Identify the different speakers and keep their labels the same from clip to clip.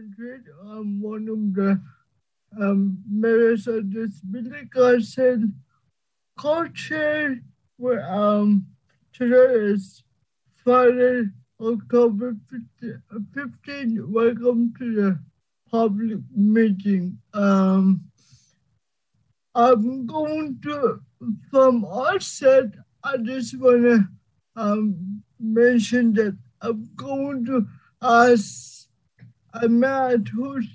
Speaker 1: Madrid. I'm one of the um, mayors of Disability Council, co-chair, where um, today is Friday, October 15. 15. Welcome to the public meeting. Um, I'm going to, from our set, I just want to um, mention that I'm going to ask Ahmad, who's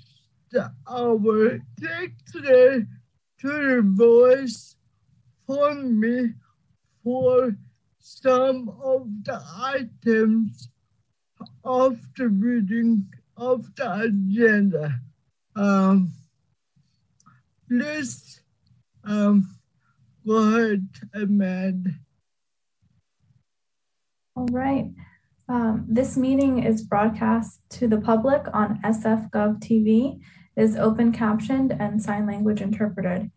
Speaker 1: the, our today to the voice for me for some of the items of the reading of the agenda. Um, please um, go ahead, Ahmed.
Speaker 2: All right. Um, this meeting is broadcast to the public on SF.gov TV, is open captioned and sign language interpreted.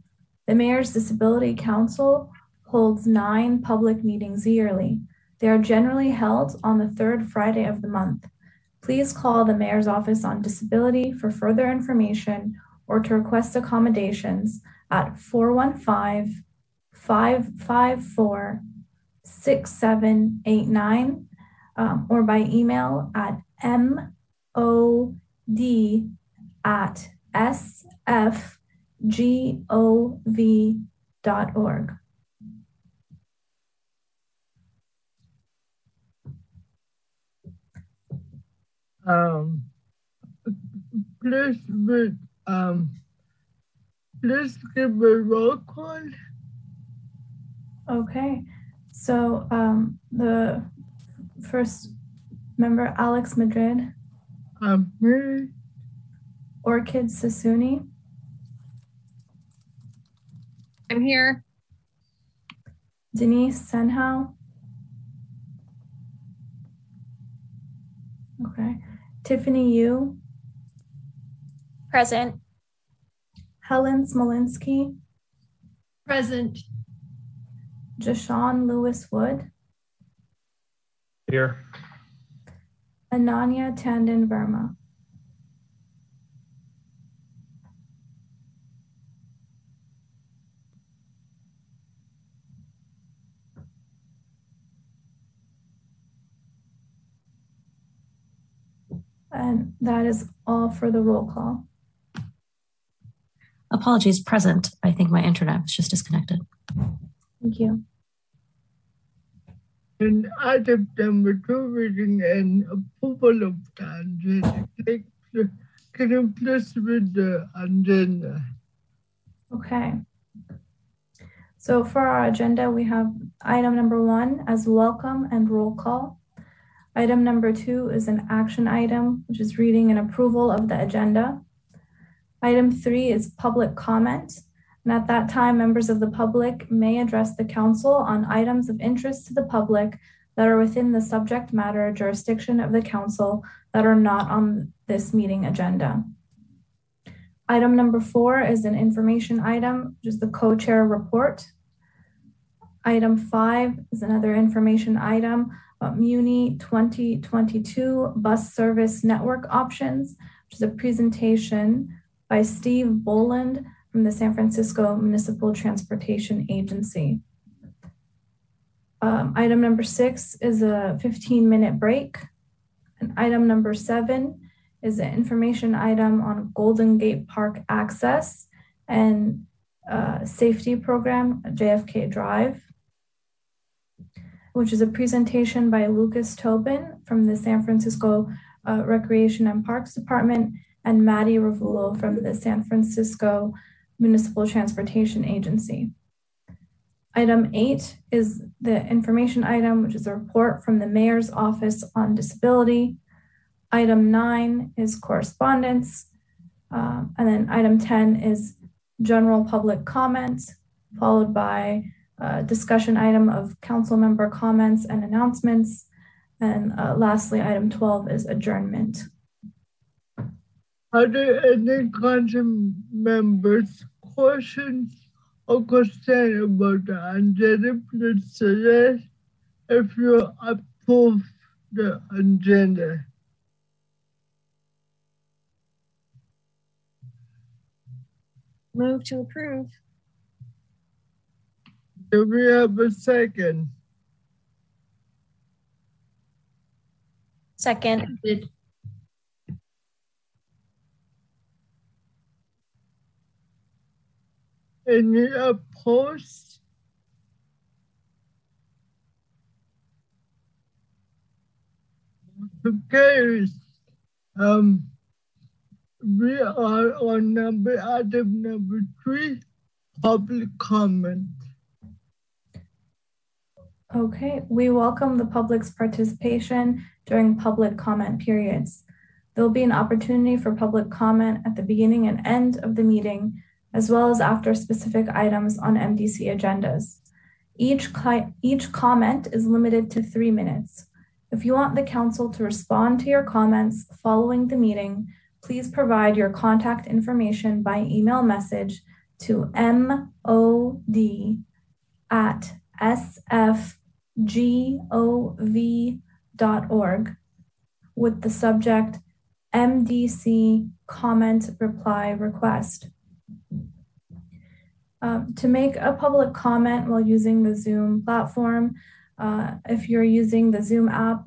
Speaker 2: The Mayor's Disability Council holds nine public meetings yearly. They are generally held on the third Friday of the month. Please call the Mayor's Office on Disability for further information or to request accommodations at 415 554 6789 um, or by email at mod at sfgov.org.
Speaker 1: Um, please, um, please give a roll call.
Speaker 2: Okay. So um, the first member, Alex Madrid.
Speaker 1: Um.
Speaker 2: Orchid Sassouni.
Speaker 3: I'm here.
Speaker 2: Denise Senhau. Okay. Tiffany Yu.
Speaker 3: Present.
Speaker 2: Helen Smolinski.
Speaker 3: Present.
Speaker 2: Jashawn Lewis Wood,
Speaker 4: Here.
Speaker 2: Ananya Tandon Verma. And that is all for the roll call.
Speaker 5: Apologies, present. I think my internet was just disconnected.
Speaker 2: Thank you.
Speaker 1: And item number two, reading and approval of the agenda. Can you please read the agenda?
Speaker 2: Okay. So for our agenda, we have item number one as welcome and roll call. Item number two is an action item, which is reading and approval of the agenda. Item three is public comment. And at that time, members of the public may address the council on items of interest to the public that are within the subject matter jurisdiction of the council that are not on this meeting agenda. Item number four is an information item, which is the co-chair report. Item five is another information item, Muni 2022 bus service network options, which is a presentation by Steve Boland from the San Francisco Municipal Transportation Agency. Um, item number six is a 15 minute break. And item number seven is an information item on Golden Gate Park access and uh, safety program JFK Drive, which is a presentation by Lucas Tobin from the San Francisco uh, Recreation and Parks Department and Maddie Ravulo from the San Francisco Municipal Transportation Agency. Item eight is the information item, which is a report from the Mayor's Office on Disability. Item nine is correspondence. Um, and then item 10 is general public comments, followed by a discussion item of council member comments and announcements. And uh, lastly, item 12 is adjournment.
Speaker 1: Other ethnic council members questions or concerns about the agenda. Please suggest if you approve the agenda.
Speaker 3: Move to approve.
Speaker 1: Do we have a second?
Speaker 3: Second.
Speaker 1: Any opposed? Motion carries. Um, we are on number, item number three, public comment.
Speaker 2: Okay, we welcome the public's participation during public comment periods. There'll be an opportunity for public comment at the beginning and end of the meeting, as well as after specific items on MDC agendas. Each, cli- each comment is limited to three minutes. If you want the council to respond to your comments following the meeting, please provide your contact information by email message to MOD at sfgov.org with the subject MDC comment reply request. Um, to make a public comment while using the Zoom platform, uh, if you're using the Zoom app,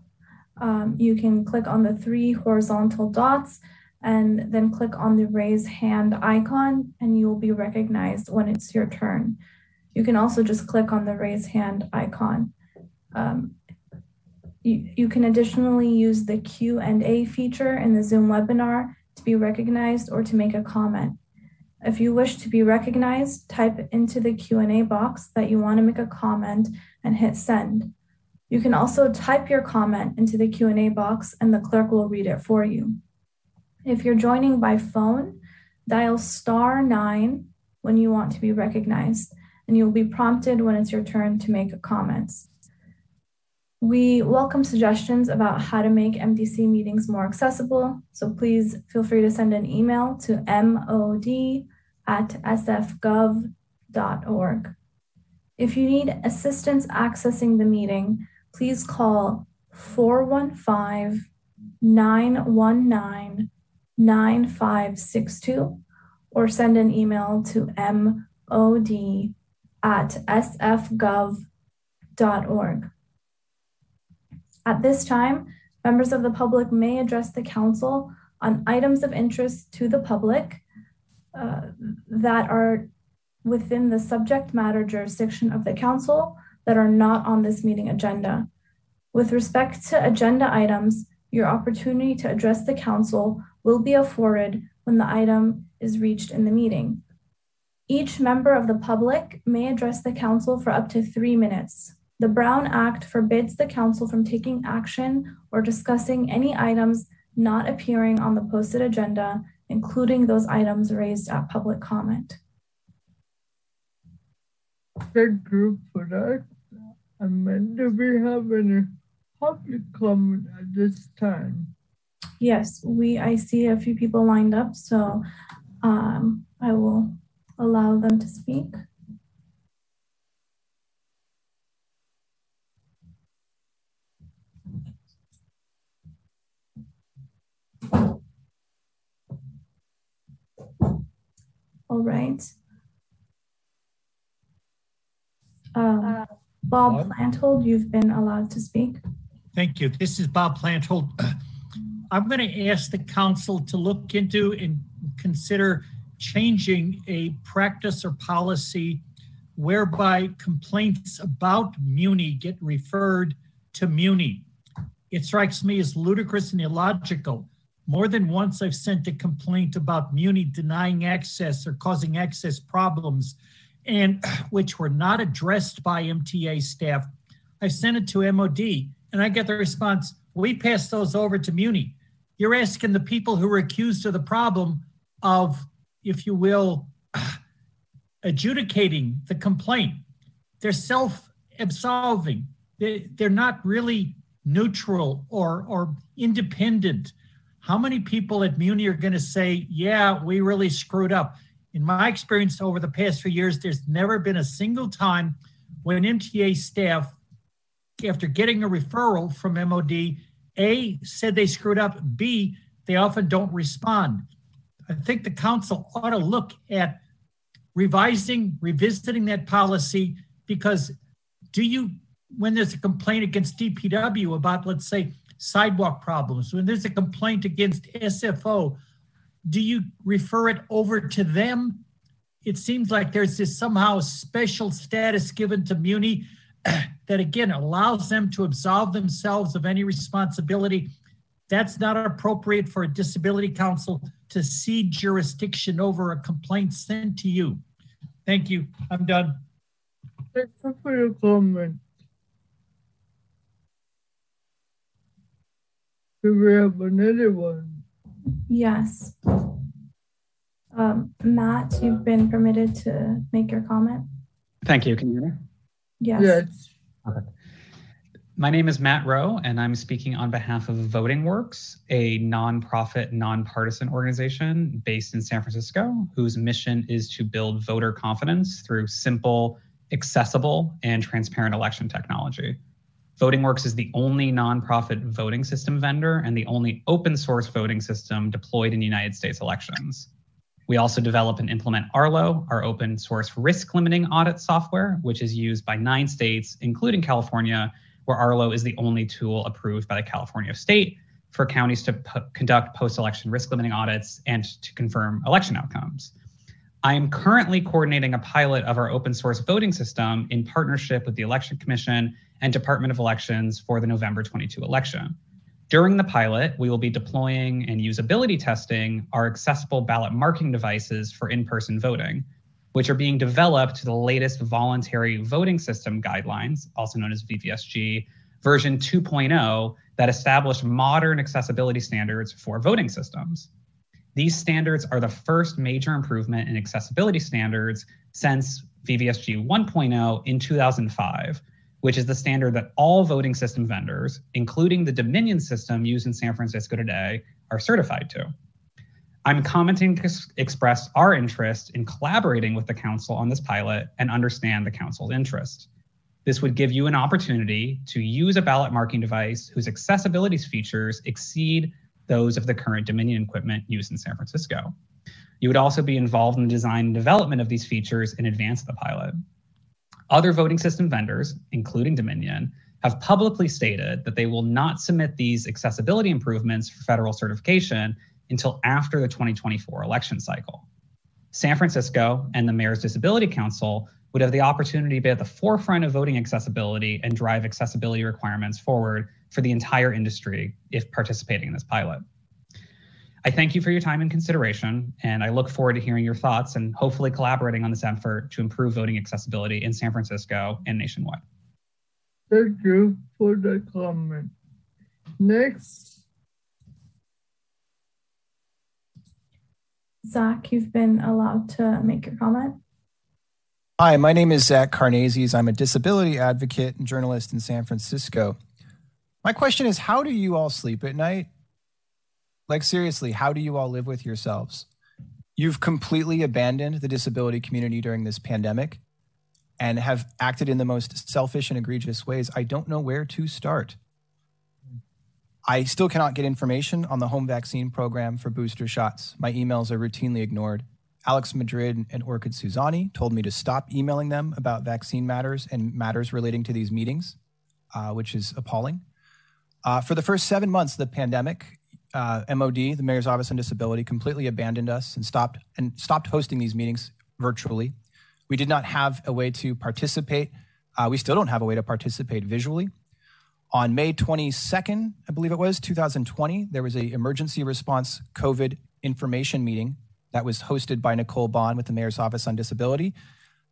Speaker 2: um, you can click on the three horizontal dots and then click on the raise hand icon, and you will be recognized when it's your turn. You can also just click on the raise hand icon. Um, you, you can additionally use the Q&A feature in the Zoom webinar to be recognized or to make a comment. If you wish to be recognized, type into the Q&A box that you want to make a comment and hit send. You can also type your comment into the Q&A box and the clerk will read it for you. If you're joining by phone, dial star nine when you want to be recognized, and you'll be prompted when it's your turn to make a comments. We welcome suggestions about how to make MDC meetings more accessible, so please feel free to send an email to mod at sfgov.org. If you need assistance accessing the meeting, please call 415 919 9562 or send an email to mod at sfgov.org. At this time, members of the public may address the council on items of interest to the public uh, that are within the subject matter jurisdiction of the council that are not on this meeting agenda. With respect to agenda items, your opportunity to address the council will be afforded when the item is reached in the meeting. Each member of the public may address the council for up to three minutes. The Brown Act forbids the council from taking action or discussing any items not appearing on the posted agenda, including those items raised at public comment.
Speaker 1: Thank you for that. And do we have any public comment at this time?
Speaker 2: Yes, we I see a few people lined up, so um, I will allow them to speak. All right. Um, Bob Planthold, you've been allowed to speak.
Speaker 6: Thank you. This is Bob Planthold. I'm going to ask the council to look into and consider changing a practice or policy whereby complaints about Muni get referred to Muni. It strikes me as ludicrous and illogical. More than once, I've sent a complaint about Muni denying access or causing access problems, and which were not addressed by MTA staff. I sent it to MOD, and I get the response, "We pass those over to Muni." You're asking the people who were accused of the problem of, if you will, adjudicating the complaint. They're self-absolving. They, they're not really neutral or or independent how many people at Muni are going to say, yeah, we really screwed up? In my experience over the past few years, there's never been a single time when MTA staff, after getting a referral from MOD, A, said they screwed up, B, they often don't respond. I think the council ought to look at revising, revisiting that policy? Because do you, when there's a complaint against DPW about, let's say, sidewalk problems, when there's a complaint against SFO, do you refer it over to them? It seems like there's this somehow special status given to Muni that again allows them to absolve themselves of any responsibility. That's not appropriate for a disability council to cede jurisdiction over a complaint sent to you. Thank you. I'm done.
Speaker 1: Thank you for your comment. Do we have another one?
Speaker 2: Yes. Um, Matt, you've been permitted to make your comment.
Speaker 7: Thank you. Can you hear me?
Speaker 2: Yes.
Speaker 1: Yes.
Speaker 7: My name is Matt Rowe, and I'm speaking on behalf of VotingWorks, a nonprofit, nonpartisan organization based in San Francisco, whose mission is to build voter confidence through simple, accessible, and transparent election technology. VotingWorks is the only nonprofit voting system vendor and the only open source voting system deployed in United States elections. We also develop and implement Arlo, our open source risk limiting audit software, which is used by nine states, including California, where Arlo is the only tool approved by the California state for counties to p- conduct post election risk limiting audits and to confirm election outcomes. I am currently coordinating a pilot of our open source voting system in partnership with the Election Commission and Department of Elections for the November 22 election. During the pilot, we will be deploying and usability testing our accessible ballot marking devices for in person voting, which are being developed to the latest voluntary voting system guidelines, also known as VVSG, version 2.0, that establish modern accessibility standards for voting systems. These standards are the first major improvement in accessibility standards since VVSG 1.0 in 2005, which is the standard that all voting system vendors, including the Dominion system used in San Francisco today, are certified to. I'm commenting to express our interest in collaborating with the council on this pilot and understand the council's interest. This would give you an opportunity to use a ballot marking device whose accessibility features exceed those of the current Dominion equipment used in San Francisco. You would also be involved in the design and development of these features in advance of the pilot. Other voting system vendors, including Dominion, have publicly stated that they will not submit these accessibility improvements for federal certification until after the 2024 election cycle. San Francisco and the Mayor's Disability Council would have the opportunity to be at the forefront of voting accessibility and drive accessibility requirements forward for the entire industry if participating in this pilot. I thank you for your time and consideration, and I look forward to hearing your thoughts and hopefully collaborating on this effort to improve voting accessibility in San Francisco and nationwide.
Speaker 1: Thank you for the comment. Next,
Speaker 2: Zach, you've been allowed to make your comment.
Speaker 8: Hi, my name is Zach Karnazes. I'm a disability advocate and journalist in San Francisco. My question is how do you all sleep at night? Like, seriously, how do you all live with yourselves? You've completely abandoned the disability community during this pandemic and have acted in the most selfish and egregious ways. I don't know where to start. I still cannot get information on the home vaccine program for booster shots. My emails are routinely ignored. Alex Madrid and Orchid Sassouni told me to stop emailing them about vaccine matters and matters relating to these meetings, uh, which is appalling. Uh, for the first seven months of the pandemic, uh, MOD, the Mayor's Office on Disability, completely abandoned us and stopped and stopped hosting these meetings virtually. We did not have a way to participate. Uh, we still don't have a way to participate visually. On May 22nd, I believe it was 2020, there was a emergency response COVID information meeting that was hosted by Nicole Bohn with the Mayor's Office on Disability.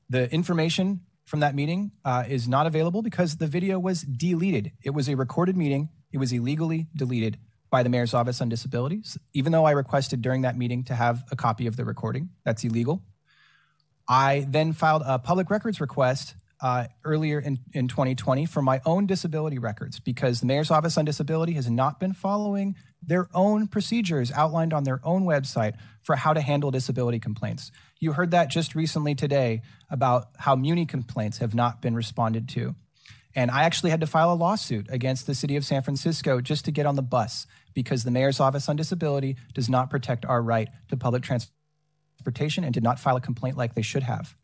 Speaker 8: The information from that meeting uh, is not available because the video was deleted. It was a recorded meeting. It was illegally deleted by the Mayor's Office on Disabilities. Even though I requested during that meeting to have a copy of the recording, that's illegal. I then filed a public records request uh, earlier in, in 2020 for my own disability records because the Mayor's Office on Disability has not been following their own procedures outlined on their own website for how to handle disability complaints. You heard that just recently today about how Muni complaints have not been responded to. And I actually had to file a lawsuit against the city of San Francisco just to get on the bus because the Mayor's Office on Disability does not protect our right to public transportation and did not file a complaint like they should have.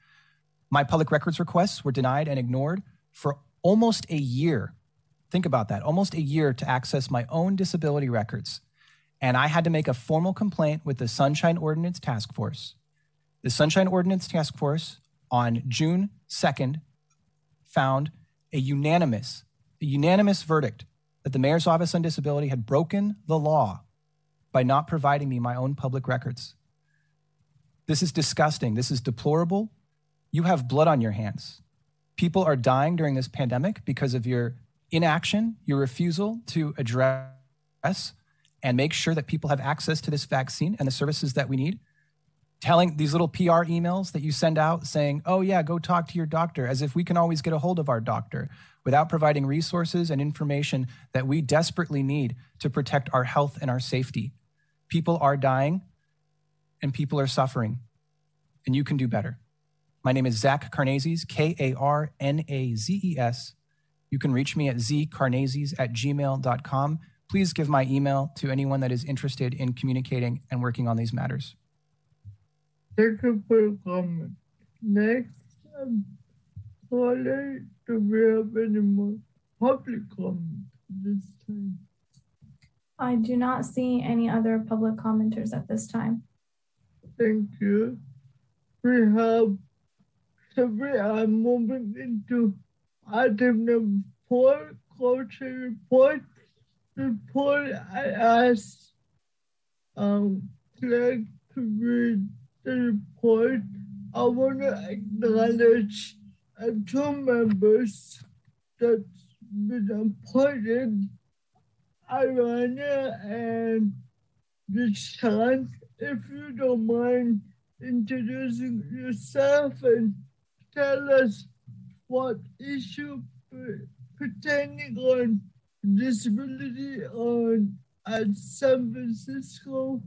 Speaker 8: My public records requests were denied and ignored for almost a year. Think about that almost a year to access my own disability records. And I had to make a formal complaint with the Sunshine Ordinance Task Force. The Sunshine Ordinance Task Force on June 2nd found a unanimous, a unanimous verdict that the Mayor's Office on Disability had broken the law by not providing me my own public records. This is disgusting. This is deplorable. You have blood on your hands. People are dying during this pandemic because of your inaction, your refusal to address and make sure that people have access to this vaccine and the services that we need. Telling these little PR emails that you send out saying, oh, yeah, go talk to your doctor, as if we can always get a hold of our doctor without providing resources and information that we desperately need to protect our health and our safety. People are dying and people are suffering, and you can do better. My name is Zach Karnazes, K A R N A Z E S. You can reach me at zkarnazes at gmail.com. Please give my email to anyone that is interested in communicating and working on these matters.
Speaker 1: Thank you for your comment. Next, Holly, do we have any more public comment this time?
Speaker 2: I do not see any other public commenters at this time.
Speaker 1: Thank you. We have, so we are moving into item number four, culture report. Report I asked um, Clerk to read the report. I want to acknowledge uh, two members that's been appointed, Irana and Deshaun. If you don't mind introducing yourself and tell us what issue pertaining on disability on at San Francisco.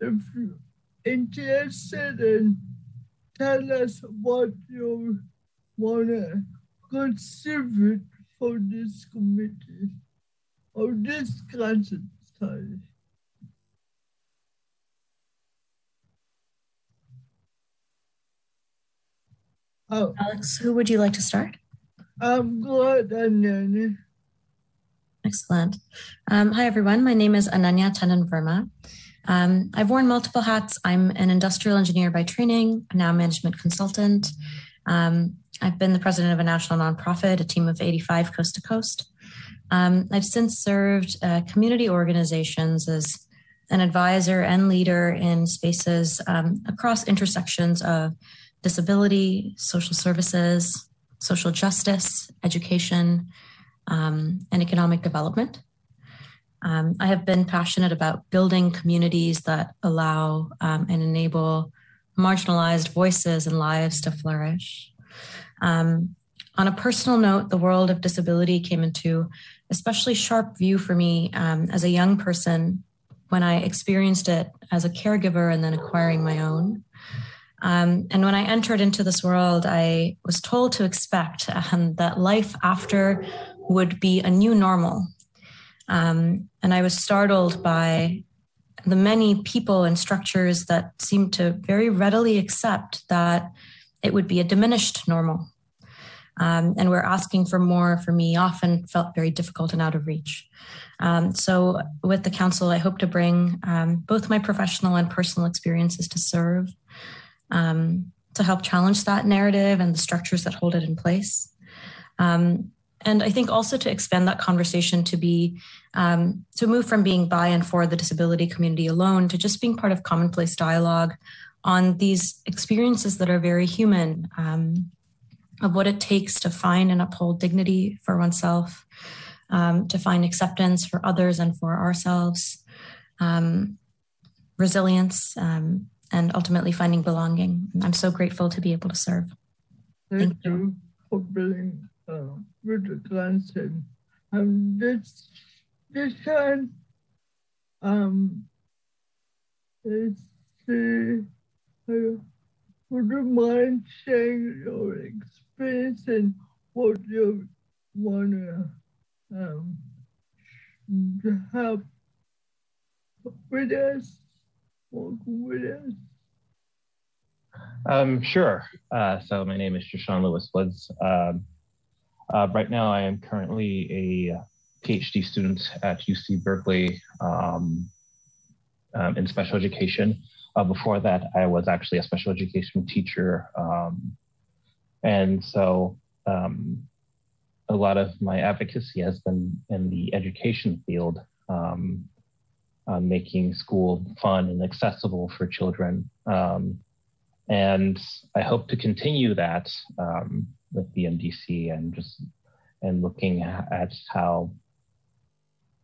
Speaker 1: If you're interested and tell us what you want to contribute for this committee or this council. Sorry. Oh,
Speaker 5: Alex, who would you like to start?
Speaker 1: I'm glad, Ananya.
Speaker 5: Excellent. Um, hi, everyone. My name is Ananya Tandon Verma. Um, I've worn multiple hats. I'm an industrial engineer by training, now management consultant. Um, I've been the president of a national nonprofit, a team of 85 coast to coast. Um, I've since served uh, community organizations as an advisor and leader in spaces um, across intersections of disability, social services, social justice, education, um, and economic development. Um, I have been passionate about building communities that allow um, and enable marginalized voices and lives to flourish. Um, on a personal note, the world of disability came into especially sharp view for me um, as a young person when I experienced it as a caregiver and then acquiring my own. Um, and when I entered into this world, I was told to expect um, that life after would be a new normal. Um, and I was startled by the many people and structures that seemed to very readily accept that it would be a diminished normal. Um, and we're asking for more for me often felt very difficult and out of reach. Um, so, with the council, I hope to bring um, both my professional and personal experiences to serve um, to help challenge that narrative and the structures that hold it in place. Um, and I think also to expand that conversation to be um, to move from being by and for the disability community alone to just being part of commonplace dialogue on these experiences that are very human um, of what it takes to find and uphold dignity for oneself, um, to find acceptance for others and for ourselves, um, resilience, um, and ultimately finding belonging. I'm so grateful to be able to serve.
Speaker 1: Thank, Thank you. you for being uh, the grandson. Um, this, this time, um, let's see, uh, would you mind sharing your experience and what you want to um, have with us? Walk with us.
Speaker 4: Um, sure. Uh, so my name is Jashawn Lewis Woods. Um, uh, right now, I am currently a PhD student at UC Berkeley um, um, in special education. Uh, before that, I was actually a special education teacher. Um, and so um, a lot of my advocacy has been in the education field, uh, making school fun and accessible for children. Um, and I hope to continue that um, with the MDC and just and looking at how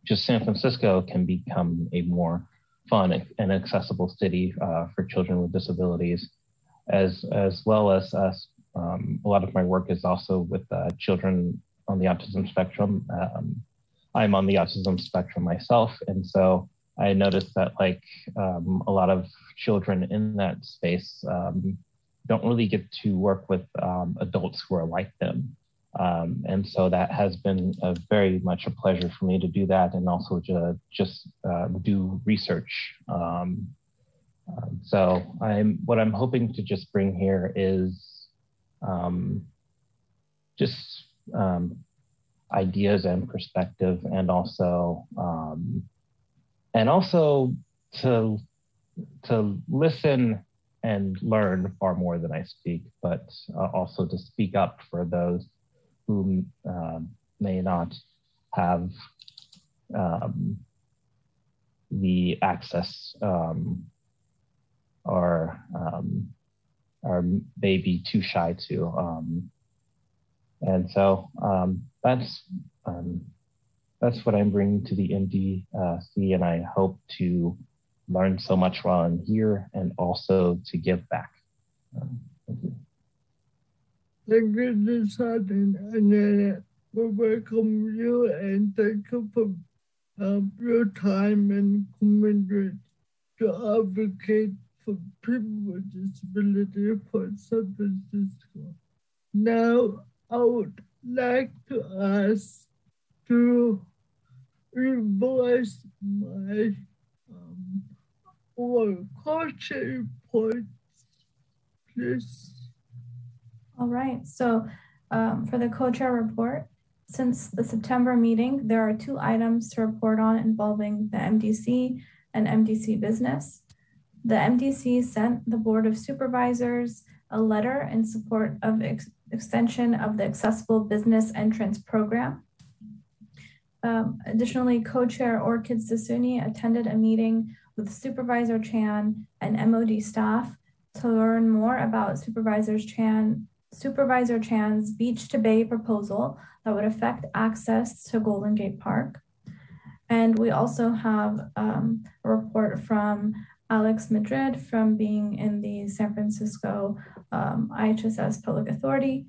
Speaker 4: just San Francisco can become a more fun and accessible city uh, for children with disabilities, as as well as us. Um, a lot of my work is also with uh, children on the autism spectrum. Um, I'm on the autism spectrum myself, and so I noticed that like um, a lot of children in that space um, don't really get to work with um, adults who are like them. Um, and so that has been a very much a pleasure for me to do that and also to just uh, do research. Um, um, so I'm what I'm hoping to just bring here is um, just um, ideas and perspective and also and also to to listen and learn far more than I speak, but uh, also to speak up for those who uh, may not have um, the access um, or um, maybe too shy to. Um, and so um, that's um, that's what I'm bringing to the MDC, and I hope to learn so much while I'm here and also to give back. thank you.
Speaker 1: Thank you, Deciding, and we welcome you and thank you for uh, your time and commitment to advocate for people with disability for San Francisco. Now, I would like to ask to revise my um, culture reports, please.
Speaker 2: All right. So um, for the co-chair report, since the September meeting, there are two items to report on involving the MDC and MDC business. The MDC sent the Board of Supervisors a letter in support of ex extension of the Accessible Business Entrance Program. Um, additionally, co-chair Orchid Sassouni attended a meeting with Supervisor Chan and MOD staff to learn more about Supervisor Chan Supervisor Chan's Beach to Bay proposal that would affect access to Golden Gate Park. And we also have um, a report from Alex Madrid from being in the San Francisco um, IHSS Public Authority.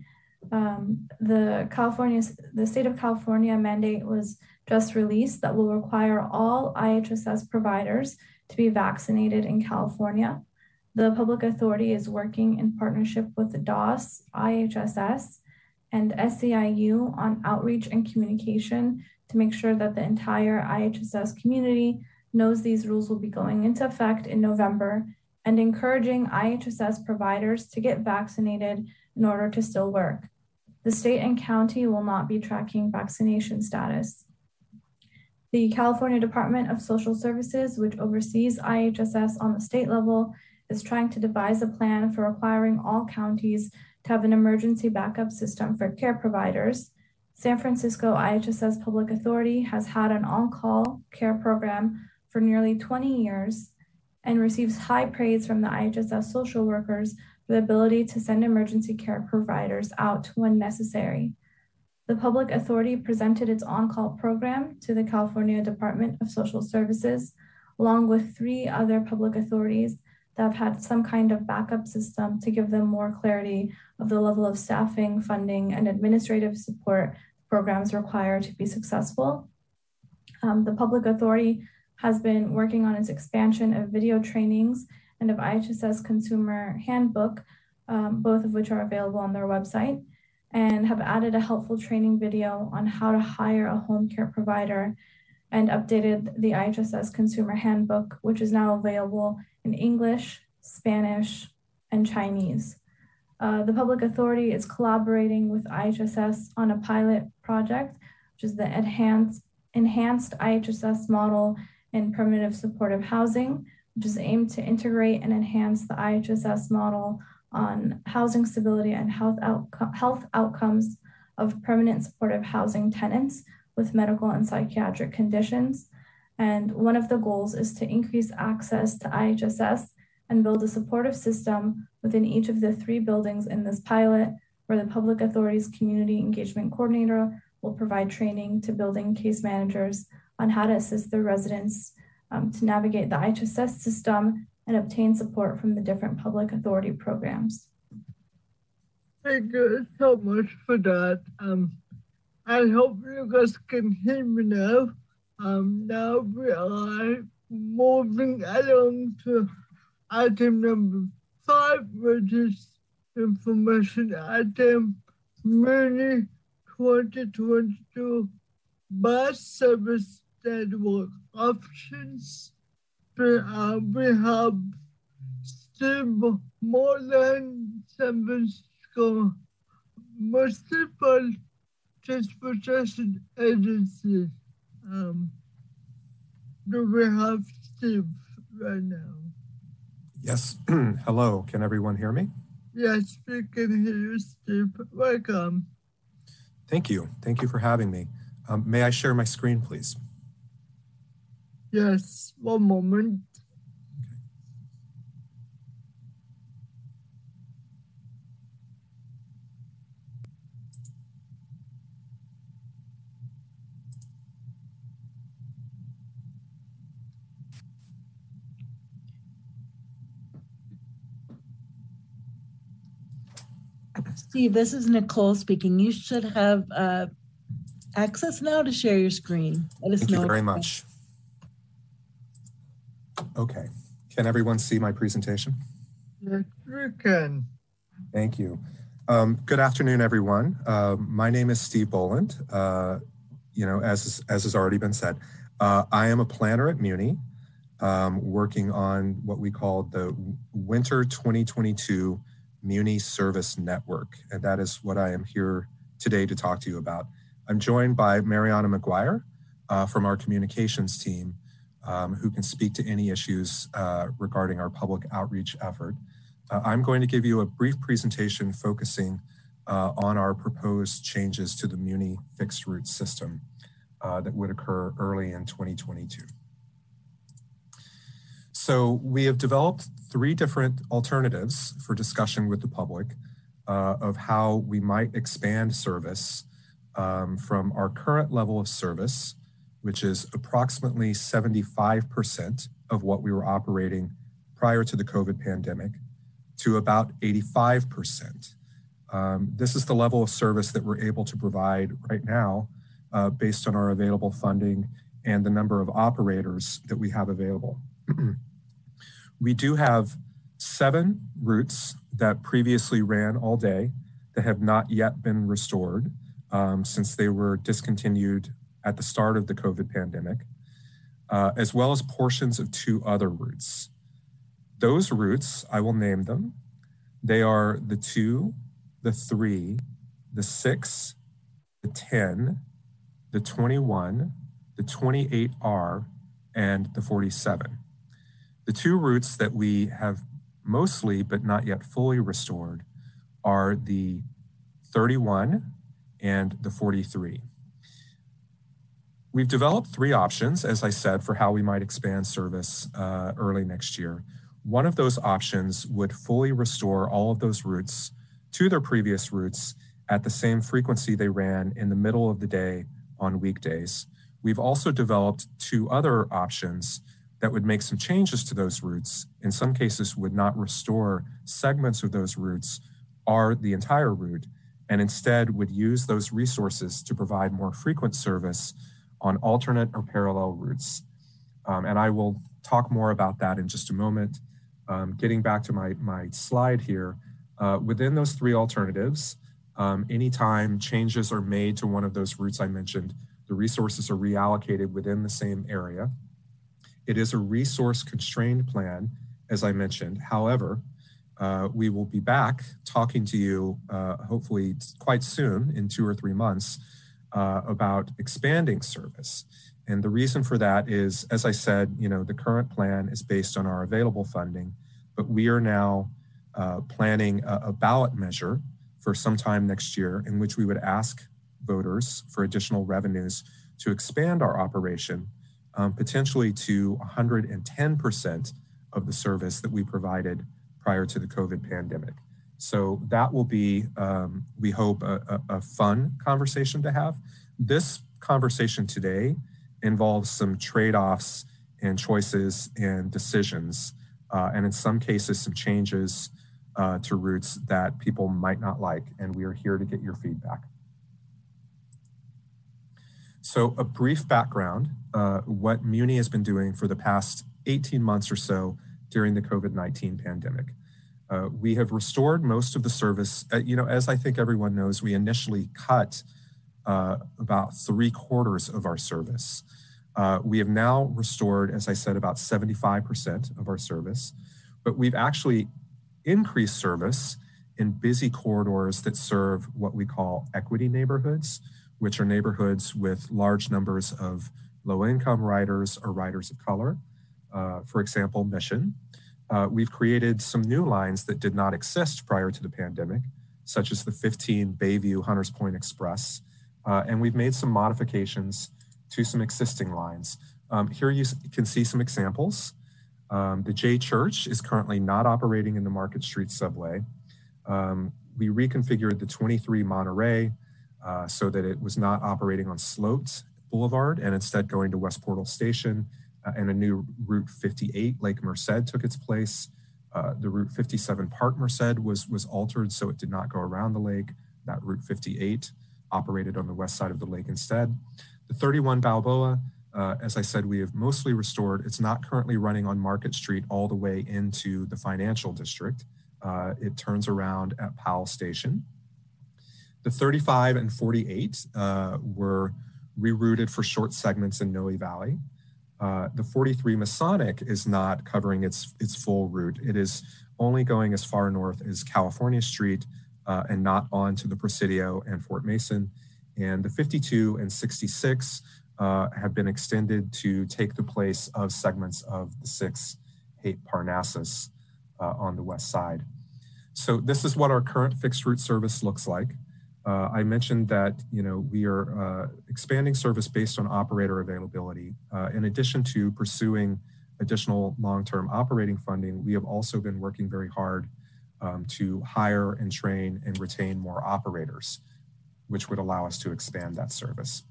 Speaker 2: Um, the California, the state of California mandate was just released that will require all IHSS providers to be vaccinated in California. The public authority is working in partnership with DOS, IHSS, and SEIU on outreach and communication to make sure that the entire IHSS community knows these rules will be going into effect in November and encouraging IHSS providers to get vaccinated in order to still work. The state and county will not be tracking vaccination status. The California Department of Social Services, which oversees IHSS on the state level, is trying to devise a plan for requiring all counties to have an emergency backup system for care providers. San Francisco IHSS Public Authority has had an on call care program for nearly 20 years and receives high praise from the IHSS social workers for the ability to send emergency care providers out when necessary. The public authority presented its on call program to the California Department of Social Services, along with three other public authorities that have had some kind of backup system to give them more clarity of the level of staffing, funding, and administrative support programs require to be successful. Um, the public authority has been working on its expansion of video trainings and of IHSS consumer handbook, um, both of which are available on their website, and have added a helpful training video on how to hire a home care provider and updated the IHSS consumer handbook, which is now available in English, Spanish, and Chinese. Uh, the public authority is collaborating with IHSS on a pilot project, which is the enhanced, enhanced IHSS model in permanent supportive housing, which is aimed to integrate and enhance the IHSS model on housing stability and health, outco- health outcomes of permanent supportive housing tenants with medical and psychiatric conditions. And one of the goals is to increase access to IHSS and build a supportive system within each of the three buildings in this pilot, where the Public Authorities Community Engagement Coordinator will provide training to building case managers on how to assist their residents um, to navigate the IHSS system and obtain support from the different public authority programs.
Speaker 1: Thank you so much for that. Um, I hope you guys can hear me now. Um, now we are moving along to item number five, which is information item Muni 2022 bus service network options. We, uh, we have Steve Moreland, San Francisco Municipal Transportation Agency. Um, do we have Steve right now?
Speaker 9: Yes. Hello. Can everyone hear me?
Speaker 1: Yes, we can hear you, Steve. Welcome.
Speaker 9: Thank you. Thank you for having me. Um, may I share my screen, please?
Speaker 1: Yes, one moment.
Speaker 10: Steve, this is Nicole speaking. You should have uh, access now to share your screen. Let us
Speaker 9: Thank
Speaker 10: know.
Speaker 9: you very much. Okay. Can everyone see my presentation?
Speaker 1: Yes, can.
Speaker 9: Thank you. Um, good afternoon, everyone. Uh, my name is Steve Boland. Uh, you know, as, as has already been said, uh, I am a planner at Muni, um, working on what we call the Winter 2022 Muni Service Network. And that is what I am here today to talk to you about. I'm joined by Mariana McGuire uh, from our communications team, um, who can speak to any issues uh, regarding our public outreach effort. Uh, I'm going to give you a brief presentation focusing uh, on our proposed changes to the Muni fixed route system uh, that would occur early in 2022. So we have developed three different alternatives for discussion with the public uh, of how we might expand service um, from our current level of service, which is approximately 75% of what we were operating prior to the COVID pandemic, to about 85%. Um, this is the level of service that we're able to provide right now uh, based on our available funding and the number of operators that we have available. we do have seven routes that previously ran all day that have not yet been restored um, since they were discontinued at the start of the COVID pandemic, uh, as well as portions of two other routes. Those routes, I will name them. They are the two, the three, the six, the 10, the 21, the 28R, and the 47. The two routes that we have mostly but not yet fully restored are the 31 and the 43. We've developed three options, as I said, for how we might expand service uh, early next year. One of those options would fully restore all of those routes to their previous routes at the same frequency they ran in the middle of the day on weekdays. We've also developed two other options that would make some changes to those routes, in some cases would not restore segments of those routes or the entire route, and instead would use those resources to provide more frequent service on alternate or parallel routes. Um, and I will talk more about that in just a moment. Um, getting back to my, my slide here, uh, within those three alternatives, um, anytime changes are made to one of those routes I mentioned, the resources are reallocated within the same area. It is a resource constrained plan, as I mentioned. However, uh, we will be back talking to you uh, hopefully quite soon in two or three months uh, about expanding service. And the reason for that is, as I said, you know, the current plan is based on our available funding, but we are now uh, planning a, a ballot measure for sometime next year in which we would ask voters for additional revenues to expand our operation um, potentially to 110% of the service that we provided prior to the COVID pandemic. So that will be, um, we hope, a, a, a, fun conversation to have. This conversation today involves some trade offs and choices and decisions, uh, and in some cases, some changes uh, to routes that people might not like. And we are here to get your feedback. So, a brief background uh, what Muni has been doing for the past 18 months or so during the COVID 19 pandemic. Uh, we have restored most of the service. Uh, you know, as I think everyone knows, we initially cut uh, about three quarters of our service. Uh, we have now restored, as I said, about 75% of our service, but we've actually increased service in busy corridors that serve what we call equity neighborhoods, which are neighborhoods with large numbers of low income riders or riders of color. Uh, for example, Mission, uh, we've created some new lines that did not exist prior to the pandemic, such as the 15 Bayview Hunters Point Express. Uh, and we've made some modifications to some existing lines. Um, here you can see some examples. Um, the J Church is currently not operating in the Market Street subway. Um, we reconfigured the 23 Monterey uh, so that it was not operating on Sloat Boulevard and instead going to West Portal Station uh, and a new Route 58, Lake Merced, took its place. Uh, the Route 57 Park Merced was, was altered so it did not go around the lake. That Route 58 operated on the west side of the lake instead. The 31 Balboa, uh, as I said, we have mostly restored. It's not currently running on Market Street all the way into the financial district. Uh, it turns around at Powell Station. The 35 and 48 uh, were rerouted for short segments in Noe Valley. Uh, the 43 Masonic is not covering its, its full route. It is only going as far north as California Street uh, and not on to the Presidio and Fort Mason. And the 52 and 66 uh, have been extended to take the place of segments of the 6 Haight Parnassus uh, on the west side. So this is what our current fixed route service looks like. Uh, I mentioned that you know we are uh, expanding service based on operator availability. Uh, in addition to pursuing additional long-term operating funding, we have also been working very hard um, to hire and train and retain more operators, which would allow us to expand that service.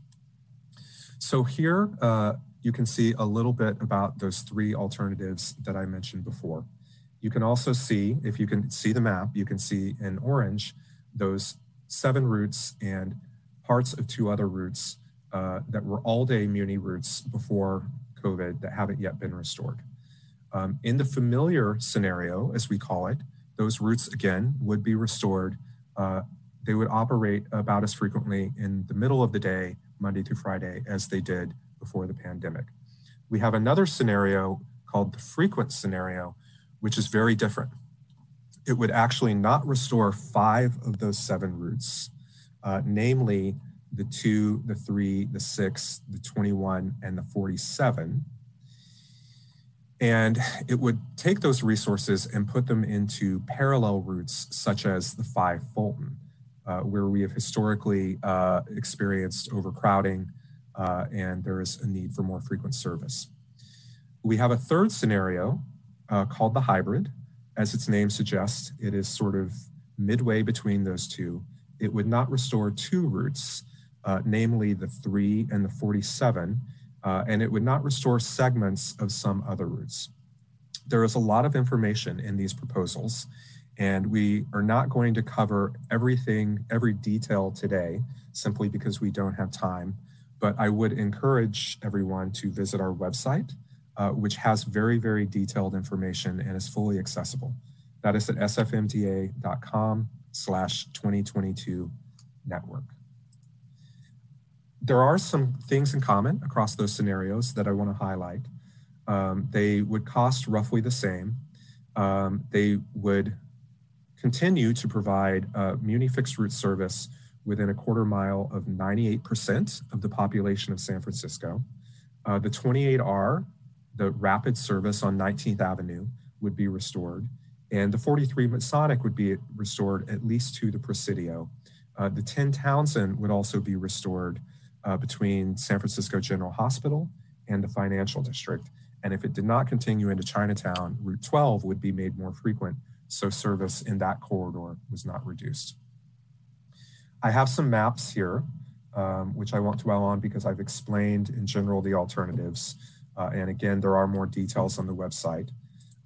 Speaker 9: So here uh, you can see a little bit about those three alternatives that I mentioned before. You can also see, if you can see the map, you can see in orange those seven routes and parts of two other routes uh, that were all day Muni routes before COVID that haven't yet been restored. Um, in the familiar scenario, as we call it, those routes again would be restored. Uh, they would operate about as frequently in the middle of the day, Monday through Friday, as they did before the pandemic. We have another scenario called the frequent scenario, which is very different it would actually not restore five of those seven routes, uh, namely the two, the three, the six, the 21, and the 47. And it would take those resources and put them into parallel routes, such as the five Fulton, uh, where we have historically uh, experienced overcrowding uh, and there is a need for more frequent service. We have a third scenario uh, called the hybrid, as its name suggests, it is sort of midway between those two. It would not restore two routes, uh, namely the 3 and the 47, uh, and it would not restore segments of some other routes. There is a lot of information in these proposals, and we are not going to cover everything, every detail today, simply because we don't have time. But I would encourage everyone to visit our website uh, which has very, very detailed information and is fully accessible. That is at sfmta.com slash 2022 network. There are some things in common across those scenarios that I want to highlight. Um, they would cost roughly the same. Um, they would continue to provide uh, Muni fixed route service within a quarter mile of 98% of the population of San Francisco. Uh, the 28R, the rapid service on 19th Avenue, would be restored, and the 43 Masonic would be restored at least to the Presidio. Uh, the 10 Townsend would also be restored uh, between San Francisco General Hospital and the financial district. And if it did not continue into Chinatown, Route 12 would be made more frequent, so service in that corridor was not reduced. I have some maps here, um, which I won't dwell on because I've explained in general the alternatives. Uh, and again, there are more details on the website.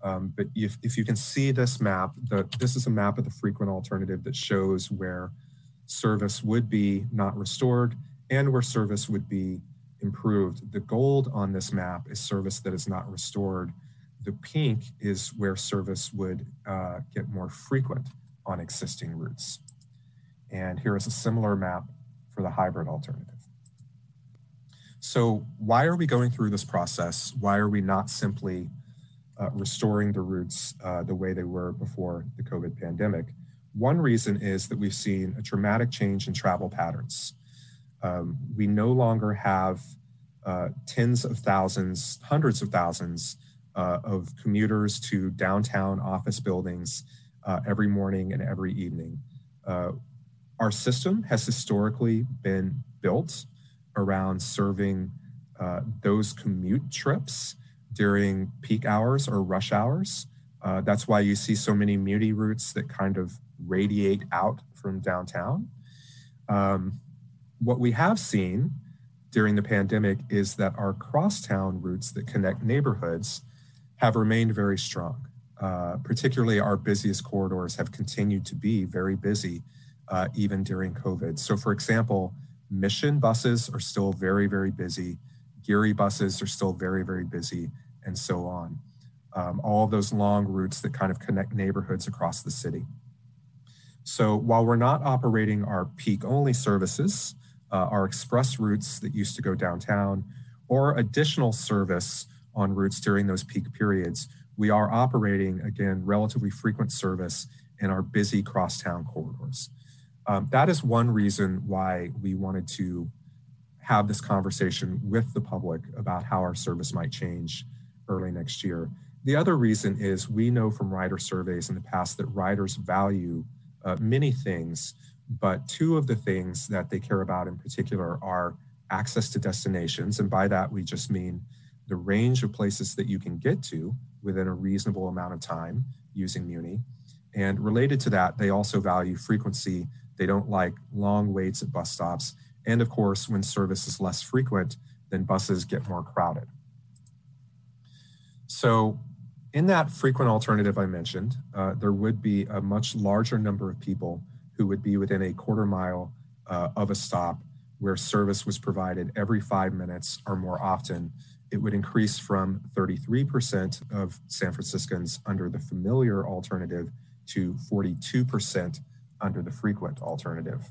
Speaker 9: Um, but if, if you can see this map, the, this is a map of the frequent alternative that shows where service would be not restored and where service would be improved. The gold on this map is service that is not restored. The pink is where service would uh, get more frequent on existing routes. And here is a similar map for the hybrid alternative. So why are we going through this process? Why are we not simply uh, restoring the routes uh, the way they were before the COVID pandemic? One reason is that we've seen a dramatic change in travel patterns. Um, we no longer have uh, tens of thousands, hundreds of thousands uh, of commuters to downtown office buildings uh, every morning and every evening. Uh, our system has historically been built around serving uh, those commute trips during peak hours or rush hours. Uh, that's why you see so many Muni routes that kind of radiate out from downtown. Um, what we have seen during the pandemic is that our crosstown routes that connect neighborhoods have remained very strong. Uh, particularly our busiest corridors have continued to be very busy uh, even during COVID. So for example, mission buses are still very, very busy. Geary buses are still very, very busy and so on. Um, all of those long routes that kind of connect neighborhoods across the city. So while we're not operating our peak only services, uh, our express routes that used to go downtown, or additional service on routes during those peak periods, we are operating, again, relatively frequent service in our busy crosstown corridors. Um, that is one reason why we wanted to have this conversation with the public about how our service might change early next year. The other reason is we know from rider surveys in the past that riders value uh, many things but two of the things that they care about in particular are access to destinations. And by that, we just mean the range of places that you can get to within a reasonable amount of time using Muni. And related to that, they also value frequency. They don't like long waits at bus stops. And of course, when service is less frequent, then buses get more crowded. So in that frequent alternative I mentioned, uh, there would be a much larger number of people who would be within a quarter mile uh, of a stop where service was provided every five minutes or more often, it would increase from 33% of San Franciscans under the familiar alternative to 42% under the frequent alternative.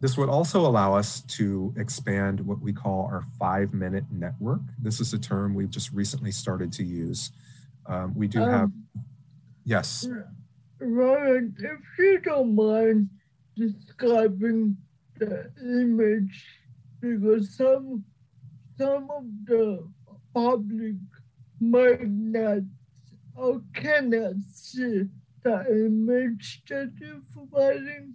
Speaker 9: This would also allow us to expand what we call our five minute network. This is a term we've just recently started to use. Um, we do um, have, yes.
Speaker 1: Ryan, if you don't mind describing the image, because some some of the public might not or cannot see the you're providing.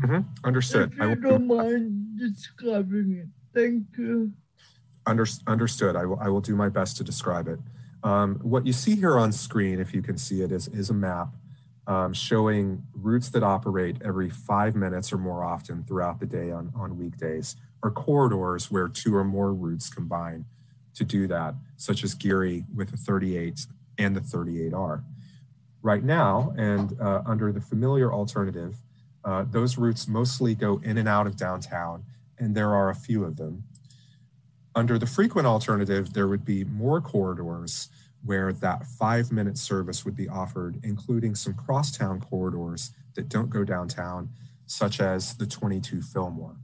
Speaker 9: Mm-hmm. Understood.
Speaker 1: If you don't mind describing it, thank you.
Speaker 9: Under, understood. I will, I will do my best to describe it. Um, what you see here on screen, if you can see it, is, is a map um, showing routes that operate every five minutes or more often throughout the day on, on weekdays, or corridors where two or more routes combine to do that, such as Geary with the 38 and the 38R. Right now, and uh, under the familiar alternative, uh, those routes mostly go in and out of downtown, and there are a few of them. Under the frequent alternative, there would be more corridors where that five minute service would be offered, including some crosstown corridors that don't go downtown, such as the 22 Fillmore.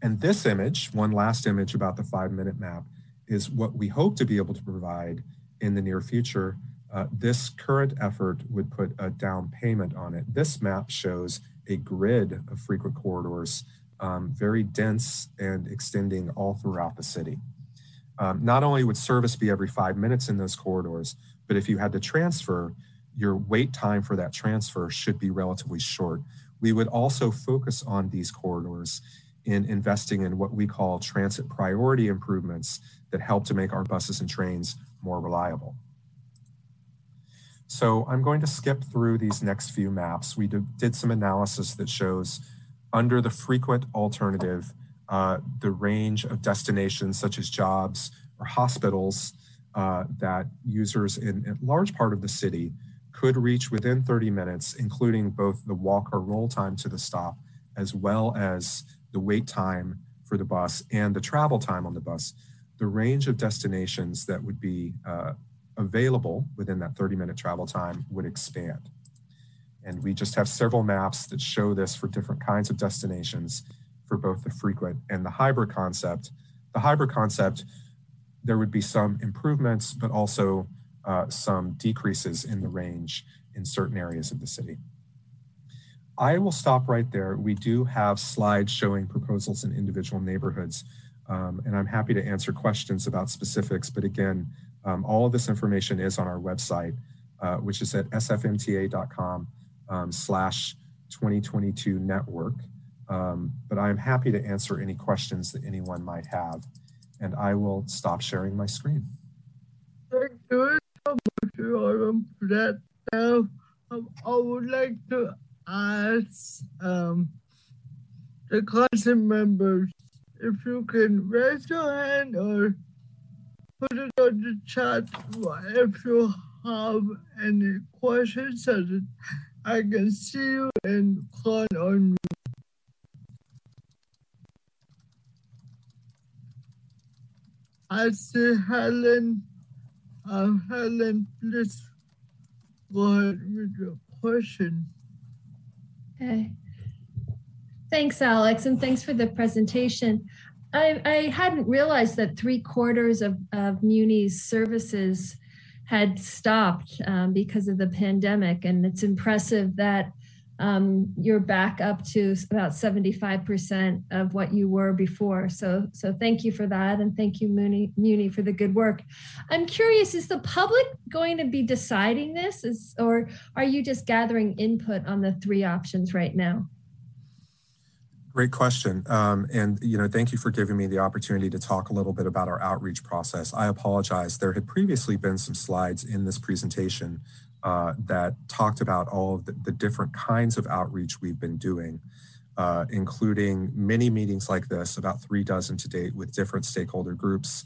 Speaker 9: And this image, one last image about the five minute map, is what we hope to be able to provide in the near future Uh, this current effort would put a down payment on it. This map shows a grid of frequent corridors, um, very dense and extending all throughout the city. Um, not only would service be every five minutes in those corridors, but if you had to transfer, your wait time for that transfer should be relatively short. We would also focus on these corridors in investing in what we call transit priority improvements that help to make our buses and trains more reliable. So I'm going to skip through these next few maps. We did some analysis that shows under the frequent alternative, uh, the range of destinations such as jobs or hospitals uh, that users in a large part of the city could reach within 30 minutes, including both the walk or roll time to the stop, as well as the wait time for the bus and the travel time on the bus. The range of destinations that would be uh, available within that 30 minute travel time would expand. And we just have several maps that show this for different kinds of destinations for both the frequent and the hybrid concept. The hybrid concept, there would be some improvements, but also uh, some decreases in the range in certain areas of the city. I will stop right there. We do have slides showing proposals in individual neighborhoods, um, and I'm happy to answer questions about specifics. But again, um, all of this information is on our website, uh, which is at sfmta.com um, slash 2022 network. Um, but I'm happy to answer any questions that anyone might have. And I will stop sharing my screen.
Speaker 1: Thank you so much, for that. I would like to ask um, the class members if you can raise your hand or put it on the chat if you have any questions so that I can see you and call on you. I see Helen. Uh, Helen, please go ahead with your question.
Speaker 3: Okay. Thanks, Alex, and thanks for the presentation. I, I hadn't realized that three quarters of, of Muni's services had stopped um, because of the pandemic. And it's impressive that um, you're back up to about 75% of what you were before. So, so thank you for that. And thank you, Muni, Muni for the good work. I'm curious, is the public going to be deciding this is, or are you just gathering input on the three options right now?
Speaker 9: Great question. Um, and, you know, thank you for giving me the opportunity to talk a little bit about our outreach process. I apologize. There had previously been some slides in this presentation uh, that talked about all of the, the, different kinds of outreach we've been doing, uh, including many meetings like this, about three dozen to date with different stakeholder groups,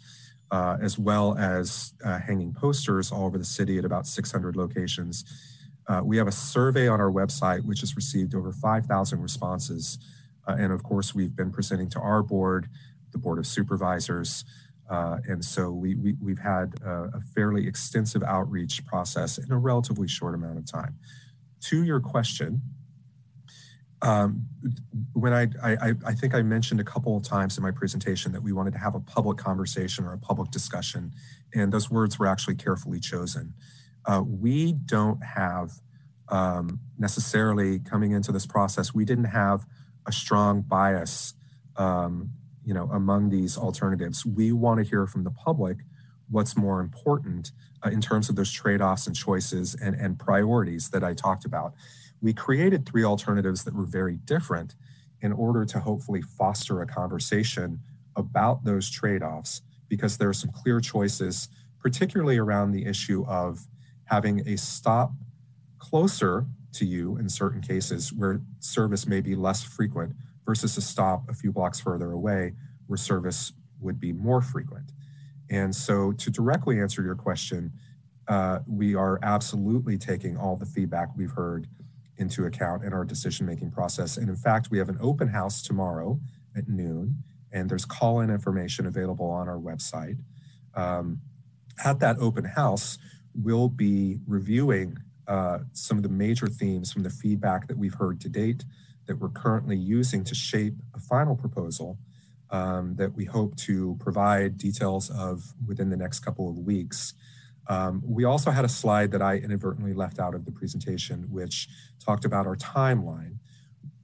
Speaker 9: uh, as well as uh, hanging posters all over the city at about 600 locations. Uh, we have a survey on our website, which has received over 5,000 responses and of course, we've been presenting to our board, the Board of Supervisors. Uh, and so we, we, have had a, a, fairly extensive outreach process in a relatively short amount of time. To your question, um, when I, I, I think I mentioned a couple of times in my presentation that we wanted to have a public conversation or a public discussion, and those words were actually carefully chosen. Uh, we don't have um, necessarily coming into this process, we didn't have a strong bias, um, you know, among these alternatives. We want to hear from the public what's more important uh, in terms of those trade-offs and choices and, and priorities that I talked about. We created three alternatives that were very different in order to hopefully foster a conversation about those trade-offs because there are some clear choices, particularly around the issue of having a stop closer to you in certain cases where service may be less frequent versus a stop a few blocks further away where service would be more frequent. And so to directly answer your question, uh, we are absolutely taking all the feedback we've heard into account in our decision-making process. And in fact, we have an open house tomorrow at noon, and there's call-in information available on our website. Um, at that open house, we'll be reviewing uh, some of the major themes from the feedback that we've heard to date that we're currently using to shape a final proposal um, that we hope to provide details of within the next couple of weeks. Um, we also had a slide that I inadvertently left out of the presentation, which talked about our timeline.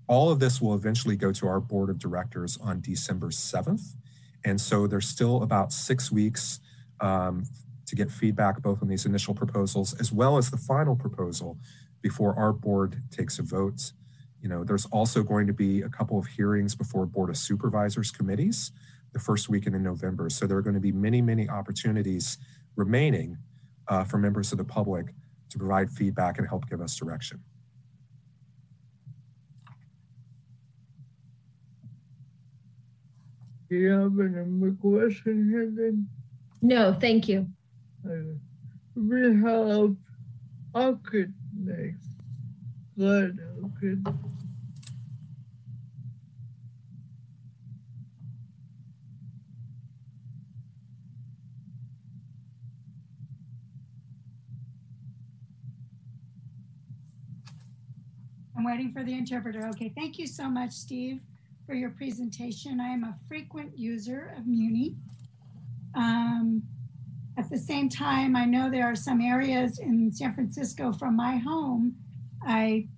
Speaker 9: All of this will eventually go to our board of directors on December 7th. And so there's still about six weeks um, to get feedback both on these initial proposals as well as the final proposal before our board takes a vote. You know, there's also going to be a couple of hearings before Board of Supervisors committees the first weekend in November. So there are going to be many, many opportunities remaining uh, for members of the public to provide feedback and help give us direction.
Speaker 1: Do you have any question here then?
Speaker 3: No, thank you.
Speaker 1: We have next. Good, Orchid.
Speaker 11: I'm waiting for the interpreter. Okay, thank you so much, Steve, for your presentation. I am a frequent user of Muni. Um, at the same time, I know there are some areas in San Francisco from my home, I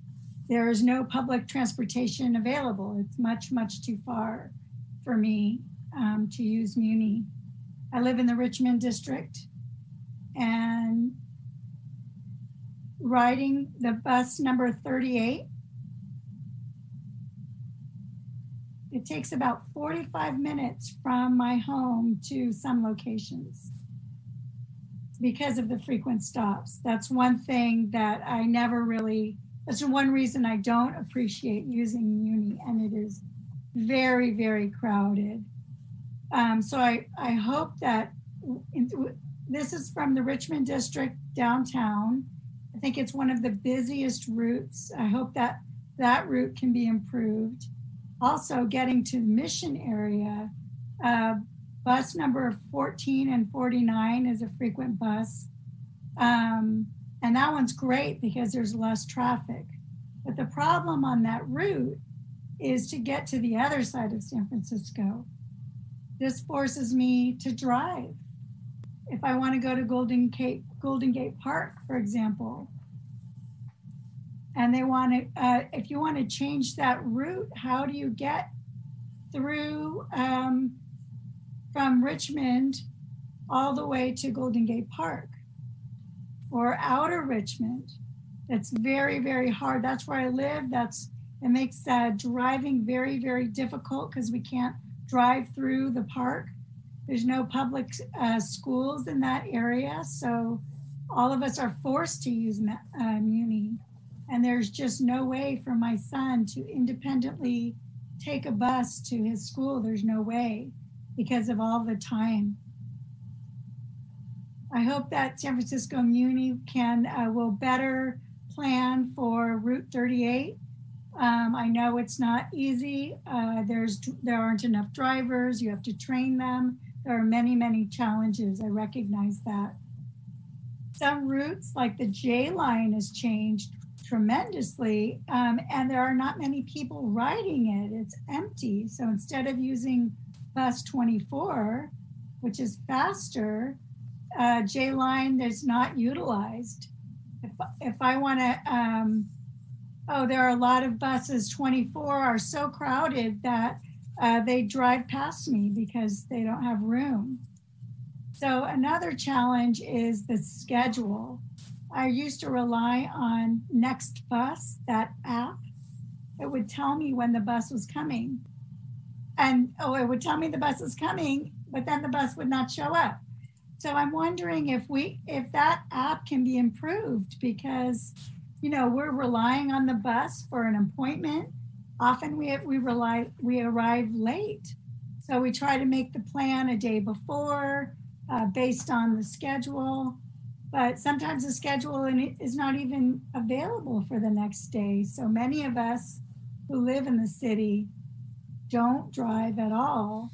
Speaker 11: there is no public transportation available. It's much, much too far for me um, to use Muni. I live in the Richmond district and riding the bus number 38. It takes about 45 minutes from my home to some locations because of the frequent stops. That's one thing that I never really, that's one reason I don't appreciate using Muni, and it is very, very crowded. Um, so I, I hope that in, this is from the Richmond district downtown. I think it's one of the busiest routes. I hope that that route can be improved. Also, getting to the mission area, uh, bus number 14 and 49 is a frequent bus. Um, and that one's great because there's less traffic. But the problem on that route is to get to the other side of San Francisco. This forces me to drive if I want to go to Golden Gate, Golden Gate Park, for example, and they want to, uh, if you want to change that route, how do you get through um, from Richmond all the way to Golden Gate Park or outer Richmond? It's very, very hard. That's where I live. That's it makes uh, driving very, very difficult because we can't drive through the park. There's no public uh, schools in that area. So all of us are forced to use uh, Muni. And there's just no way for my son to independently take a bus to his school. There's no way because of all the time. I hope that San Francisco Muni can uh, will better plan for Route 38. Um, I know it's not easy. Uh, there's there aren't enough drivers. You have to train them there are many, many challenges. I recognize that. Some routes, like the J line, has changed tremendously, um, and there are not many people riding it. It's empty. So instead of using bus 24, which is faster, uh, J line is not utilized. If, if I want to, um, oh, there are a lot of buses 24 are so crowded that uh, they drive past me because they don't have room. So another challenge is the schedule. I used to rely on Next Bus, that app. It would tell me when the bus was coming. And oh, it would tell me the bus is coming, but then the bus would not show up. So I'm wondering if we if that app can be improved because you know, we're relying on the bus for an appointment. Often we we rely we arrive late. So we try to make the plan a day before uh, based on the schedule. But sometimes the schedule is not even available for the next day. So many of us who live in the city don't drive at all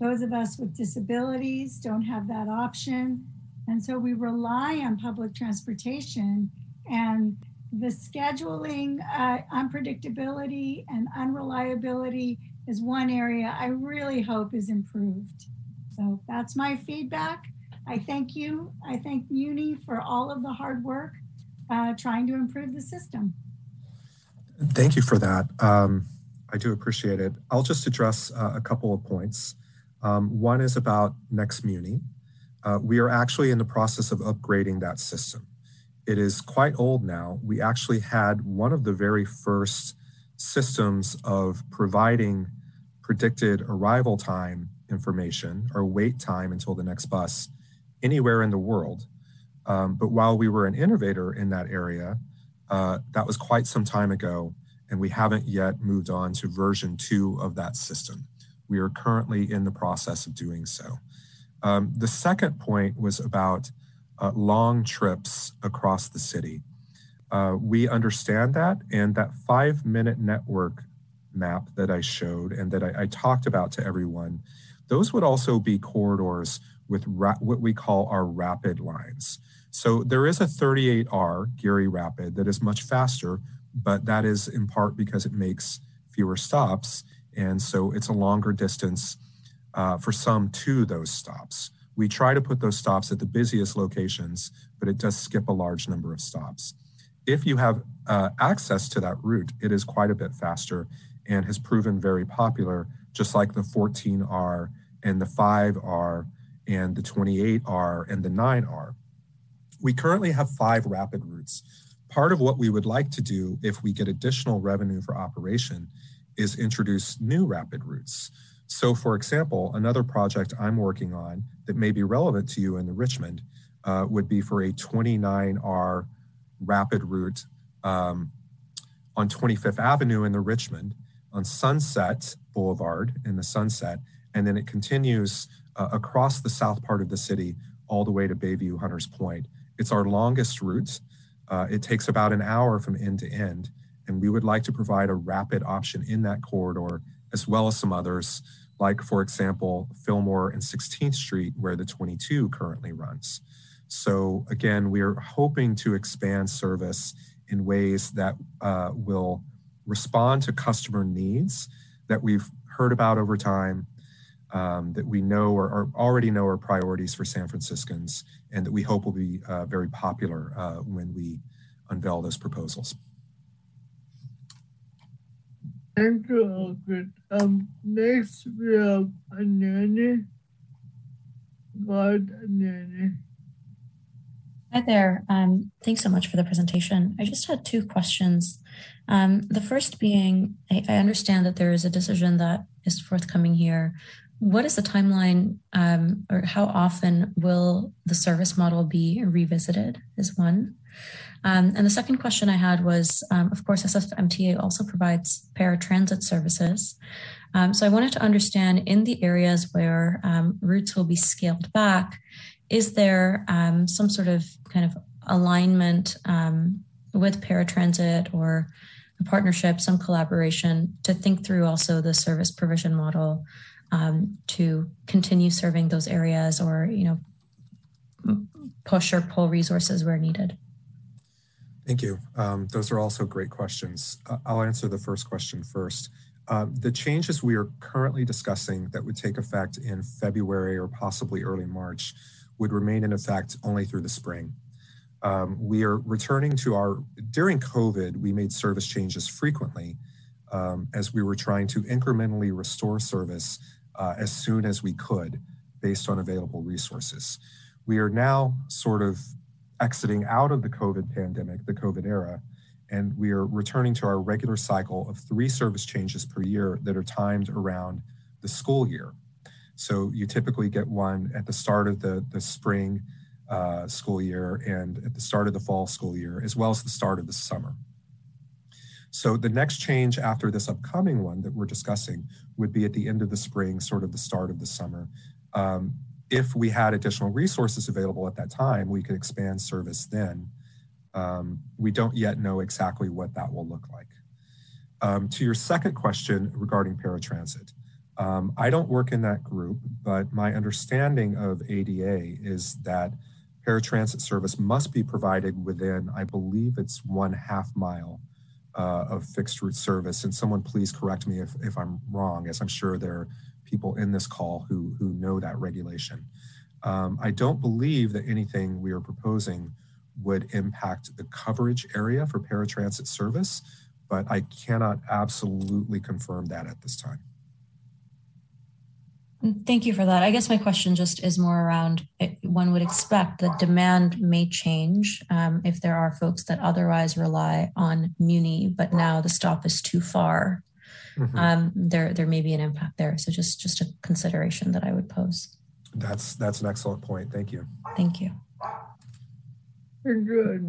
Speaker 11: those of us with disabilities don't have that option and so we rely on public transportation and the scheduling uh, unpredictability and unreliability is one area I really hope is improved. So that's my feedback. I thank you. I thank Muni for all of the hard work uh, trying to improve the system.
Speaker 9: Thank you for that. Um, I do appreciate it. I'll just address uh, a couple of points. Um, one is about Next Muni. Uh, we are actually in the process of upgrading that system. It is quite old now. We actually had one of the very first systems of providing predicted arrival time information or wait time until the next bus anywhere in the world. Um, but while we were an innovator in that area, uh, that was quite some time ago, and we haven't yet moved on to version two of that system. We are currently in the process of doing so. Um, the second point was about uh, long trips across the city. Uh, we understand that, and that five minute network map that I showed and that I, I talked about to everyone, those would also be corridors with what we call our rapid lines. So there is a 38R Geary Rapid that is much faster, but that is in part because it makes fewer stops. And so it's a longer distance uh, for some to those stops. We try to put those stops at the busiest locations, but it does skip a large number of stops. If you have uh, access to that route, it is quite a bit faster and has proven very popular, just like the 14R and the 5R and the 28R and the 9R. We currently have five rapid routes. Part of what we would like to do if we get additional revenue for operation is introduce new rapid routes. So, for example, another project I'm working on that may be relevant to you in the Richmond uh, would be for a 29R rapid route um, on 25th Avenue in the Richmond on Sunset Boulevard in the Sunset, and then it continues uh, across the south part of the city all the way to Bayview Hunters Point. It's our longest route. Uh, it takes about an hour from end to end, and we would like to provide a rapid option in that corridor as well as some others, like, for example, Fillmore and 16th Street, where the 22 currently runs. So, again, we're hoping to expand service in ways that uh, will respond to customer needs that we've heard about over time um, that we know or, or, already know are priorities for San Franciscans and that we hope will be uh, very popular uh, when we unveil those proposals.
Speaker 1: Thank you, Alfred. Um, next we have Anani. God, Anani.
Speaker 5: Hi there. Um, thanks so much for the presentation. I just had two questions. Um, the first being, I, I, understand that there is a decision that is forthcoming here what is the timeline um, or how often will the service model be revisited is one. Um, and the second question I had was, um, of course, SFMTA also provides paratransit services. Um, so I wanted to understand in the areas where um, routes will be scaled back, is there um, some sort of kind of alignment with paratransit or a partnership, some collaboration to think through also the service provision model um, to continue serving those areas or you know push or pull resources where needed.
Speaker 9: Thank you. Um, those are also great questions. Uh, i'll answer the first question first. Uh, the changes we are currently discussing that would take effect in february or possibly early march would remain in effect only through the spring. Um, we are returning to our during covid we made service changes frequently um, as we were trying to incrementally restore service uh, as soon as we could based on available resources. We are now sort of exiting out of the COVID pandemic, the COVID era, and we are returning to our regular cycle of three service changes per year that are timed around the school year. So you typically get one at the start of the, the spring uh, school year and at the start of the fall school year, as well as the start of the summer. So the next change after this upcoming one that we're discussing would be at the end of the spring, sort of the start of the summer. Um, if we had additional resources available at that time, we could expand service then. Um, we don't yet know exactly what that will look like. Um, to your second question regarding paratransit, um, I don't work in that group, but my understanding of ADA is that paratransit service must be provided within, I believe it's one half mile uh, of fixed route service. And someone please correct me if, if I'm wrong, as I'm sure there are people in this call who, who know that regulation. Um, I don't believe that anything we are proposing would impact the coverage area for paratransit service, but I cannot absolutely confirm that at this time.
Speaker 5: Thank you for that. I guess my question just is more around one would expect that demand may change um, if there are folks that otherwise rely on Muni, but now the stop is too far. Mm-hmm. Um, there, there may be an impact there. So just, just a consideration that I would pose.
Speaker 9: That's that's an excellent point. Thank you.
Speaker 5: Thank you.
Speaker 1: Good.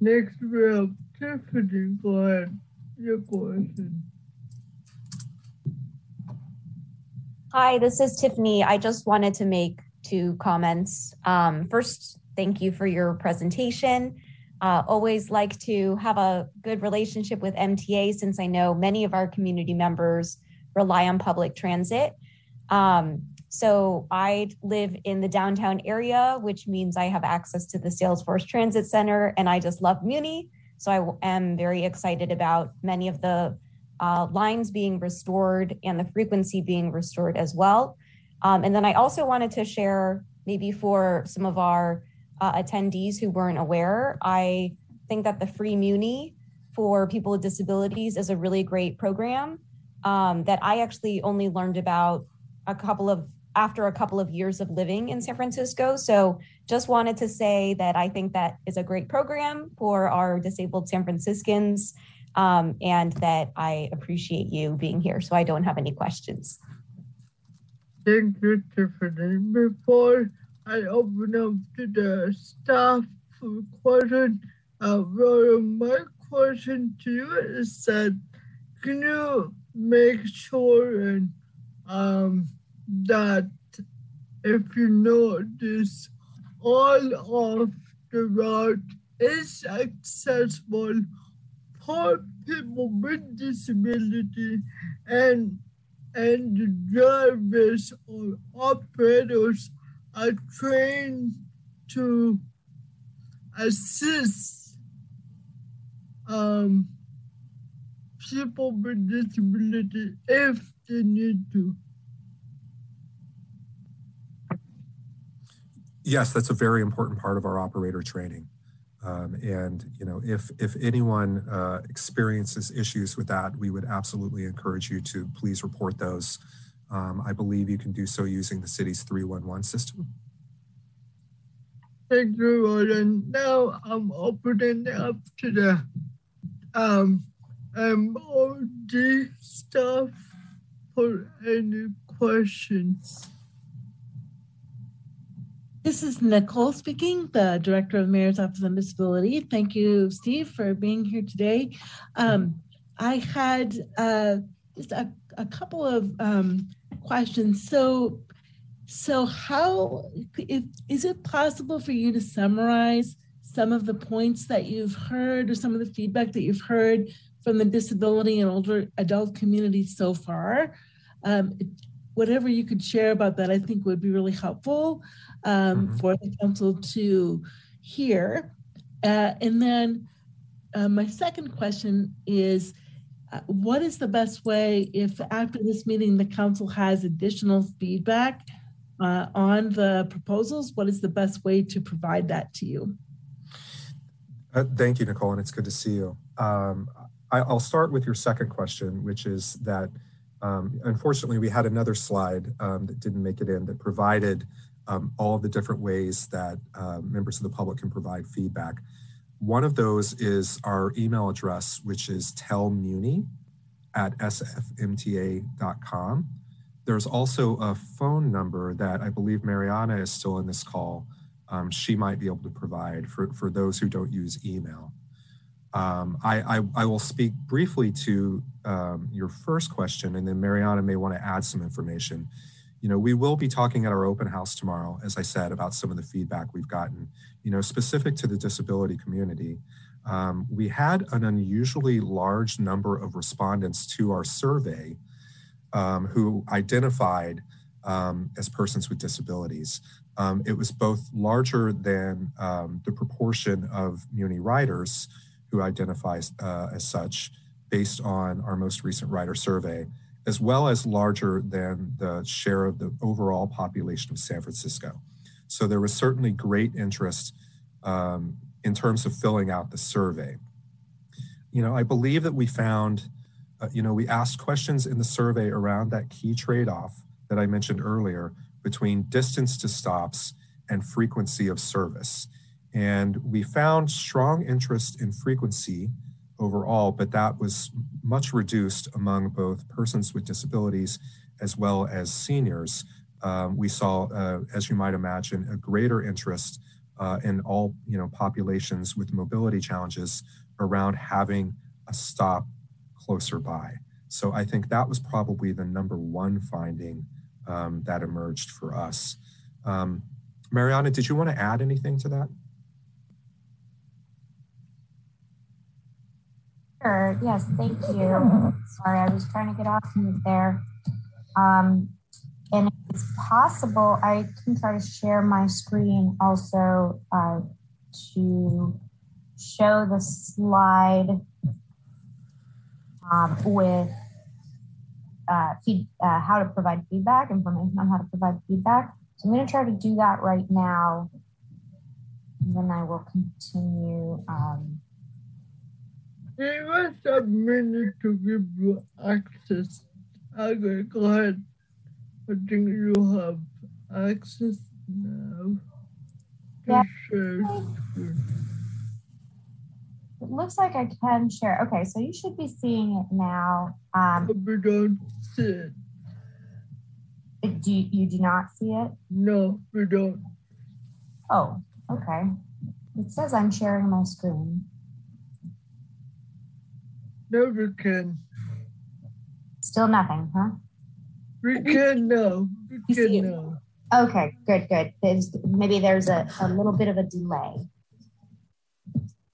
Speaker 1: Next, we have Tiffany. Go ahead. Your question.
Speaker 12: Hi, this is Tiffany. I just wanted to make two comments. Um, first, thank you for your presentation. Uh, always like to have a good relationship with MTA since I know many of our community members rely on public transit. Um, so I live in the downtown area, which means I have access to the Salesforce Transit Center, and I just love Muni. So I am very excited about many of the uh, lines being restored and the frequency being restored as well. Um, and then I also wanted to share, maybe for some of our uh, attendees who weren't aware, I think that the Free Muni for people with disabilities is a really great program um, that I actually only learned about a couple of after a couple of years of living in San Francisco. So just wanted to say that I think that is a great program for our disabled San Franciscans um, and that I appreciate you being here. So I don't have any questions.
Speaker 1: Thank you, Tiffany. Before I open up to the staff for questions, uh, my question to you is that can you make sure and um, that if you notice all of the route is accessible for people with disability and and drivers or operators are trained to assist um, people with disability if they need to.
Speaker 9: Yes, that's a very important part of our operator training. Um, and you know, if if anyone uh, experiences issues with that, we would absolutely encourage you to please report those. Um, I believe you can do so using the city's 311 system.
Speaker 1: Thank you, Roland. Now I'm opening up to the um, MOD stuff for any questions.
Speaker 10: This is Nicole speaking, the Director of the Mayor's Office on Disability. Thank you, Steve, for being here today. Um, I had uh, just a, a, couple of um, questions. So, so how is it possible for you to summarize some of the points that you've heard or some of the feedback that you've heard from the disability and older adult community so far? Um, whatever you could share about that, I think would be really helpful um, mm-hmm. for the council to hear. Uh, and then uh, my second question is uh, what is the best way if after this meeting the council has additional feedback uh, on the proposals? What is the best way to provide that to you?
Speaker 9: Uh, thank you, Nicole, and it's good to see you. Um, I, will start with your second question, which is that um, unfortunately we had another slide um, that didn't make it in that provided um, all of the different ways that uh, members of the public can provide feedback. One of those is our email address, which is tellmuni at sfmta.com. There's also a phone number that I believe Mariana is still in this call. Um, she might be able to provide for, for those who don't use email. Um, I, I, I, will speak briefly to um, your first question, and then Mariana may want to add some information you know, we will be talking at our open house tomorrow, as I said, about some of the feedback we've gotten, you know, specific to the disability community. Um, we had an unusually large number of respondents to our survey um, who identified um, as persons with disabilities. Um, it was both larger than um, the proportion of Muni riders who identify uh, as such based on our most recent rider survey as well as larger than the share of the overall population of San Francisco. So there was certainly great interest um, in terms of filling out the survey. You know, I believe that we found, uh, you know, we asked questions in the survey around that key trade off that I mentioned earlier between distance to stops and frequency of service. And we found strong interest in frequency overall, but that was much reduced among both persons with disabilities as well as seniors. Um, we saw, uh, as you might imagine, a greater interest uh, in all you know populations with mobility challenges around having a stop closer by. So I think that was probably the number one finding um, that emerged for us. Um, Mariana, did you want to add anything to that?
Speaker 13: Sure. Yes, thank you. Sorry, I was trying to get off mute there. Um, and if it's possible, I can try to share my screen also uh, to show the slide um, with uh, feed, uh, how to provide feedback, information on how to provide feedback. So I'm going to try to do that right now. And then I will continue. Um,
Speaker 1: Give us a minute to give you access. Okay, go ahead. I think you have access now.
Speaker 13: Yeah. It looks like I can share. Okay, so you should be seeing it now. Um,
Speaker 1: we don't see it.
Speaker 13: Do you, you do not see it?
Speaker 1: No, we don't.
Speaker 13: Oh, okay. It says I'm sharing my screen.
Speaker 1: No, we can.
Speaker 13: Still nothing, huh?
Speaker 1: We can know. We can know.
Speaker 13: Okay, good, good. There's, maybe there's a, a little bit of a delay.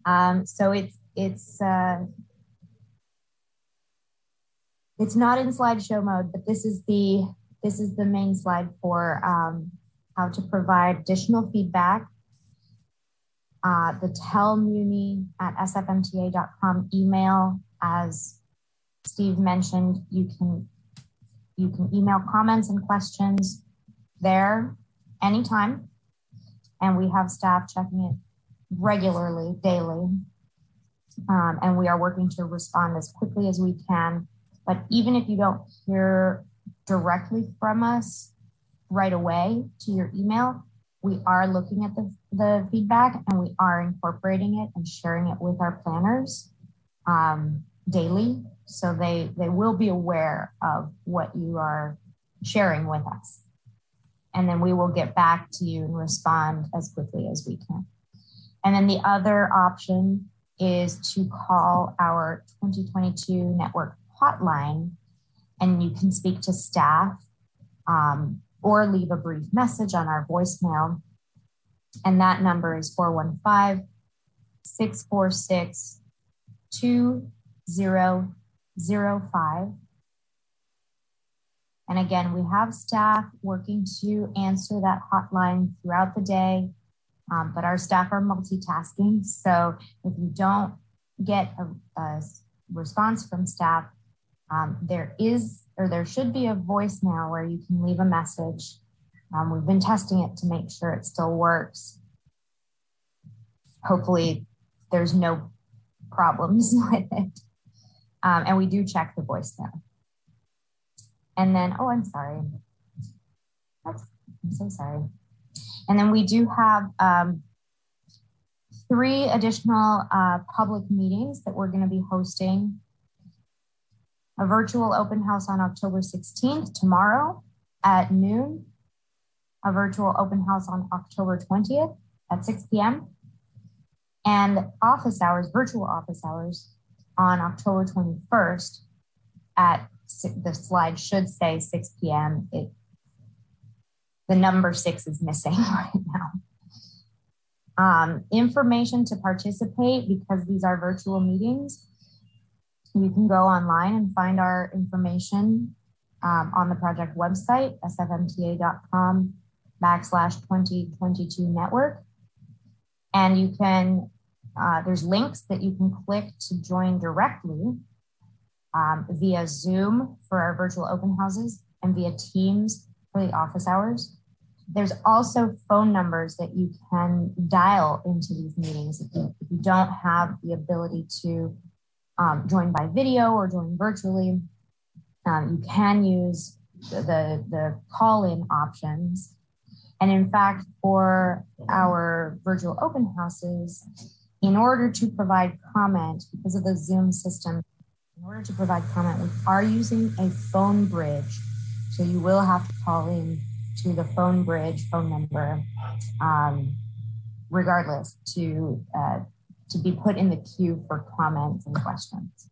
Speaker 13: Um, so it's it's uh, it's not in slideshow mode, but this is the this is the main slide for um, how to provide additional feedback. Uh, the tellmuni at sfmta.com email as Steve mentioned, you can you can email comments and questions there anytime. And we have staff checking it regularly, daily. Um, and we are working to respond as quickly as we can. But even if you don't hear directly from us right away to your email, we are looking at the, the feedback and we are incorporating it and sharing it with our planners um, daily. So they, they will be aware of what you are sharing with us. And then we will get back to you and respond as quickly as we can. And then the other option is to call our 2022 network hotline and you can speak to staff um, or leave a brief message on our voicemail. And that number is 415 646 2005. And again, we have staff working to answer that hotline throughout the day, um, but our staff are multitasking. So if you don't get a, a response from staff, um, there is or there should be a voicemail where you can leave a message. Um, we've been testing it to make sure it still works. Hopefully, there's no problems with it. Um, and we do check the voicemail. And then, oh, I'm sorry. I'm so sorry. And then we do have um, three additional uh, public meetings that we're going to be hosting. A virtual open house on October 16th, tomorrow at noon. A virtual open house on October 20th at 6 p.m. And office hours, virtual office hours on October 21st at the slide should say 6 p.m. It, the number six is missing right now. Um, information to participate because these are virtual meetings. You can go online and find our information um, on the project website, sfmta.com backslash 2022 network. And you can, uh, there's links that you can click to join directly um, via Zoom for our virtual open houses and via Teams for the office hours. There's also phone numbers that you can dial into these meetings if you, if you don't have the ability to um, join by video or join virtually. Um, you can use the, the call-in options. And in fact, for our virtual open houses, in order to provide comment, because of the Zoom system, in order to provide comment, we are using a phone bridge. So you will have to call in to the phone bridge phone number, um, regardless, to uh, to be put in the queue for comments and questions.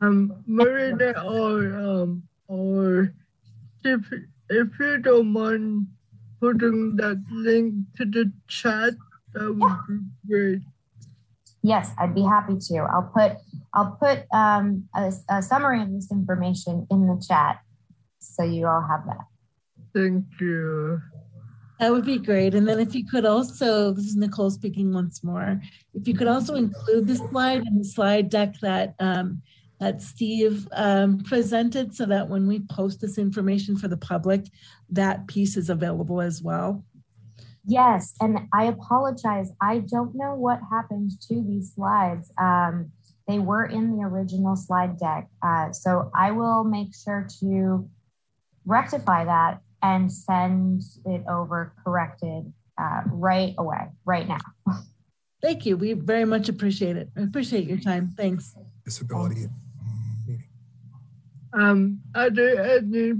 Speaker 1: Um, Marina or um or if if you don't mind putting that link to the chat, that would yeah. be great.
Speaker 13: Yes, I'd be happy to. I'll put I'll put um, a, a summary of this information in the chat so you all have that.
Speaker 1: Thank you.
Speaker 10: That would be great. And then if you could also, this is Nicole speaking once more, if you could also include the slide in the slide deck that um, that Steve um, presented so that when we post this information for the public, that piece is available as well.
Speaker 13: Yes, and I apologize. I don't know what happened to these slides. Um, they were in the original slide deck. Uh, so I will make sure to rectify that and send it over corrected uh, right away, right now.
Speaker 10: Thank you. We very much appreciate it. I appreciate your time. Thanks.
Speaker 9: Disability. meeting.
Speaker 1: Um, are there any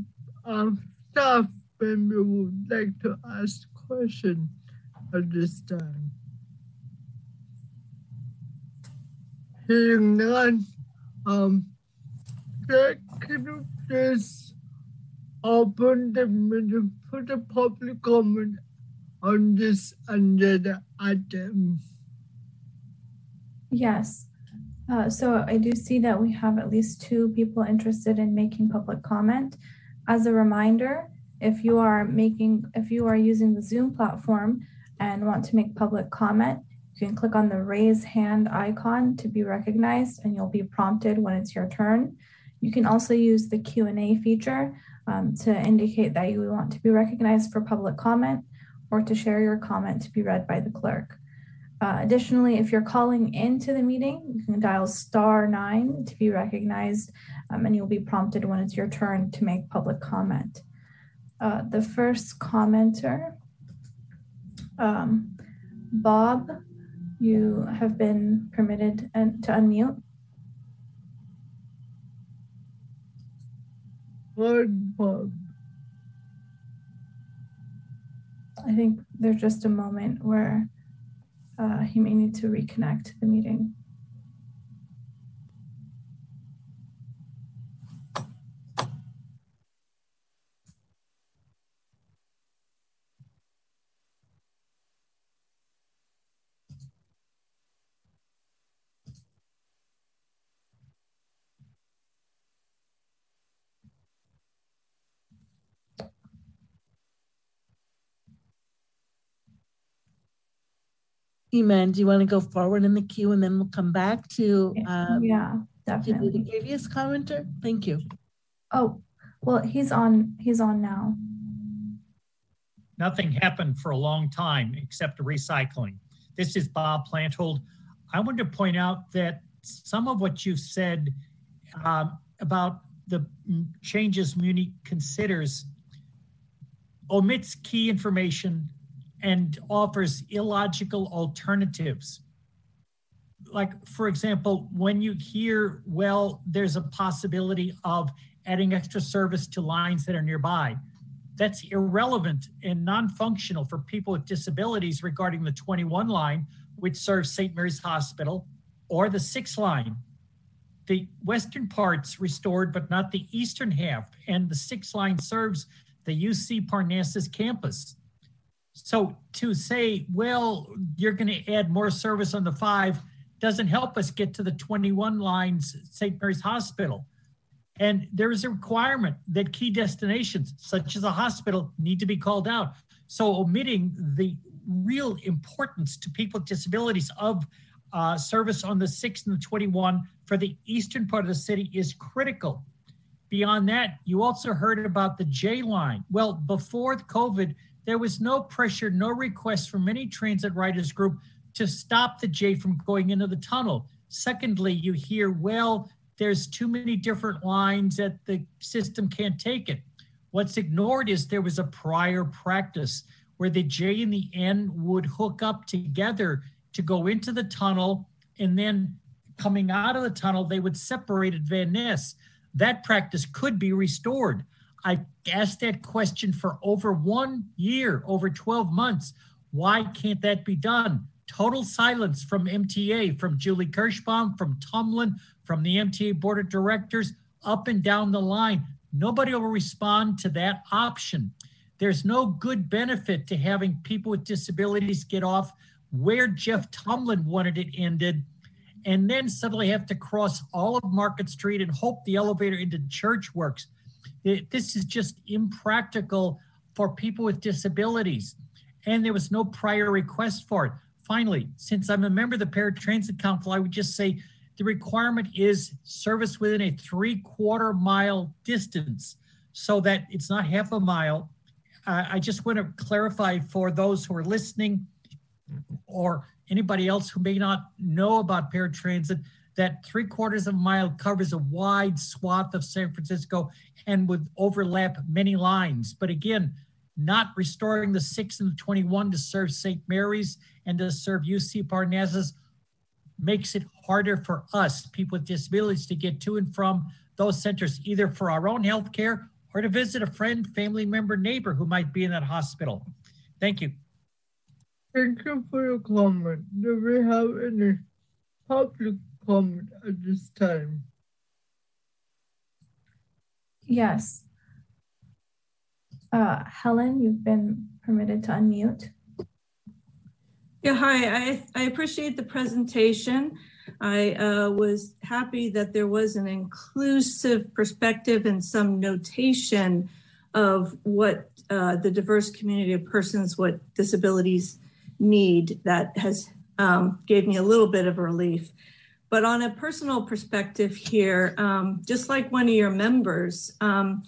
Speaker 1: um, staff member would like to ask question at this time? Hearing none, um, can you please open the meeting for the public comment on this agenda item?
Speaker 2: Yes. Uh, so I do see that we have at least two people interested in making public comment. As a reminder, if you are making, if you are using the Zoom platform and want to make public comment, you can click on the raise hand icon to be recognized and you'll be prompted when it's your turn. You can also use the Q&A feature um, to indicate that you want to be recognized for public comment or to share your comment to be read by the clerk. Uh, additionally, if you're calling into the meeting, you can dial star nine to be recognized um, and you'll be prompted when it's your turn to make public comment. Uh, the first commenter, um, Bob, you have been permitted to unmute.
Speaker 1: Good, Bob.
Speaker 2: I think there's just a moment where uh, he may need to reconnect to the meeting.
Speaker 10: Iman, do you want to go forward in the queue and then we'll come back to
Speaker 2: um, yeah, definitely
Speaker 10: the previous commenter? Thank you.
Speaker 2: Oh, well, he's on. He's on now.
Speaker 6: Nothing happened for a long time except recycling. This is Bob Planthold. I want to point out that some of what you've said um, about the changes Muni considers omits key information and offers illogical alternatives. Like, for example, when you hear, well, there's a possibility of adding extra service to lines that are nearby, that's irrelevant and non functional for people with disabilities regarding the 21 line, which serves St. Mary's Hospital, or the 6 line. The western part's restored, but not the eastern half, and the 6 line serves the UC Parnassus campus. So to say, well, you're going to add more service on the five doesn't help us get to the 21 lines St. Mary's Hospital. And there is a requirement that key destinations, such as a hospital, need to be called out. So omitting the real importance to people with disabilities of uh, service on the 6 and the 21 for the eastern part of the city is critical. Beyond that, you also heard about the J line. Well, before COVID, there was no pressure, no request from any transit riders group to stop the J from going into the tunnel. Secondly, you hear, well, there's too many different lines that the system can't take it. What's ignored is there was a prior practice where the J and the N would hook up together to go into the tunnel and then coming out of the tunnel, they would separate at Van Ness. That practice could be restored. I asked that question for over one year, over 12 months. Why can't that be done? Total silence from MTA, from Julie Kirschbaum, from Tumlin, from the MTA board of directors, up and down the line. Nobody will respond to that option. There's no good benefit to having people with disabilities get off where Jeff Tumlin wanted it ended and then suddenly have to cross all of Market Street and hope the elevator into church works. It, this is just impractical for people with disabilities. And there was no prior request for it. Finally, since I'm a member of the Paratransit Council, I would just say the requirement is service within a three quarter mile distance so that it's not half a mile. Uh, I just want to clarify for those who are listening or anybody else who may not know about paratransit that three quarters of a mile covers a wide swath of San Francisco and would overlap many lines. But again, not restoring the 6 and the 21 to serve St. Mary's and to serve UC Parnassus makes it harder for us, people with disabilities, to get to and from those centers, either for our own health care or to visit a friend, family member, neighbor who might be in that hospital. Thank you.
Speaker 1: Thank you for your comment. Do we have any public comment at this time?
Speaker 2: Yes. Uh, Helen, you've been permitted to unmute.
Speaker 14: Yeah, hi. I, I appreciate the presentation. I uh, was happy that there was an inclusive perspective and some notation of what uh, the diverse community of persons with disabilities need that has um, gave me a little bit of relief. But on a personal perspective here, um, just like one of your members, um,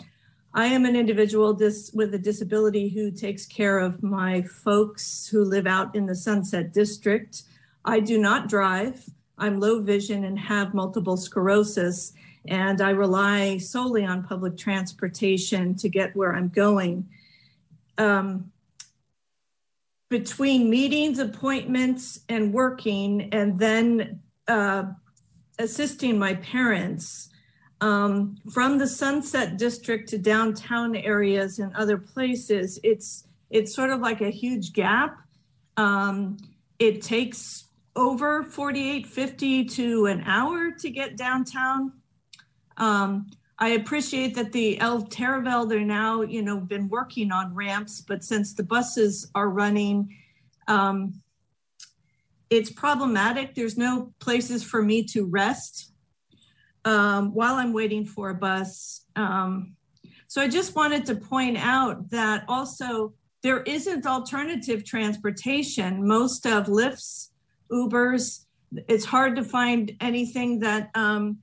Speaker 14: I am an individual dis- with a disability who takes care of my folks who live out in the Sunset District. I do not drive. I'm low vision and have multiple sclerosis, and I rely solely on public transportation to get where I'm going. Um, between meetings, appointments, and working, and then uh, assisting my parents um, from the Sunset District to downtown areas and other places, it's it's sort of like a huge gap. Um, it takes over 48, 50 to an hour to get downtown. Um, I appreciate that the L Taraval, they're now, you know, been working on ramps, but since the buses are running, um, it's problematic. There's no places for me to rest um, while I'm waiting for a bus. Um, so I just wanted to point out that also there isn't alternative transportation. Most of Lyft's, Ubers, it's hard to find anything that um,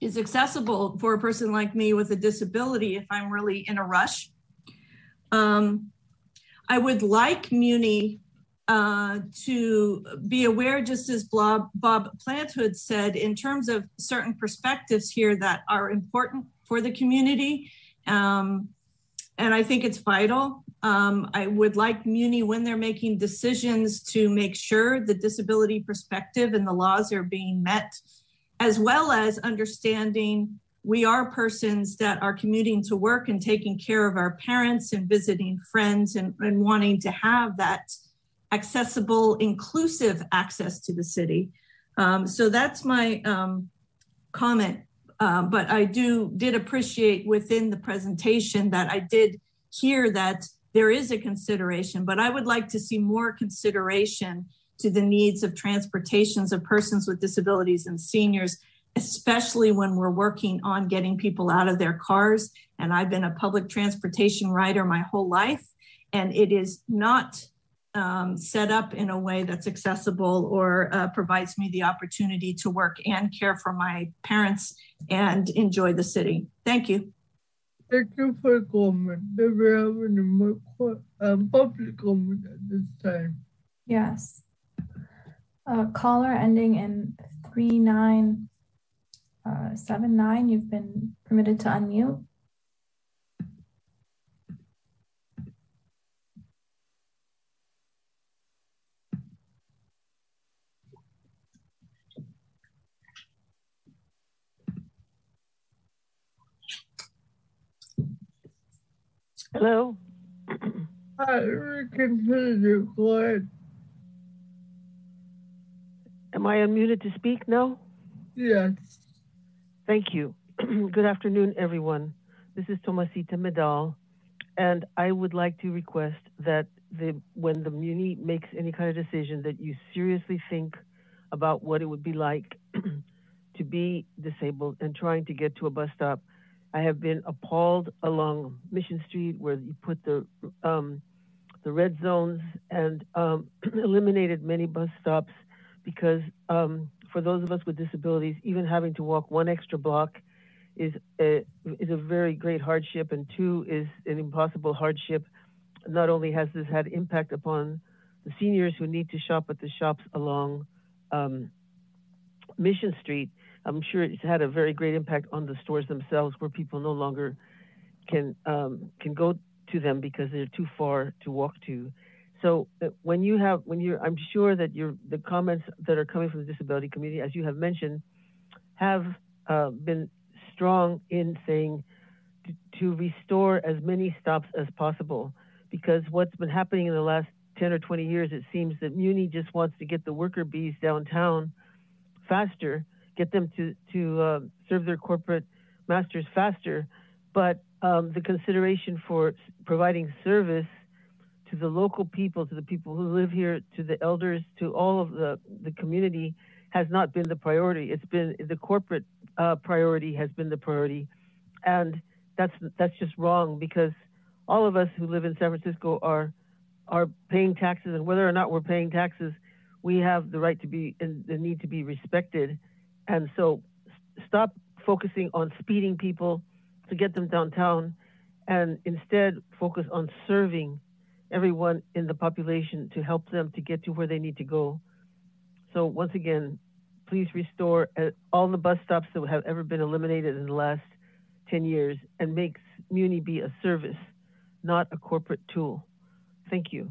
Speaker 14: is accessible for a person like me with a disability if I'm really in a rush. Um, I would like Muni uh, to be aware, just as Bob, Bob Planthold said, in terms of certain perspectives here that are important for the community. Um, and I think it's vital. Um, I would like Muni, when they're making decisions, to make sure the disability perspective and the laws are being met as well as understanding we are persons that are commuting to work and taking care of our parents and visiting friends and, and wanting to have that accessible, inclusive access to the city. Um, so that's my um, comment. Uh, but I do did appreciate within the presentation that I did hear that there is a consideration, but I would like to see more consideration to the needs of transportations of persons with disabilities and seniors, especially when we're working on getting people out of their cars. And I've been a public transportation rider my whole life, and it is not um, set up in a way that's accessible or uh, provides me the opportunity to work and care for my parents and enjoy the city. Thank you.
Speaker 1: Thank you for comment. Do we have any more um, public comment at this time?
Speaker 2: Yes. A caller ending in 3979, uh, you've been permitted to unmute.
Speaker 15: Hello.
Speaker 1: Hi, we can hear you. Go.
Speaker 15: Am I unmuted to speak now?
Speaker 1: Yes.
Speaker 15: Thank you. Good afternoon, everyone. This is Tomasita Medal, and I would like to request that the when the Muni makes any kind of decision, that you seriously think about what it would be like to be disabled and trying to get to a bus stop I have been appalled along Mission Street where you put the um, the red zones and um, eliminated many bus stops because um, for those of us with disabilities, even having to walk one extra block is a, is a very great hardship, and two is an impossible hardship. Not only has this had impact upon the seniors who need to shop at the shops along um, Mission Street, I'm sure it's had a very great impact on the stores themselves, where people no longer can um, can go to them because they're too far to walk to. So uh, when you have when you're, I'm sure that your the comments that are coming from the disability community, as you have mentioned, have uh, been strong in saying to, to restore as many stops as possible. Because what's been happening in the last 10 or 20 years, it seems that Muni just wants to get the worker bees downtown faster get them to to uh, serve their corporate masters faster, but um, the consideration for providing service to the local people, to the people who live here, to the elders, to all of the, the community has not been the priority. It's been the corporate uh, priority has been the priority, and that's that's just wrong because all of us who live in San Francisco are are paying taxes, and whether or not we're paying taxes, we have the right to be and the need to be respected. And so stop focusing on speeding people to get them downtown and instead focus on serving everyone in the population to help them to get to where they need to go. So once again, please restore uh, all the bus stops that have ever been eliminated in the last 10 years and make Muni be a service, not a corporate tool. Thank you.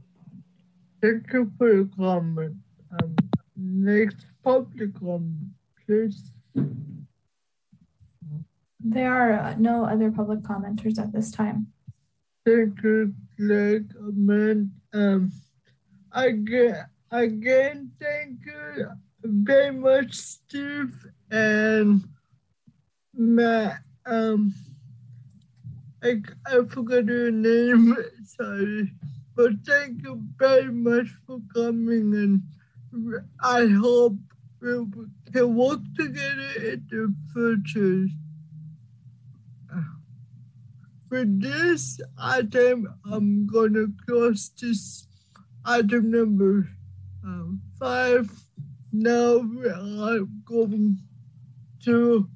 Speaker 1: Thank you for your comment. Um, next public comment.
Speaker 2: There are uh, no other public commenters at this time.
Speaker 1: Thank you, man. Um, again, again, thank you very much, Steve and Matt. Um, I, I forgot your name, sorry, but thank you very much for coming, and I hope we can work together in the future. For this item, I'm gonna close this item number um, five. Now I'm going to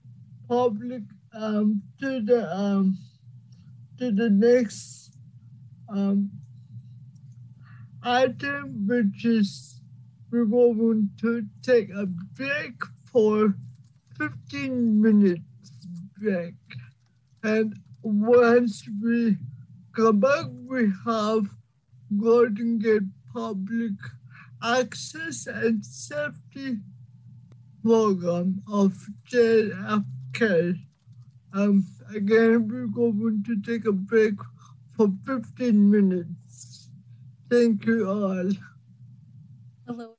Speaker 1: public um, to the um, to the next um, item, which is we're going to take a break for 15 minutes break. And once we come back, we have Golden Gate Public Access and Safety Program of JFK. Um, again, we're going to take a break for 15 minutes. Thank you all.
Speaker 5: Hello.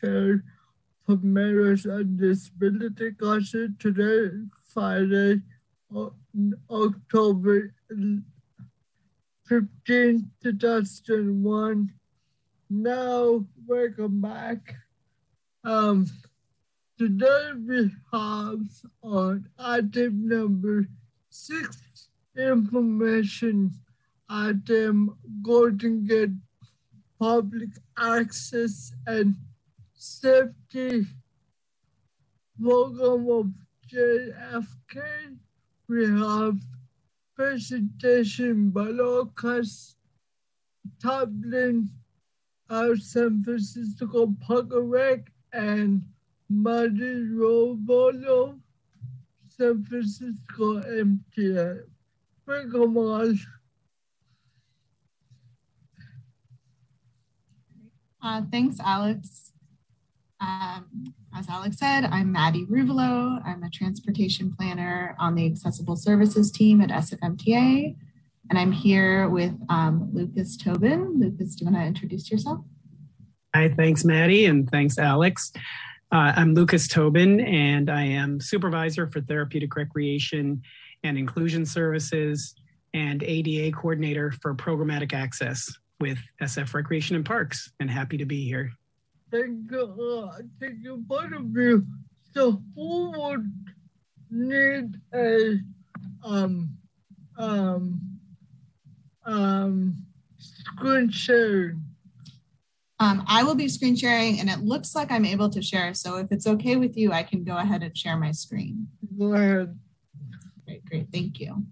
Speaker 1: Co-chair for Mayors and Disability Council today, Friday, October 15, 2001. Now, welcome back. Um, today we have on item number six information item Golden Gate public access and safety program of JFK. We have presentation by Lucas Tobin of San Francisco Park Rec and Maddie Ruvolo, San Francisco MTA. Welcome on.
Speaker 16: Uh, thanks, Alex. Um, as Alex said, I'm Maddie Ruvolo. I'm a transportation planner on the accessible services team at SFMTA. And I'm here with um, Lucas Tobin. Lucas, do you want to introduce yourself?
Speaker 17: Hi, thanks, Maddie, and thanks, Alex. Uh, I'm Lucas Tobin, and I am supervisor for therapeutic recreation and inclusion services and ADA coordinator for programmatic access with SF Recreation and Parks, and happy to be here.
Speaker 1: Thank you, uh, thank you both of you. So who would need a um um um screen sharing?
Speaker 16: Um, I will be screen sharing and it looks like I'm able to share. So if it's okay with you, I can go ahead and share my screen.
Speaker 1: Go ahead.
Speaker 16: Great, great. Thank you.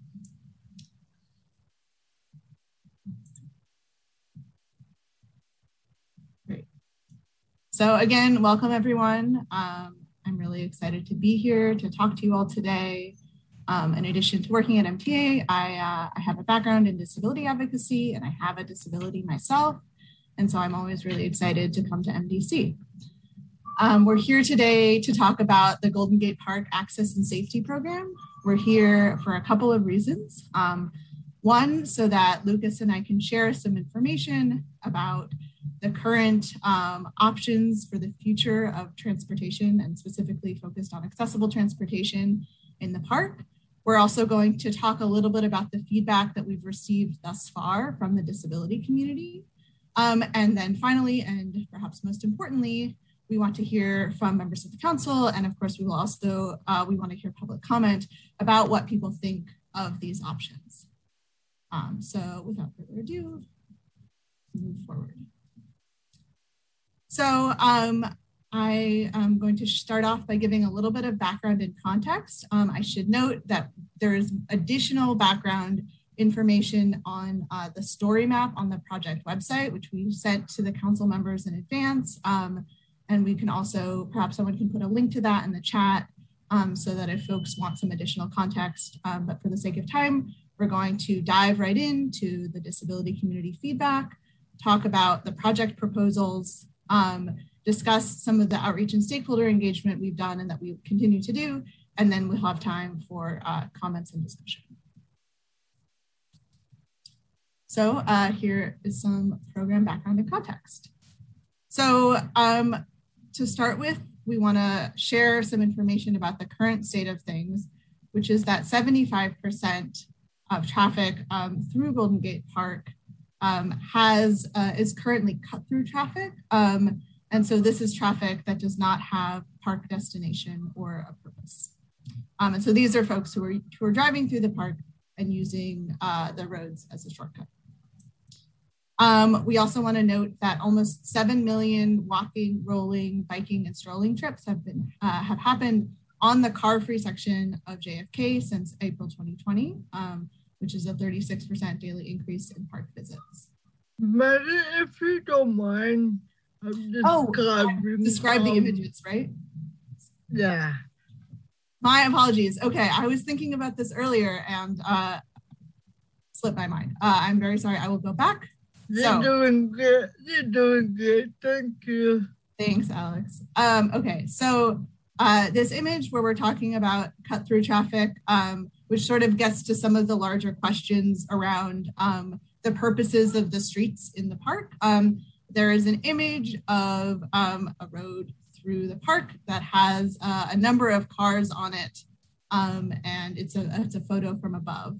Speaker 16: So again, welcome everyone. Um, I'm really excited to be here to talk to you all today. Um, in addition to working at MTA, I, uh, I have a background in disability advocacy and I have a disability myself. And so I'm always really excited to come to MDC. Um, we're here today to talk about the Golden Gate Park Access and Safety Program. We're here for a couple of reasons. Um, one, so that Lucas and I can share some information about the current um, options for the future of transportation and specifically focused on accessible transportation in the park. We're also going to talk a little bit about the feedback that we've received thus far from the disability community. Um, and then finally, and perhaps most importantly, we want to hear from members of the council. And of course, we will also, uh, we want to hear public comment about what people think of these options. Um, so without further ado, move forward. So um, I am going to start off by giving a little bit of background and context. Um, I should note that there is additional background information on uh, the story map on the project website, which we sent to the council members in advance. Um, and we can also, perhaps someone can put a link to that in the chat um, so that if folks want some additional context, um, but for the sake of time, we're going to dive right into the disability community feedback, talk about the project proposals, um, discuss some of the outreach and stakeholder engagement we've done and that we continue to do, and then we'll have time for uh, comments and discussion. So uh, here is some program background and context. So um, to start with, we wanna share some information about the current state of things, which is that 75% of traffic um, through Golden Gate Park um, has uh, is currently cut through traffic. Um, and so this is traffic that does not have park destination or a purpose. Um, and so these are folks who are, who are driving through the park and using uh, the roads as a shortcut. Um, we also want to note that almost 7 million walking, rolling, biking, and strolling trips have been uh, have happened on the car-free section of JFK since April 2020, um, which is a 36% daily increase in park visits.
Speaker 1: Maybe if you don't mind, I'm
Speaker 16: oh, describe um, the images, right?
Speaker 1: Yeah.
Speaker 16: My apologies. Okay, I was thinking about this earlier and uh, slipped my mind. Uh, I'm very sorry. I will go back.
Speaker 1: You're so, doing good. You're doing good. Thank you.
Speaker 16: Thanks, Alex. Um, okay, so uh, this image where we're talking about cut through traffic, um, which sort of gets to some of the larger questions around um, the purposes of the streets in the park. Um, there is an image of um, a road through the park that has uh, a number of cars on it. Um, and it's a, it's a photo from above.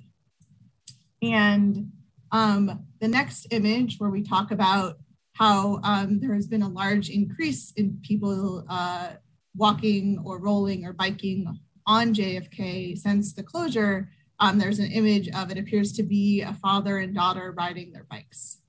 Speaker 16: And um, the next image where we talk about how um, there has been a large increase in people uh, walking or rolling or biking on JFK since the closure. Um, there's an image of it appears to be a father and daughter riding their bikes.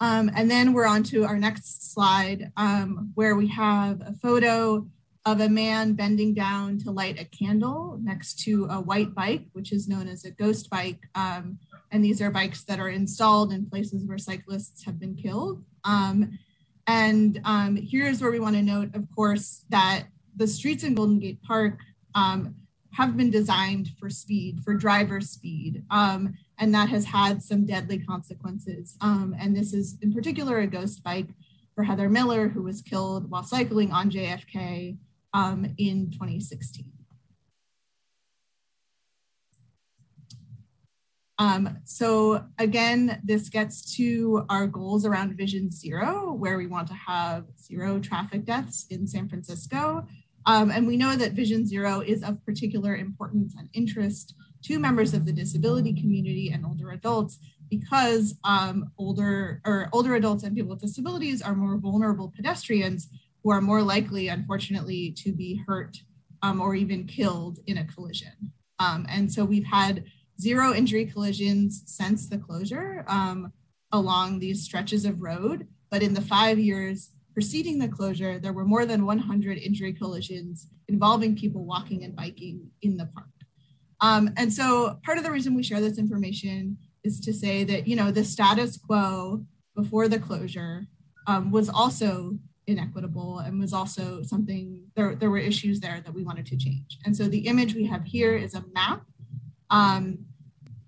Speaker 16: Um, and then we're on to our next slide um, where we have a photo of a man bending down to light a candle next to a white bike, which is known as a ghost bike. Um, and these are bikes that are installed in places where cyclists have been killed. Um, and um, here's where we want to note, of course, that the streets in Golden Gate Park um, have been designed for speed, for driver speed. Um, and that has had some deadly consequences. Um, and this is in particular a ghost bike for Heather Miller, who was killed while cycling on JFK um, in 2016. Um, so again, this gets to our goals around Vision Zero, where we want to have zero traffic deaths in San Francisco. Um, and we know that Vision Zero is of particular importance and interest to members of the disability community and older adults because um, older or older adults and people with disabilities are more vulnerable pedestrians who are more likely, unfortunately, to be hurt um, or even killed in a collision. Um, and so we've had zero injury collisions since the closure um, along these stretches of road. But in the five years preceding the closure, there were more than 100 injury collisions involving people walking and biking in the park. Um, and so part of the reason we share this information is to say that, you know, the status quo before the closure um, was also inequitable and was also something there, there were issues there that we wanted to change and so the image we have here is a map um,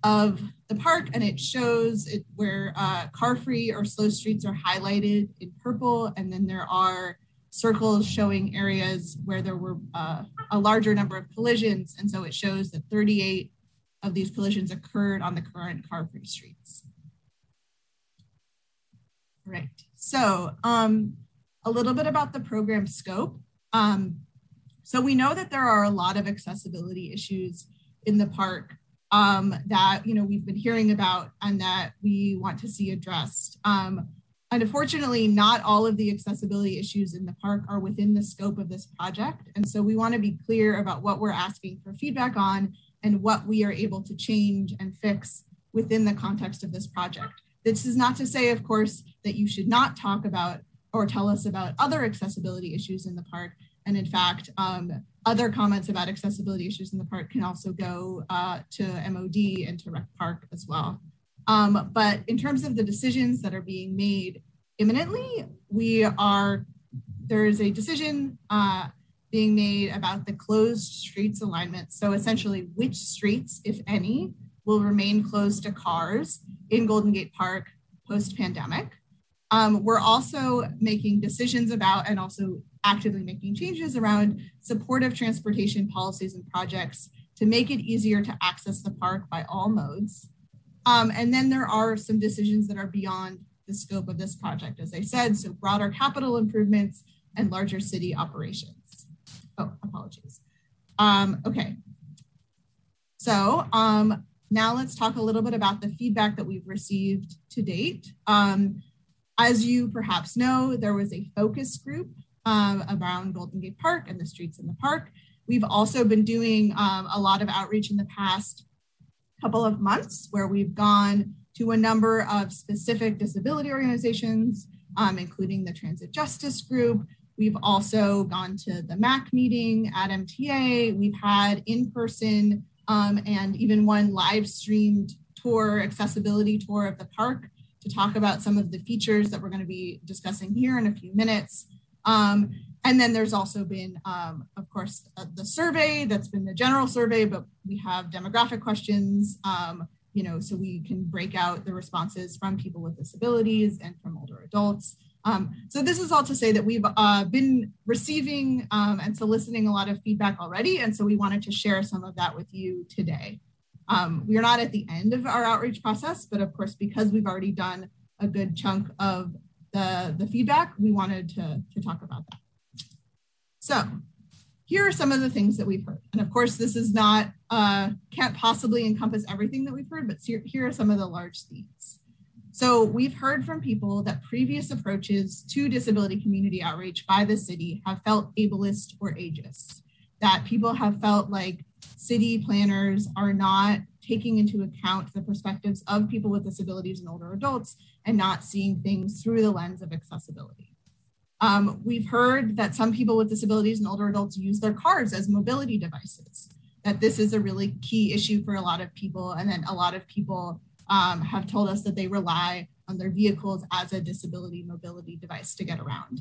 Speaker 16: of the park and it shows it where uh, car free or slow streets are highlighted in purple and then there are circles showing areas where there were uh, a larger number of collisions and so it shows that 38 of these collisions occurred on the current car free streets right so um, a little bit about the program scope. Um, so we know that there are a lot of accessibility issues in the park um, that you know we've been hearing about and that we want to see addressed. Um, unfortunately, not all of the accessibility issues in the park are within the scope of this project, and so we want to be clear about what we're asking for feedback on and what we are able to change and fix within the context of this project. This is not to say, of course, that you should not talk about or tell us about other accessibility issues in the park. And in fact, um, other comments about accessibility issues in the park can also go uh, to MOD and to Rec Park as well. Um, but in terms of the decisions that are being made imminently, we are, there is a decision uh, being made about the closed streets alignment. So essentially which streets, if any, will remain closed to cars in Golden Gate Park post-pandemic. Um, we're also making decisions about and also actively making changes around supportive transportation policies and projects to make it easier to access the park by all modes. Um, and then there are some decisions that are beyond the scope of this project, as I said, so broader capital improvements and larger city operations. Oh, apologies. Um, okay. So um, now let's talk a little bit about the feedback that we've received to date. Um, as you perhaps know, there was a focus group um, around Golden Gate Park and the streets in the park. We've also been doing um, a lot of outreach in the past couple of months where we've gone to a number of specific disability organizations, um, including the Transit Justice Group. We've also gone to the MAC meeting at MTA. We've had in-person um, and even one live streamed tour, accessibility tour of the park to talk about some of the features that we're going to be discussing here in a few minutes. Um, and then there's also been, um, of course, uh, the survey that's been the general survey, but we have demographic questions, um, you know, so we can break out the responses from people with disabilities and from older adults. Um, so this is all to say that we've uh, been receiving um, and soliciting a lot of feedback already. And so we wanted to share some of that with you today. Um, we are not at the end of our outreach process, but of course, because we've already done a good chunk of the, the feedback, we wanted to, to talk about that. So here are some of the things that we've heard. And of course, this is not, uh, can't possibly encompass everything that we've heard, but here, here are some of the large themes. So we've heard from people that previous approaches to disability community outreach by the city have felt ableist or ageist, that people have felt like city planners are not taking into account the perspectives of people with disabilities and older adults and not seeing things through the lens of accessibility. Um, we've heard that some people with disabilities and older adults use their cars as mobility devices, that this is a really key issue for a lot of people. And then a lot of people um, have told us that they rely on their vehicles as a disability mobility device to get around.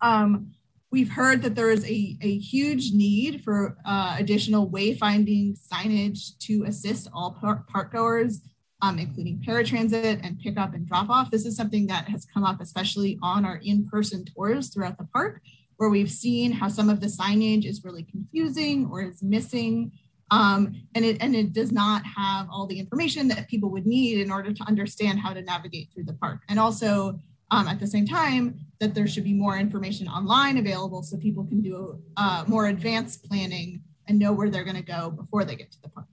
Speaker 16: Um, we've heard that there is a, a huge need for uh, additional wayfinding signage to assist all park, park goers um, including paratransit and pickup and drop off. This is something that has come up, especially on our in-person tours throughout the park, where we've seen how some of the signage is really confusing or is missing. Um, and, it, and it does not have all the information that people would need in order to understand how to navigate through the park. And also um, at the same time, that there should be more information online available so people can do uh, more advanced planning and know where they're gonna go before they get to the park.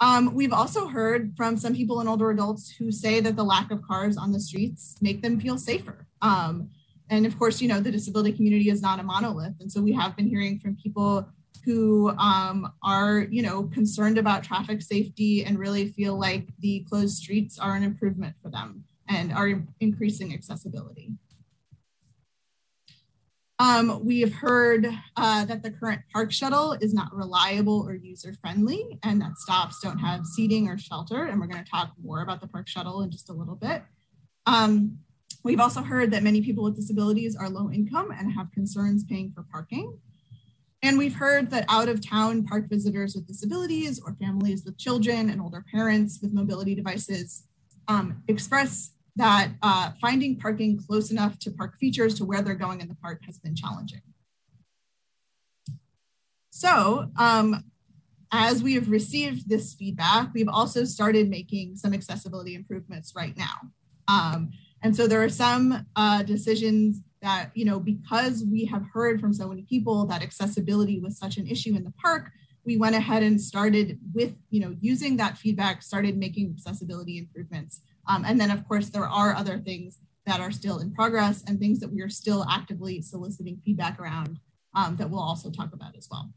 Speaker 16: Um, we've also heard from some people and older adults who say that the lack of cars on the streets make them feel safer. Um, and of course, you know, the disability community is not a monolith. And so we have been hearing from people who um, are, you know, concerned about traffic safety and really feel like the closed streets are an improvement for them and are increasing accessibility. Um, we have heard uh, that the current park shuttle is not reliable or user friendly and that stops don't have seating or shelter. And we're gonna talk more about the park shuttle in just a little bit. Um, we've also heard that many people with disabilities are low income and have concerns paying for parking. And we've heard that out of town park visitors with disabilities or families with children and older parents with mobility devices um, express that uh, finding parking close enough to park features to where they're going in the park has been challenging. So um, as we have received this feedback, we've also started making some accessibility improvements right now. Um, and so there are some uh, decisions that, you know, because we have heard from so many people that accessibility was such an issue in the park, we went ahead and started with, you know, using that feedback, started making accessibility improvements um, and then, of course, there are other things that are still in progress and things that we are still actively soliciting feedback around um, that we'll also talk about as well.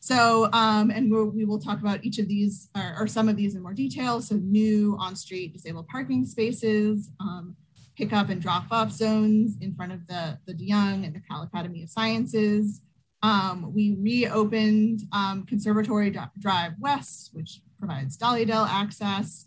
Speaker 16: So, um, and we will talk about each of these or, or, some of these in more detail. So new on-street disabled parking spaces, um, pickup and drop-off zones in front of the, the DeYoung and the Cal Academy of Sciences. Um, we reopened um, Conservatory Drive West, which provides Dahlia Dell access.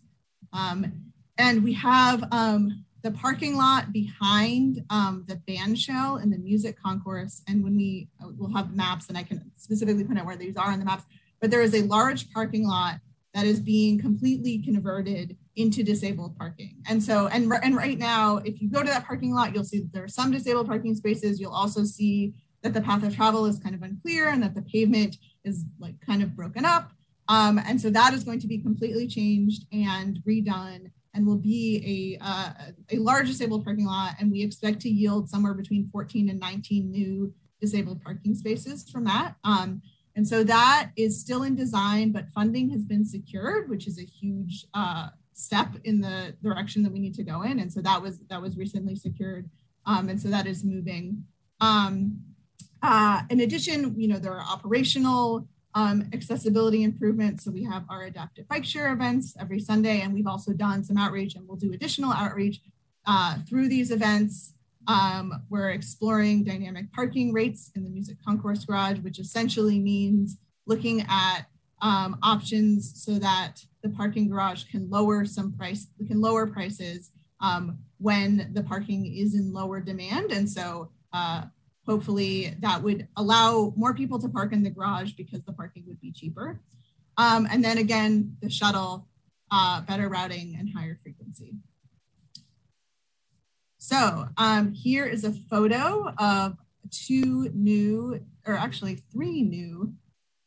Speaker 16: Um, and we have um, the parking lot behind um, the band shell and the music concourse. And when we, uh, we'll have maps and I can specifically point out where these are on the maps, but there is a large parking lot that is being completely converted into disabled parking. And so, and, and right now, if you go to that parking lot, you'll see there are some disabled parking spaces. You'll also see that the path of travel is kind of unclear and that the pavement is like kind of broken up. Um, and so that is going to be completely changed and redone and will be a, uh, a large disabled parking lot. And we expect to yield somewhere between 14 and 19 new disabled parking spaces from that. Um, and so that is still in design, but funding has been secured, which is a huge uh, step in the direction that we need to go in. And so that was that was recently secured. Um, and so that is moving. Um, uh, in addition, you know, there are operational um, accessibility improvements. So we have our adaptive bike share events every Sunday, and we've also done some outreach and we'll do additional outreach uh, through these events. Um, we're exploring dynamic parking rates in the Music Concourse Garage, which essentially means looking at um, options so that the parking garage can lower some price, we can lower prices um, when the parking is in lower demand. And so uh, hopefully that would allow more people to park in the garage because the parking would be cheaper. Um, and then again, the shuttle, uh, better routing and higher frequency. So um, here is a photo of two new, or actually three new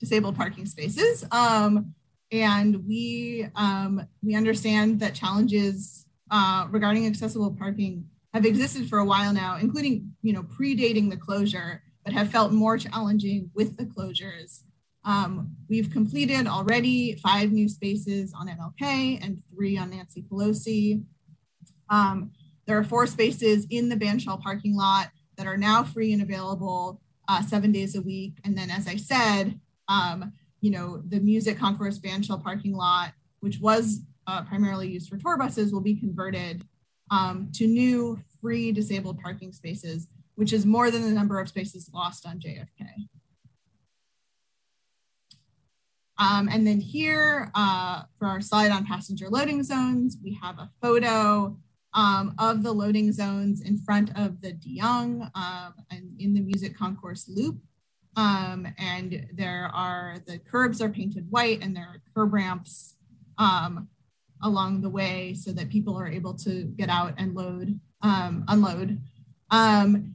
Speaker 16: disabled parking spaces. Um, and we um, we understand that challenges uh, regarding accessible parking have existed for a while now, including you know predating the closure, but have felt more challenging with the closures. Um, we've completed already five new spaces on MLK and three on Nancy Pelosi. Um, there are four spaces in the Bandshell parking lot that are now free and available uh, seven days a week. And then, as I said, um, you know, the Music Concourse Bandshell parking lot, which was uh, primarily used for tour buses, will be converted um, to new free disabled parking spaces, which is more than the number of spaces lost on JFK. Um, and then here uh, for our slide on passenger loading zones, we have a photo um, of the loading zones in front of the De Young um, and in the music concourse loop. Um, and there are, the curbs are painted white and there are curb ramps um, along the way so that people are able to get out and load, um, unload. Um,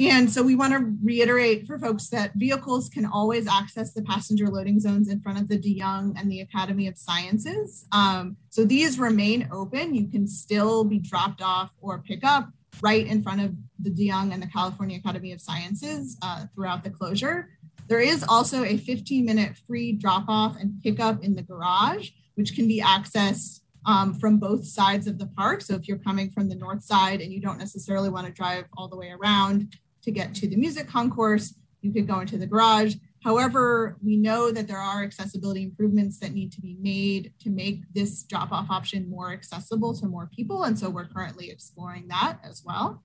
Speaker 16: and so we want to reiterate for folks that vehicles can always access the passenger loading zones in front of the De Young and the Academy of Sciences. Um, so these remain open. You can still be dropped off or pick up right in front of the De Young and the California Academy of Sciences uh, throughout the closure. There is also a 15 minute free drop off and pickup in the garage, which can be accessed um, from both sides of the park. So if you're coming from the north side and you don't necessarily want to drive all the way around, to get to the music concourse, you could go into the garage. However, we know that there are accessibility improvements that need to be made to make this drop off option more accessible to more people. And so we're currently exploring that as well.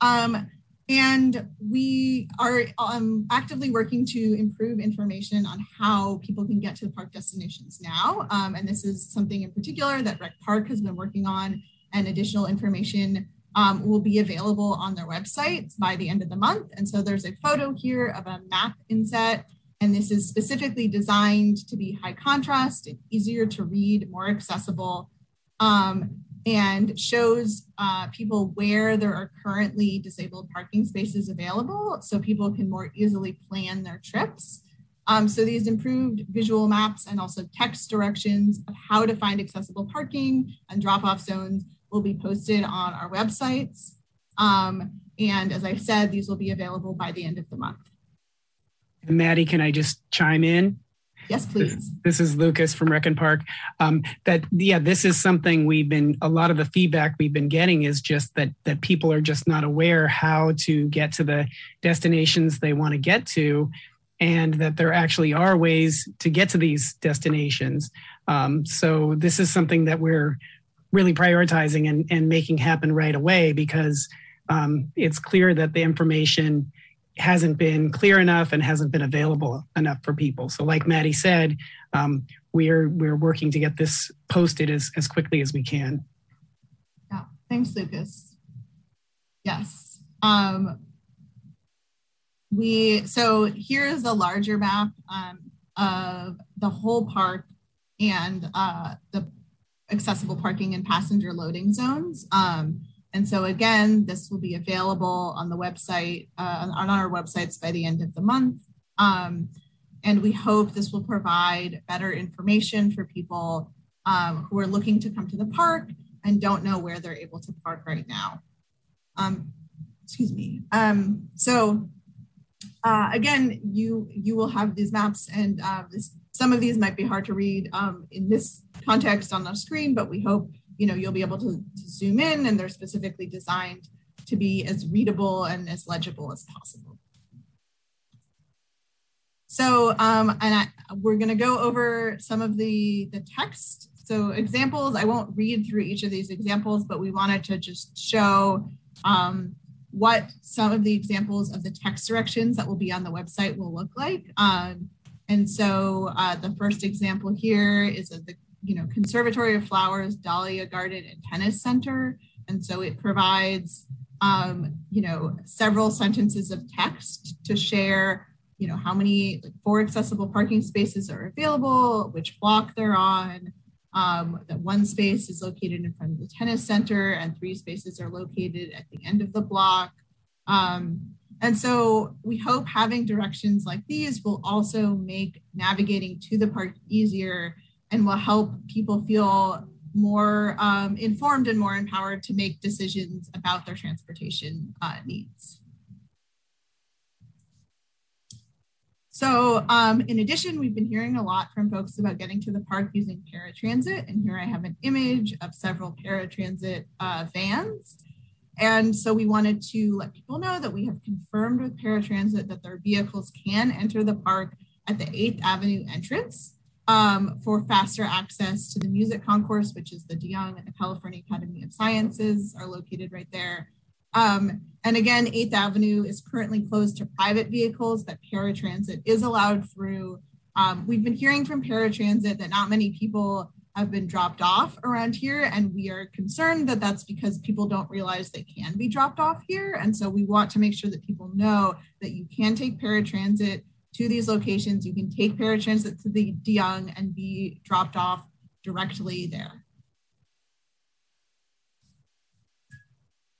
Speaker 16: Um, and we are um, actively working to improve information on how people can get to the park destinations now. Um, and this is something in particular that Rec Park has been working on and additional information um, will be available on their website by the end of the month. And so there's a photo here of a map inset, and this is specifically designed to be high contrast, easier to read, more accessible, um, and shows uh, people where there are currently disabled parking spaces available so people can more easily plan their trips. Um, so these improved visual maps and also text directions of how to find accessible parking and drop-off zones will be posted on our websites. Um, and as I said, these will be available by the end of the month.
Speaker 17: Maddie, can I just chime in?
Speaker 16: Yes, please.
Speaker 17: This, this is Lucas from Rec and Park. Um, that yeah, this is something we've been. A lot of the feedback we've been getting is just that that people are just not aware how to get to the destinations they want to get to, and that there actually are ways to get to these destinations. Um, so this is something that we're really prioritizing and, and making happen right away because um, it's clear that the information hasn't been clear enough and hasn't been available enough for people. So, like Maddie said, um, we're we're working to get this posted as as quickly as we can.
Speaker 16: Yeah, thanks, Lucas. Yes. Um, we so here's a larger map um, of the whole park and uh, the accessible parking and passenger loading zones. Um, and so again, this will be available on the website, uh, on our websites by the end of the month. Um, and we hope this will provide better information for people um, who are looking to come to the park and don't know where they're able to park right now. Um, excuse me. Um, so uh, again, you you will have these maps and uh, this, some of these might be hard to read um, in this context on the screen, but we hope you know you'll be able to, to zoom in and they're specifically designed to be as readable and as legible as possible. So, um, and I, we're going to go over some of the, the text. So examples, I won't read through each of these examples, but we wanted to just show um, what some of the examples of the text directions that will be on the website will look like. Um, and so uh, the first example here is of the you know, Conservatory of Flowers, Dahlia Garden, and Tennis Center. And so it provides, um, you know, several sentences of text to share, you know, how many like, four accessible parking spaces are available, which block they're on, um, that one space is located in front of the tennis center and three spaces are located at the end of the block. Um, And so we hope having directions like these will also make navigating to the park easier and will help people feel more um, informed and more empowered to make decisions about their transportation uh, needs. So um, in addition, we've been hearing a lot from folks about getting to the park using paratransit. And here I have an image of several paratransit uh, vans. And so we wanted to let people know that we have confirmed with paratransit that their vehicles can enter the park at the 8th Avenue entrance um, for faster access to the music concourse, which is the de Young and the California Academy of Sciences are located right there. Um, and again, 8th Avenue is currently closed to private vehicles, but paratransit is allowed through. Um, we've been hearing from paratransit that not many people have been dropped off around here, and we are concerned that that's because people don't realize they can be dropped off here. And so we want to make sure that people know that you can take paratransit to these locations. You can take paratransit to the de Young and be dropped off directly there.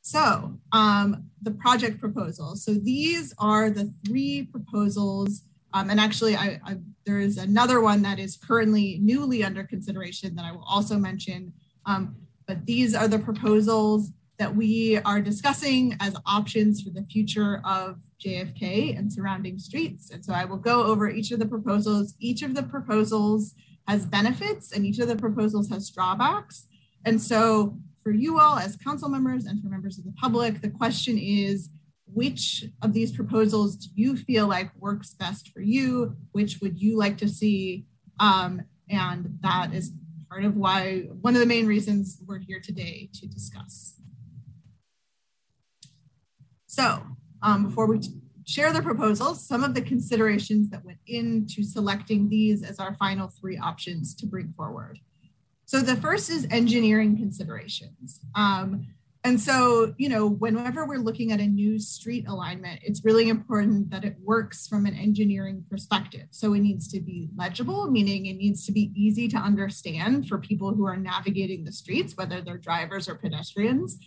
Speaker 16: So um, the project proposals. So these are the three proposals. Um, and actually, I, I, there is another one that is currently newly under consideration that I will also mention. Um, but these are the proposals that we are discussing as options for the future of JFK and surrounding streets. And so I will go over each of the proposals. Each of the proposals has benefits and each of the proposals has drawbacks. And so for you all as council members and for members of the public, the question is, which of these proposals do you feel like works best for you? Which would you like to see? Um, and that is part of why, one of the main reasons we're here today to discuss. So um, before we share the proposals, some of the considerations that went into selecting these as our final three options to bring forward. So the first is engineering considerations. Um, and so, you know, whenever we're looking at a new street alignment, it's really important that it works from an engineering perspective. So it needs to be legible, meaning it needs to be easy to understand for people who are navigating the streets, whether they're drivers or pedestrians.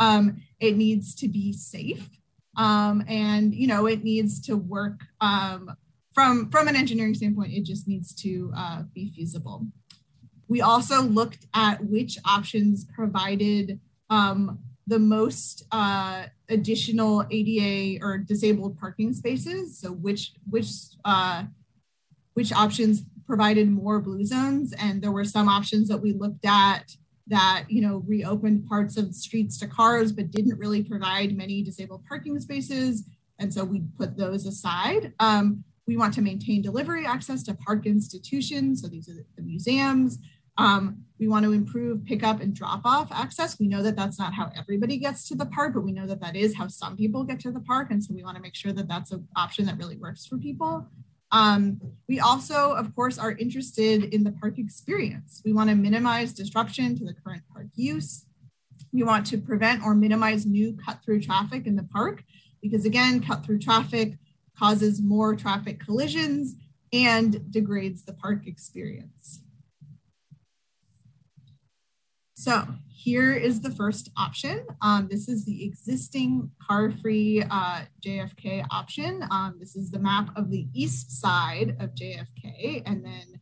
Speaker 16: Um, it needs to be safe. Um, and, you know, it needs to work um, from, from an engineering standpoint, it just needs to uh, be feasible. We also looked at which options provided um, the most uh, additional ADA or disabled parking spaces. So which which uh, which options provided more blue zones, and there were some options that we looked at that you know reopened parts of streets to cars, but didn't really provide many disabled parking spaces, and so we put those aside. Um, we want to maintain delivery access to park institutions, so these are the museums, um, we want to improve pickup and drop off access. We know that that's not how everybody gets to the park, but we know that that is how some people get to the park. And so we want to make sure that that's an option that really works for people. Um, we also, of course, are interested in the park experience. We want to minimize disruption to the current park use. We want to prevent or minimize new cut through traffic in the park because, again, cut through traffic causes more traffic collisions and degrades the park experience. So here is the first option. Um, this is the existing car-free uh, JFK option. Um, this is the map of the east side of JFK. And then,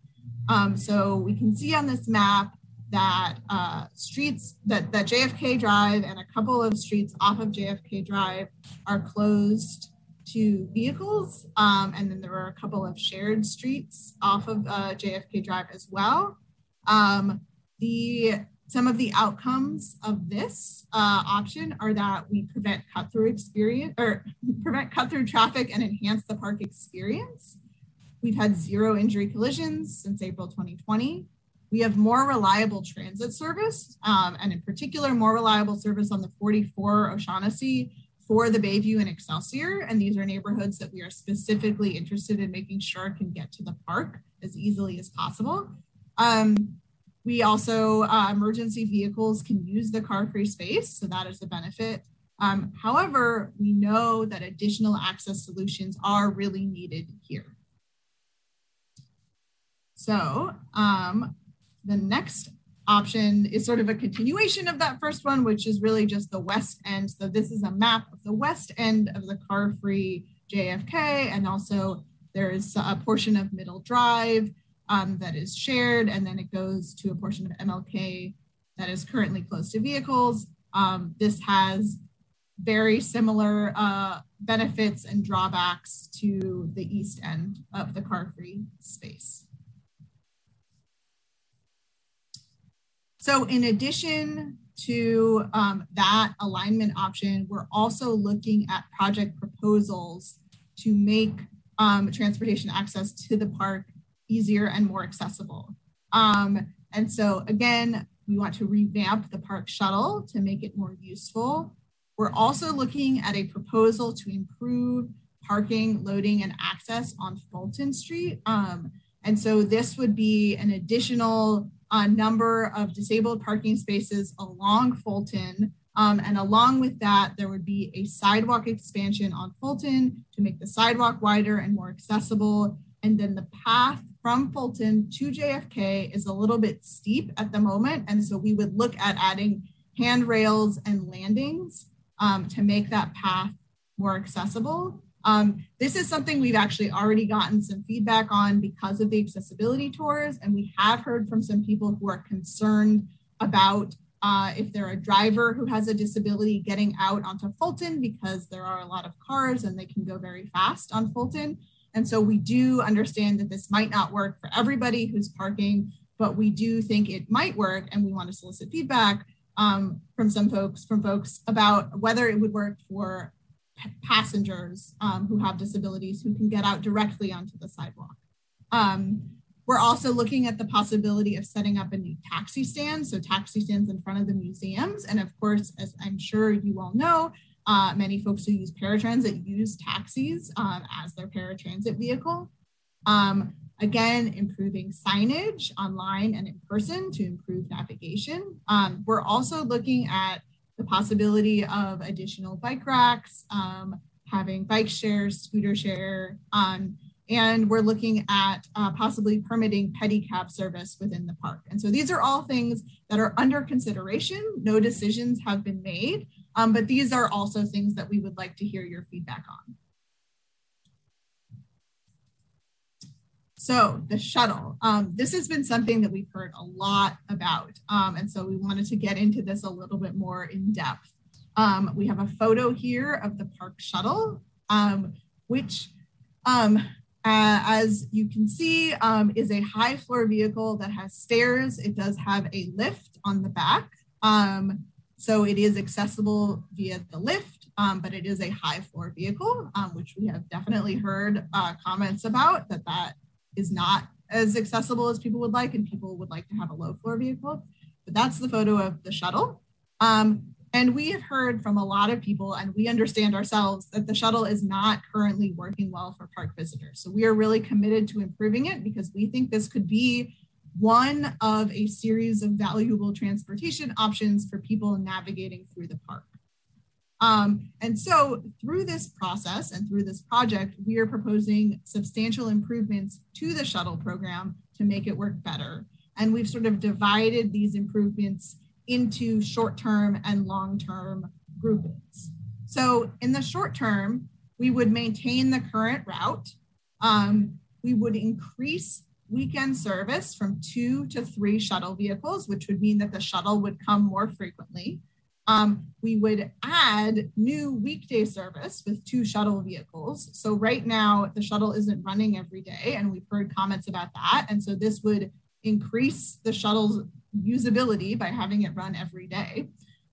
Speaker 16: um, so we can see on this map that uh, streets, that, that JFK Drive and a couple of streets off of JFK Drive are closed to vehicles. Um, and then there are a couple of shared streets off of uh, JFK Drive as well. Um, the some of the outcomes of this uh, option are that we prevent cut through experience or prevent cut through traffic and enhance the park experience. We've had zero injury collisions since April 2020. We have more reliable transit service, um, and in particular, more reliable service on the 44 O'Shaughnessy for the Bayview and Excelsior. And these are neighborhoods that we are specifically interested in making sure can get to the park as easily as possible. Um, we also, uh, emergency vehicles can use the car-free space, so that is a benefit. Um, however, we know that additional access solutions are really needed here. So um, the next option is sort of a continuation of that first one, which is really just the west end. So this is a map of the west end of the car-free JFK, and also there's a portion of Middle Drive um, that is shared, and then it goes to a portion of MLK that is currently closed to vehicles. Um, this has very similar uh, benefits and drawbacks to the east end of the car-free space. So in addition to um, that alignment option, we're also looking at project proposals to make um, transportation access to the park easier and more accessible. Um, and so again, we want to revamp the park shuttle to make it more useful. We're also looking at a proposal to improve parking, loading, and access on Fulton Street. Um, and so this would be an additional uh, number of disabled parking spaces along Fulton. Um, and along with that, there would be a sidewalk expansion on Fulton to make the sidewalk wider and more accessible. And then the path from Fulton to JFK is a little bit steep at the moment. And so we would look at adding handrails and landings um, to make that path more accessible. Um, this is something we've actually already gotten some feedback on because of the accessibility tours, and we have heard from some people who are concerned about uh, if they're a driver who has a disability getting out onto Fulton because there are a lot of cars and they can go very fast on Fulton. And so we do understand that this might not work for everybody who's parking, but we do think it might work, and we want to solicit feedback um, from some folks, from folks about whether it would work for passengers um, who have disabilities who can get out directly onto the sidewalk. Um, we're also looking at the possibility of setting up a new taxi stand, so taxi stands in front of the museums. And of course, as I'm sure you all know, uh, many folks who use paratransit use taxis um, as their paratransit vehicle. Um, Again, improving signage online and in person to improve navigation. Um, we're also looking at the possibility of additional bike racks, um, having bike shares, scooter share, um, and we're looking at uh, possibly permitting pedicab service within the park. And so these are all things that are under consideration. No decisions have been made, um, but these are also things that we would like to hear your feedback on. So the shuttle, um, this has been something that we've heard a lot about. Um, and so we wanted to get into this a little bit more in depth. Um, we have a photo here of the park shuttle, um, which uh, as you can see, um, is a high floor vehicle that has stairs. It does have a lift on the back. So it is accessible via the lift, but it is a high floor vehicle, which we have definitely heard uh, comments about that that is not as accessible as people would like, and people would like to have a low floor vehicle. But that's the photo of the shuttle. Um, and we have heard from a lot of people, and we understand ourselves that the shuttle is not currently working well for park visitors. So we are really committed to improving it because we think this could be one of a series of valuable transportation options for people navigating through the park. Um, and so through this process and through this project, we are proposing substantial improvements to the shuttle program to make it work better. And we've sort of divided these improvements into short-term and long-term groupings. So in the short term, we would maintain the current route. Um, we would increase weekend service from two to three shuttle vehicles, which would mean that the shuttle would come more frequently. Um, we would add new weekday service with two shuttle vehicles. So right now the shuttle isn't running every day and we've heard comments about that. And so this would increase the shuttle's usability by having it run every day.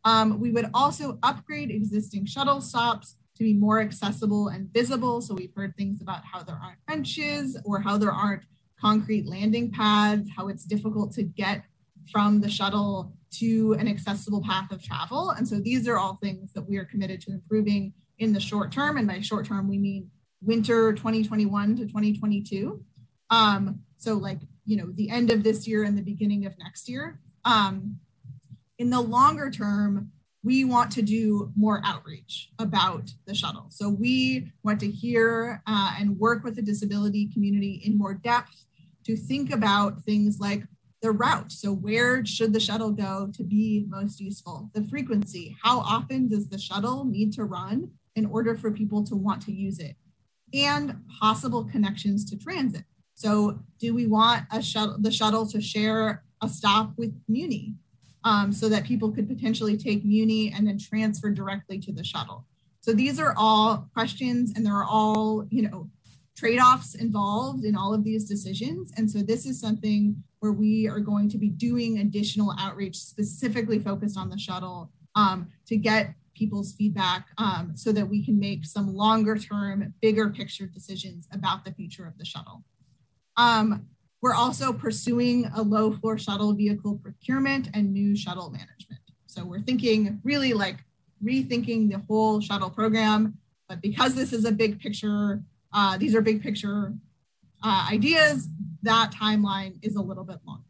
Speaker 16: Um, we would also upgrade existing shuttle stops to be more accessible and visible. So we've heard things about how there aren't benches or how there aren't concrete landing pads, how it's difficult to get from the shuttle to an accessible path of travel. And so these are all things that we are committed to improving in the short term. And by short term, we mean winter 2021 to 2022. Um, so like, you know, the end of this year and the beginning of next year. Um, in the longer term, we want to do more outreach about the shuttle. So we want to hear uh, and work with the disability community in more depth to think about things like the route. So where should the shuttle go to be most useful? The frequency, how often does the shuttle need to run in order for people to want to use it? And possible connections to transit. So do we want a shuttle, the shuttle to share a stop with Muni um, so that people could potentially take Muni and then transfer directly to the shuttle? So these are all questions and there are all, you know, trade-offs involved in all of these decisions. And so this is something where we are going to be doing additional outreach specifically focused on the shuttle um, to get people's feedback um, so that we can make some longer term, bigger picture decisions about the future of the shuttle. Um, we're also pursuing a low floor shuttle vehicle procurement and new shuttle management. So we're thinking really like rethinking the whole shuttle program. But because this is a big picture, uh, these are big picture uh, ideas, that timeline is a little bit longer.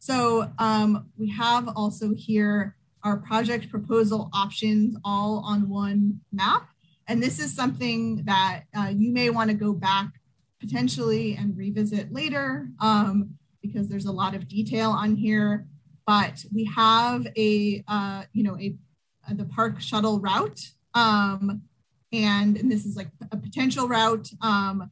Speaker 16: So um, we have also here our project proposal options all on one map. And this is something that uh, you may want to go back potentially and revisit later um, because there's a lot of detail on here. But we have a, uh, you know, a, a, the park shuttle route. Um, and, and this is like a potential route um,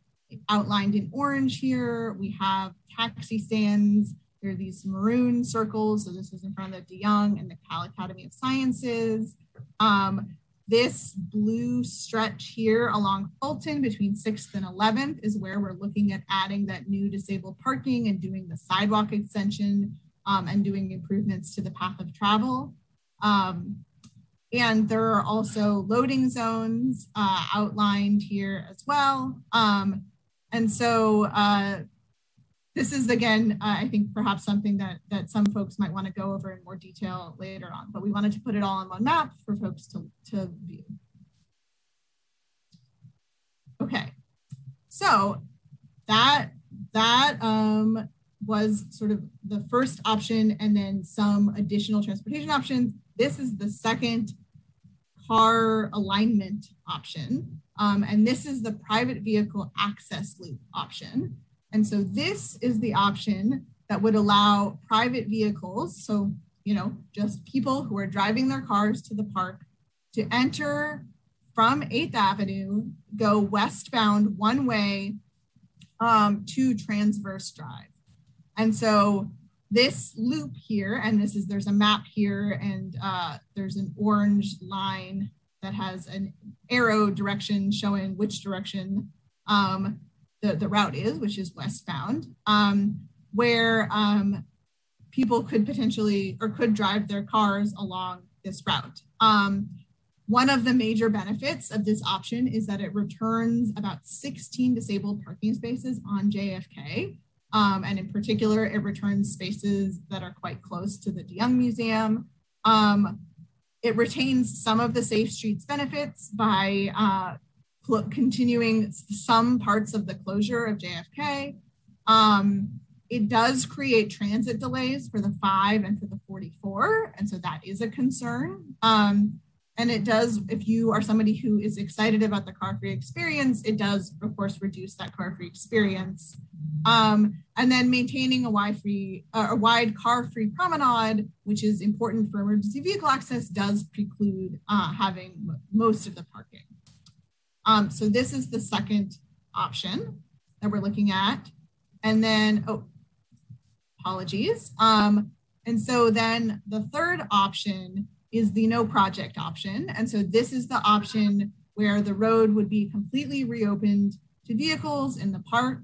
Speaker 16: outlined in orange here. We have taxi stands. There are these maroon circles. So this is in front of the De Young and the Cal Academy of Sciences. Um, this blue stretch here along Fulton between 6th and 11th is where we're looking at adding that new disabled parking and doing the sidewalk extension um, and doing improvements to the path of travel. Um, and there are also loading zones uh, outlined here as well. Um, and so uh, this is again, uh, I think perhaps something that, that some folks might want to go over in more detail later on, but we wanted to put it all on one map for folks to, to view. Okay, so that, that um, was sort of the first option and then some additional transportation options. This is the second car alignment option. Um, and this is the private vehicle access loop option. And so this is the option that would allow private vehicles, so, you know, just people who are driving their cars to the park to enter from 8th Avenue, go westbound one way um, to Transverse Drive. And so this loop here, and this is, there's a map here and uh, there's an orange line that has an arrow direction showing which direction um, the, the route is, which is westbound, um, where um, people could potentially or could drive their cars along this route. Um, one of the major benefits of this option is that it returns about 16 disabled parking spaces on JFK. Um, and in particular, it returns spaces that are quite close to the DeYoung Museum. Um, it retains some of the Safe Streets benefits by uh, continuing some parts of the closure of JFK. Um, it does create transit delays for the five and for the 44. And so that is a concern. Um, and it does, if you are somebody who is excited about the car free experience, it does, of course, reduce that car free experience. Um, and then maintaining a wide free, uh, a wide car free promenade, which is important for emergency vehicle access, does preclude uh, having most of the parking. Um, so this is the second option that we're looking at. And then, oh, apologies. Um, and so then the third option is the no project option. And so this is the option where the road would be completely reopened to vehicles in the park.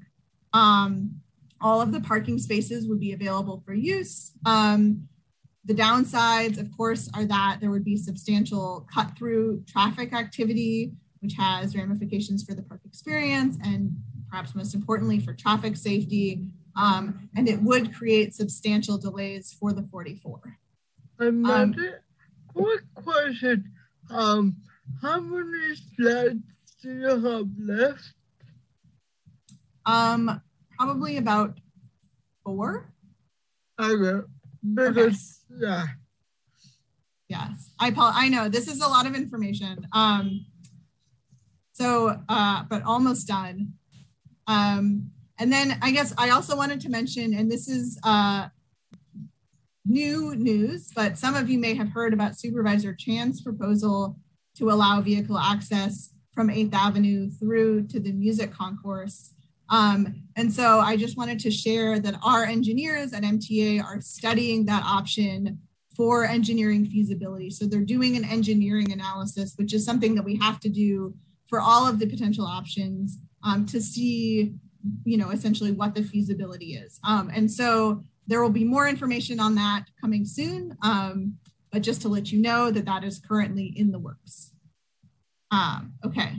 Speaker 16: Um, all of the parking spaces would be available for use. Um, the downsides, of course, are that there would be substantial cut through traffic activity which has ramifications for the park experience and perhaps most importantly for traffic safety. Um, and it would create substantial delays for the 44.
Speaker 1: Another um, quick question. Um, how many sleds do you have left?
Speaker 16: Um, probably about four.
Speaker 1: Okay. Because, okay. yeah.
Speaker 16: Yes, I, I know this is a lot of information. Um, so, uh, but almost done. Um, and then I guess I also wanted to mention, and this is uh, new news, but some of you may have heard about Supervisor Chan's proposal to allow vehicle access from 8th Avenue through to the music concourse. Um, and so I just wanted to share that our engineers at MTA are studying that option for engineering feasibility. So they're doing an engineering analysis, which is something that we have to do for all of the potential options um, to see, you know, essentially what the feasibility is. Um, and so there will be more information on that coming soon, um, but just to let you know that that is currently in the works. Um, okay.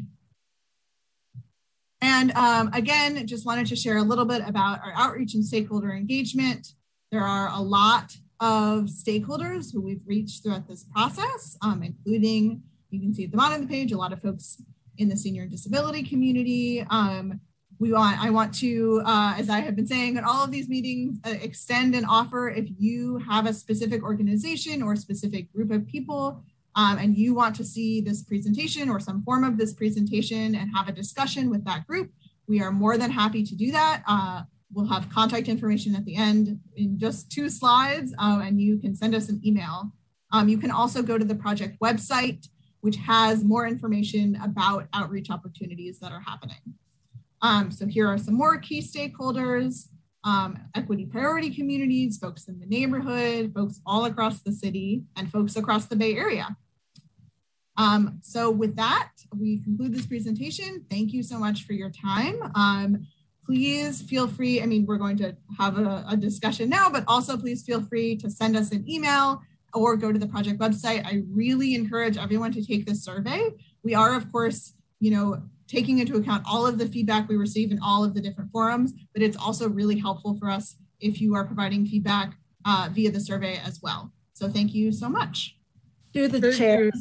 Speaker 16: And um, again, just wanted to share a little bit about our outreach and stakeholder engagement. There are a lot of stakeholders who we've reached throughout this process, um, including, you can see at the bottom of the page, a lot of folks in the senior disability community. Um, we want, I want to, uh, as I have been saying at all of these meetings, uh, extend an offer if you have a specific organization or specific group of people um, and you want to see this presentation or some form of this presentation and have a discussion with that group, we are more than happy to do that. Uh, we'll have contact information at the end in just two slides, uh, and you can send us an email. Um, you can also go to the project website, which has more information about outreach opportunities that are happening. Um, so here are some more key stakeholders, um, equity priority communities, folks in the neighborhood, folks all across the city, and folks across the Bay Area. Um, so with that, we conclude this presentation. Thank you so much for your time. Um, please feel free, I mean, we're going to have a, a, discussion now, but also please feel free to send us an email or go to the project website. I really encourage everyone to take this survey. We are, of course, you know, taking into account all of the feedback we receive in all of the different forums, but it's also really helpful for us if you are providing feedback uh, via the survey as well. So thank you so much.
Speaker 10: Through the chair,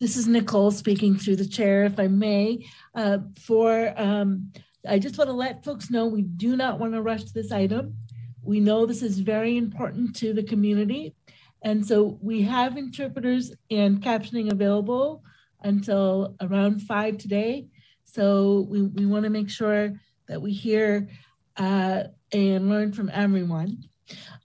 Speaker 10: this is Nicole speaking through the chair, if I may, uh, for, um, I just want to let folks know we do not want to rush this item. We know this is very important to the community. And so we have interpreters and captioning available until around five today. So we, we want to make sure that we hear uh, and learn from everyone.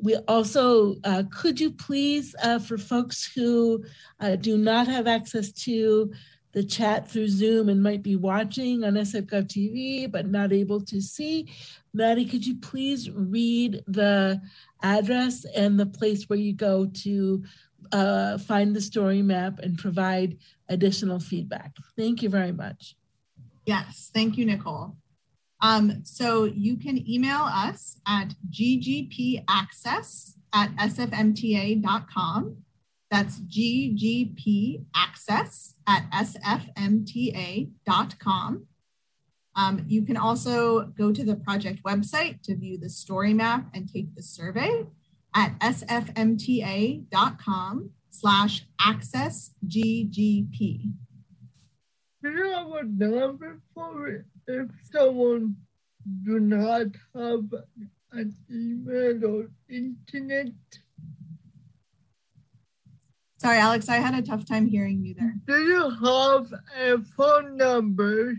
Speaker 10: We also, uh, could you please, uh, for folks who uh, do not have access to the chat through Zoom and might be watching on SFGov TV but not able to see, Maddie, could you please read the address and the place where you go to uh, find the story map and provide additional feedback? Thank you very much.
Speaker 16: Yes, thank you, Nicole. Um, so you can email us at ggpaccess at sfmta.com. That's ggpaccess at sfmta.com. Um, you can also go to the project website to view the story map and take the survey at sfmta.com slash access ggp.
Speaker 1: Do you have a number for it? if someone do not have an email or internet.
Speaker 16: Sorry, Alex, I had a tough time hearing you there.
Speaker 1: Do you have a phone number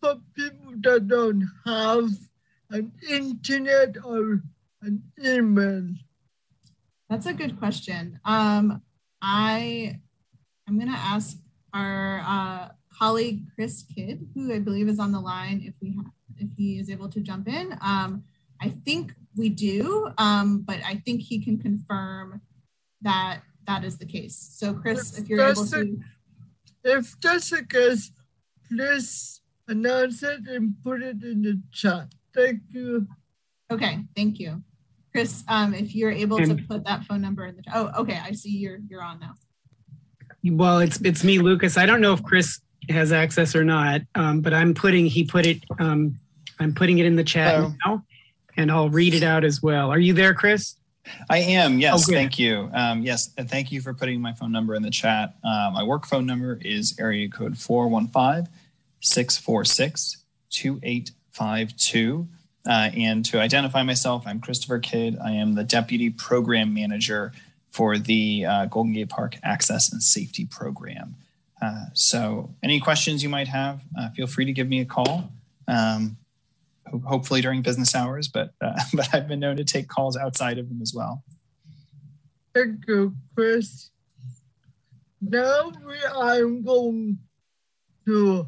Speaker 1: for people that don't have an internet or an email?
Speaker 16: That's a good question. Um, I I'm gonna ask our uh, colleague Chris Kidd, who I believe is on the line if we have, if he is able to jump in. Um, I think we do, um, but I think he can confirm that that is the case. So Chris, if, if you're able to.
Speaker 1: If that's the case, please announce it and put it in the chat. Thank you.
Speaker 16: Okay, thank you. Chris, um, if you're able to put that phone number in the chat. Oh, okay, I see you're you're on now.
Speaker 17: Well, it's it's me, Lucas. I don't know if Chris has access or not. Um, but I'm putting he put it um, I'm putting it in the chat Hello. now, and I'll read it out as well. Are you there, Chris?
Speaker 18: I am. Yes, oh, thank you. Um, yes, and thank you for putting my phone number in the chat. Uh, my work phone number is area code 415 646 2852. Uh, and to identify myself, I'm Christopher Kidd. I am the Deputy Program Manager for the uh, Golden Gate Park Access and Safety Program. Uh, so, any questions you might have, uh, feel free to give me a call. Um, ho- hopefully during business hours, but uh, but I've been known to take calls outside of them as well.
Speaker 1: Thank you, Chris. Now we are going to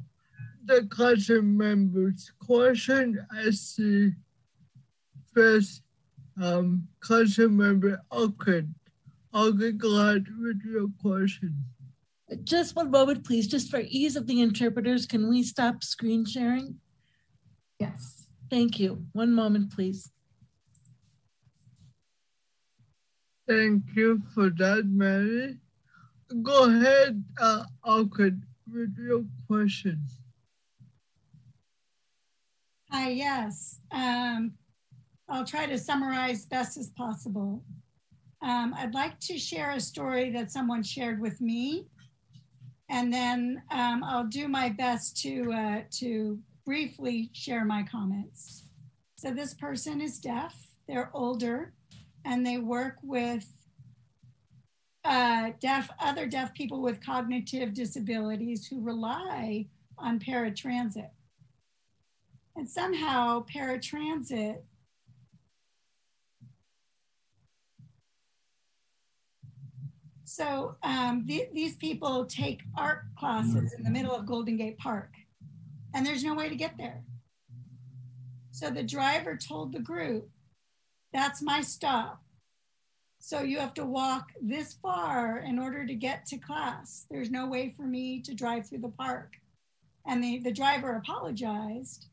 Speaker 1: the council members' question. I see first um, council member Oakland. I'll get glad with your question.
Speaker 10: Just one moment, please. Just for ease of the interpreters, can we stop screen sharing?
Speaker 16: Yes.
Speaker 10: Thank you. One moment, please.
Speaker 1: Thank you for that, Mary. Go ahead, uh, Alfred, with your question.
Speaker 11: Hi, yes. Um, I'll try to summarize best as possible. Um, I'd like to share a story that someone shared with me, and then um, I'll do my best to uh, to briefly share my comments. So this person is deaf. They're older, and they work with uh, deaf other deaf people with cognitive disabilities who rely on paratransit. And somehow paratransit So um, the, these people take art classes in the middle of Golden Gate Park, and there's no way to get there. So the driver told the group, that's my stop. So you have to walk this far in order to get to class. There's no way for me to drive through the park. And the, the driver apologized.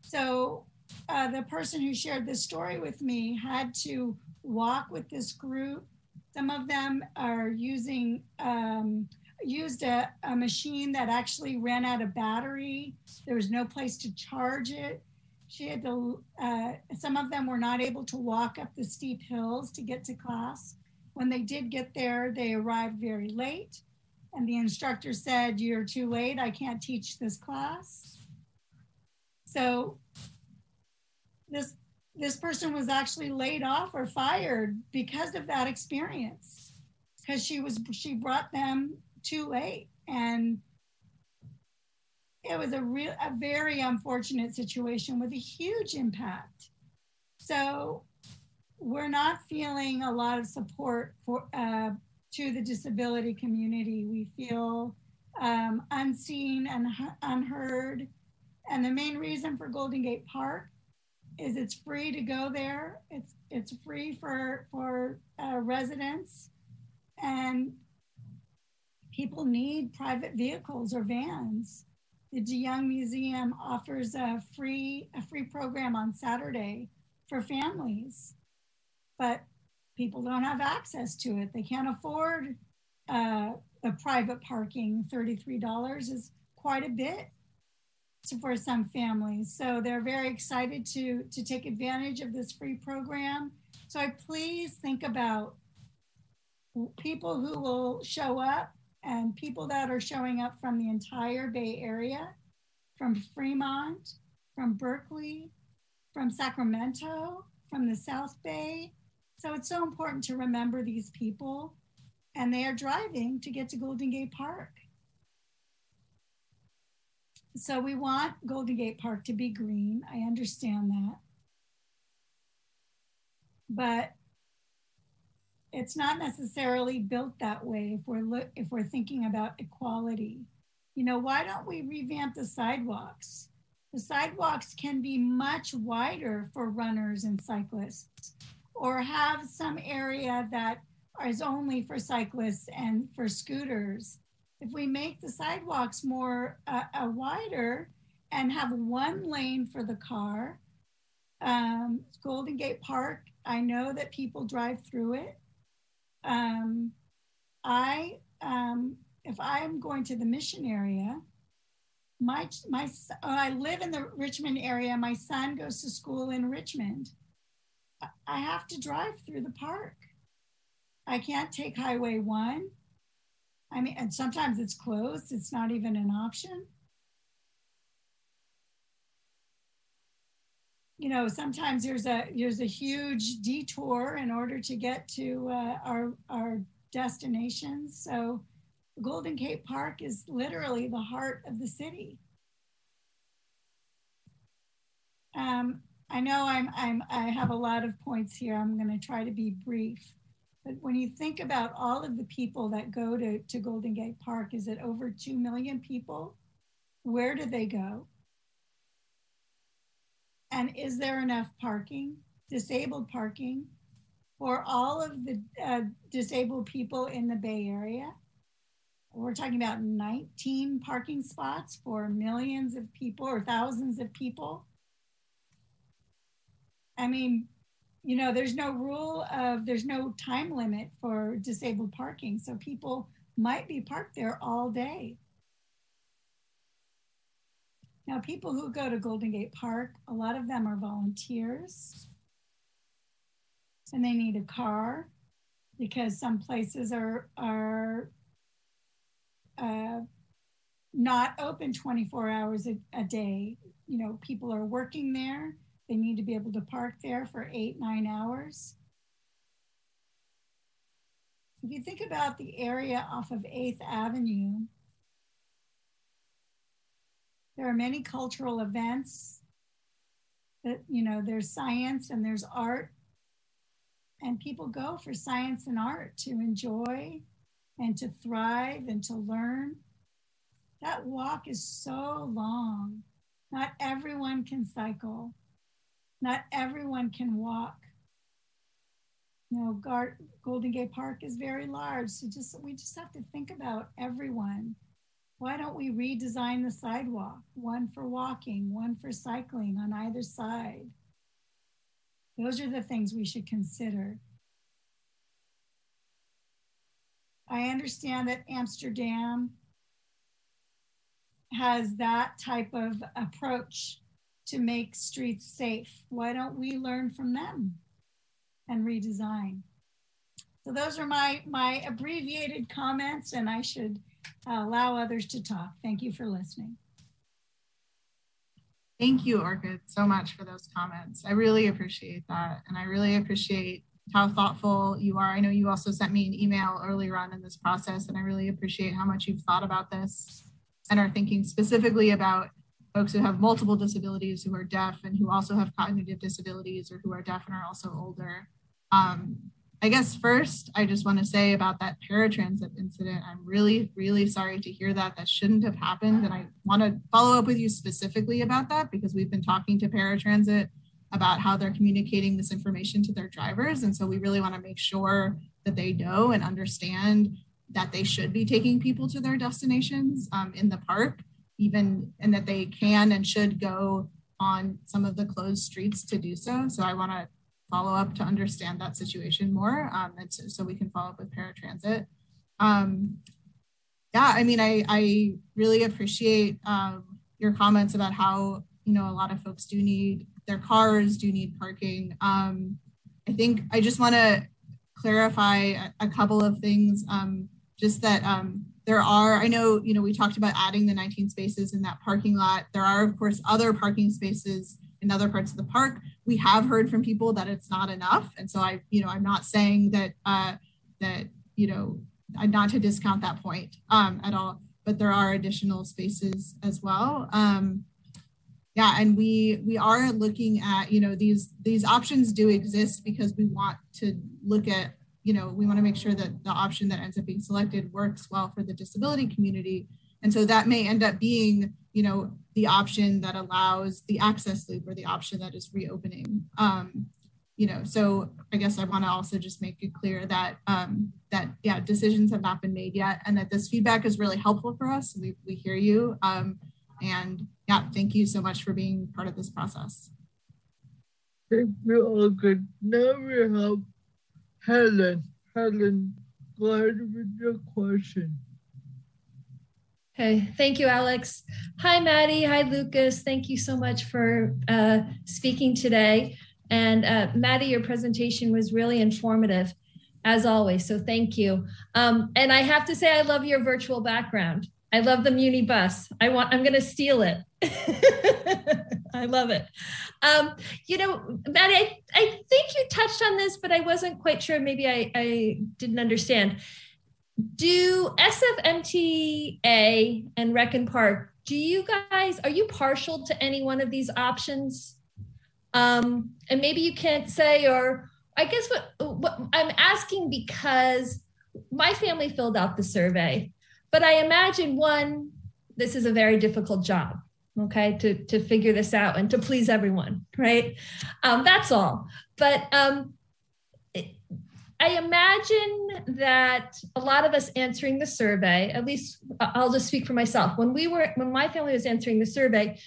Speaker 11: So uh, the person who shared this story with me had to walk with this group some of them are using um, used a, a machine that actually ran out of battery. There was no place to charge it. She had to, uh, some of them were not able to walk up the steep hills to get to class. When they did get there, they arrived very late. And the instructor said, You're too late. I can't teach this class. So this this person was actually laid off or fired because of that experience. Because she was she brought them too late and it was a real a very unfortunate situation with a huge impact. So we're not feeling a lot of support for uh, to the disability community. We feel um, unseen and unheard and the main reason for golden gate park is it's free to go there. It's it's free for for uh, residents, and people need private vehicles or vans. The DeYoung Museum offers a free a free program on Saturday for families, but people don't have access to it. They can't afford uh, the private parking. Thirty three dollars is quite a bit for some families. So they're very excited to, to take advantage of this free program. So I please think about people who will show up and people that are showing up from the entire Bay Area, from Fremont, from Berkeley, from Sacramento, from the South Bay. So it's so important to remember these people and they are driving to get to Golden Gate Park. So we want Golden Gate Park to be green. I understand that. But it's not necessarily built that way if we're look if we're thinking about equality. You know, why don't we revamp the sidewalks? The sidewalks can be much wider for runners and cyclists or have some area that is only for cyclists and for scooters if we make the sidewalks more uh, uh, wider and have one lane for the car, um, Golden Gate Park, I know that people drive through it. Um, I, um, if I'm going to the mission area, my, my, oh, I live in the Richmond area. My son goes to school in Richmond. I have to drive through the park. I can't take Highway 1. I mean, and sometimes it's closed, it's not even an option. You know, sometimes there's a there's a huge detour in order to get to uh, our our destinations. So, Golden Gate Park is literally the heart of the city. Um, I know I'm, I'm, I have a lot of points here. I'm going to try to be brief. But when you think about all of the people that go to, to Golden Gate Park, is it over 2 million people? Where do they go? And is there enough parking, disabled parking, for all of the uh, disabled people in the Bay Area? We're talking about 19 parking spots for millions of people or thousands of people. I mean, you know, there's no rule of, there's no time limit for disabled parking. So people might be parked there all day. Now, people who go to Golden Gate Park, a lot of them are volunteers and they need a car because some places are, are uh, not open 24 hours a, a day. You know, people are working there they need to be able to park there for eight, nine hours. If you think about the area off of 8th Avenue, there are many cultural events that, you know, there's science and there's art. And people go for science and art to enjoy and to thrive and to learn. That walk is so long. Not everyone can cycle. Not everyone can walk. You know, Gar- Golden Gate Park is very large. So just we just have to think about everyone. Why don't we redesign the sidewalk? One for walking, one for cycling on either side. Those are the things we should consider. I understand that Amsterdam has that type of approach to make streets safe. Why don't we learn from them and redesign? So those are my, my abbreviated comments and I should allow others to talk. Thank you for listening.
Speaker 16: Thank you, Orchid, so much for those comments. I really appreciate that. And I really appreciate how thoughtful you are. I know you also sent me an email earlier on in this process, and I really appreciate how much you've thought about this and are thinking specifically about folks who have multiple disabilities who are deaf and who also have cognitive disabilities or who are deaf and are also older. Um, I guess first, I just want to say about that paratransit incident. I'm really, really sorry to hear that. That shouldn't have happened. And I want to follow up with you specifically about that because we've been talking to paratransit about how they're communicating this information to their drivers. And so we really want to make sure that they know and understand that they should be taking people to their destinations um, in the park even and that they can and should go on some of the closed streets to do so. So I want to follow up to understand that situation more um, and so, so, we can follow up with paratransit. Um, yeah, I mean, I, I really appreciate um, your comments about how, you know, a lot of folks do need their cars, do need parking. Um, I think I just want to clarify a, a, couple of things, um, just that um, there are, I know, you know, we talked about adding the 19 spaces in that parking lot. There are, of course, other parking spaces in other parts of the park. We have heard from people that it's not enough. And so I, you know, I'm not saying that, uh, that, you know, I'm not to discount that point um, at all, but there are additional spaces as well. Um, yeah, and we we are looking at you know these these options do exist because we want to look at you know, we want to make sure that the option that ends up being selected works well for the disability community. And so that may end up being, you know, the option that allows the access loop or the option that is reopening. Um, you know, so I guess I want to also just make it clear that um, that yeah, decisions have not been made yet, and that this feedback is really helpful for us. We we hear you, um, and yeah, thank you so much for being part of this process.
Speaker 1: Thank you all good. Now have Helen, Helen, go ahead with your question.
Speaker 3: Okay, thank you, Alex. Hi, Maddie. Hi, Lucas. Thank you so much for uh, speaking today. And uh, Maddie, your presentation was really informative, as always. So thank you. Um, and I have to say, I love your virtual background. I love the Muni bus. I want. I'm going to steal it. I love it. Um, you know, Maddie, I, I think you touched on this, but I wasn't quite sure. Maybe I, I didn't understand. Do SFMTA and Rec and Park, do you guys, are you partial to any one of these options? Um, and maybe you can't say, or I guess what, what I'm asking because my family filled out the survey, but I imagine one, this is a very difficult job okay to to figure this out and to please everyone right um, that's all but um, I imagine that a lot of us answering the survey, at least I'll just speak for myself. When we were, when my family was answering the survey,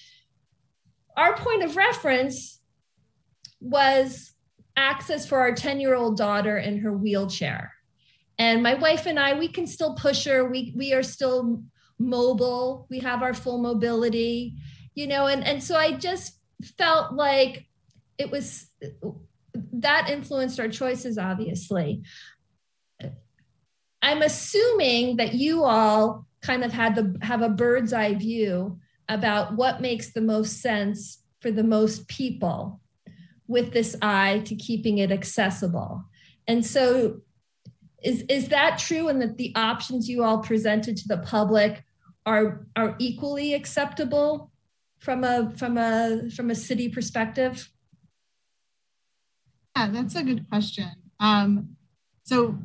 Speaker 3: our point of reference was access for our 10 year old daughter in her wheelchair. And my wife and I, we can still push her. We, we are still mobile. We have our full mobility, you know, and, and so I just felt like it was that influenced our choices, obviously. I'm assuming that you all kind of had the have a bird's eye view about what makes the most sense for the most people with this eye to keeping it accessible. And so is is that true and that the options you all presented to the public are are equally acceptable from a from a from a city perspective?
Speaker 16: Yeah, that's a good question. Um, so,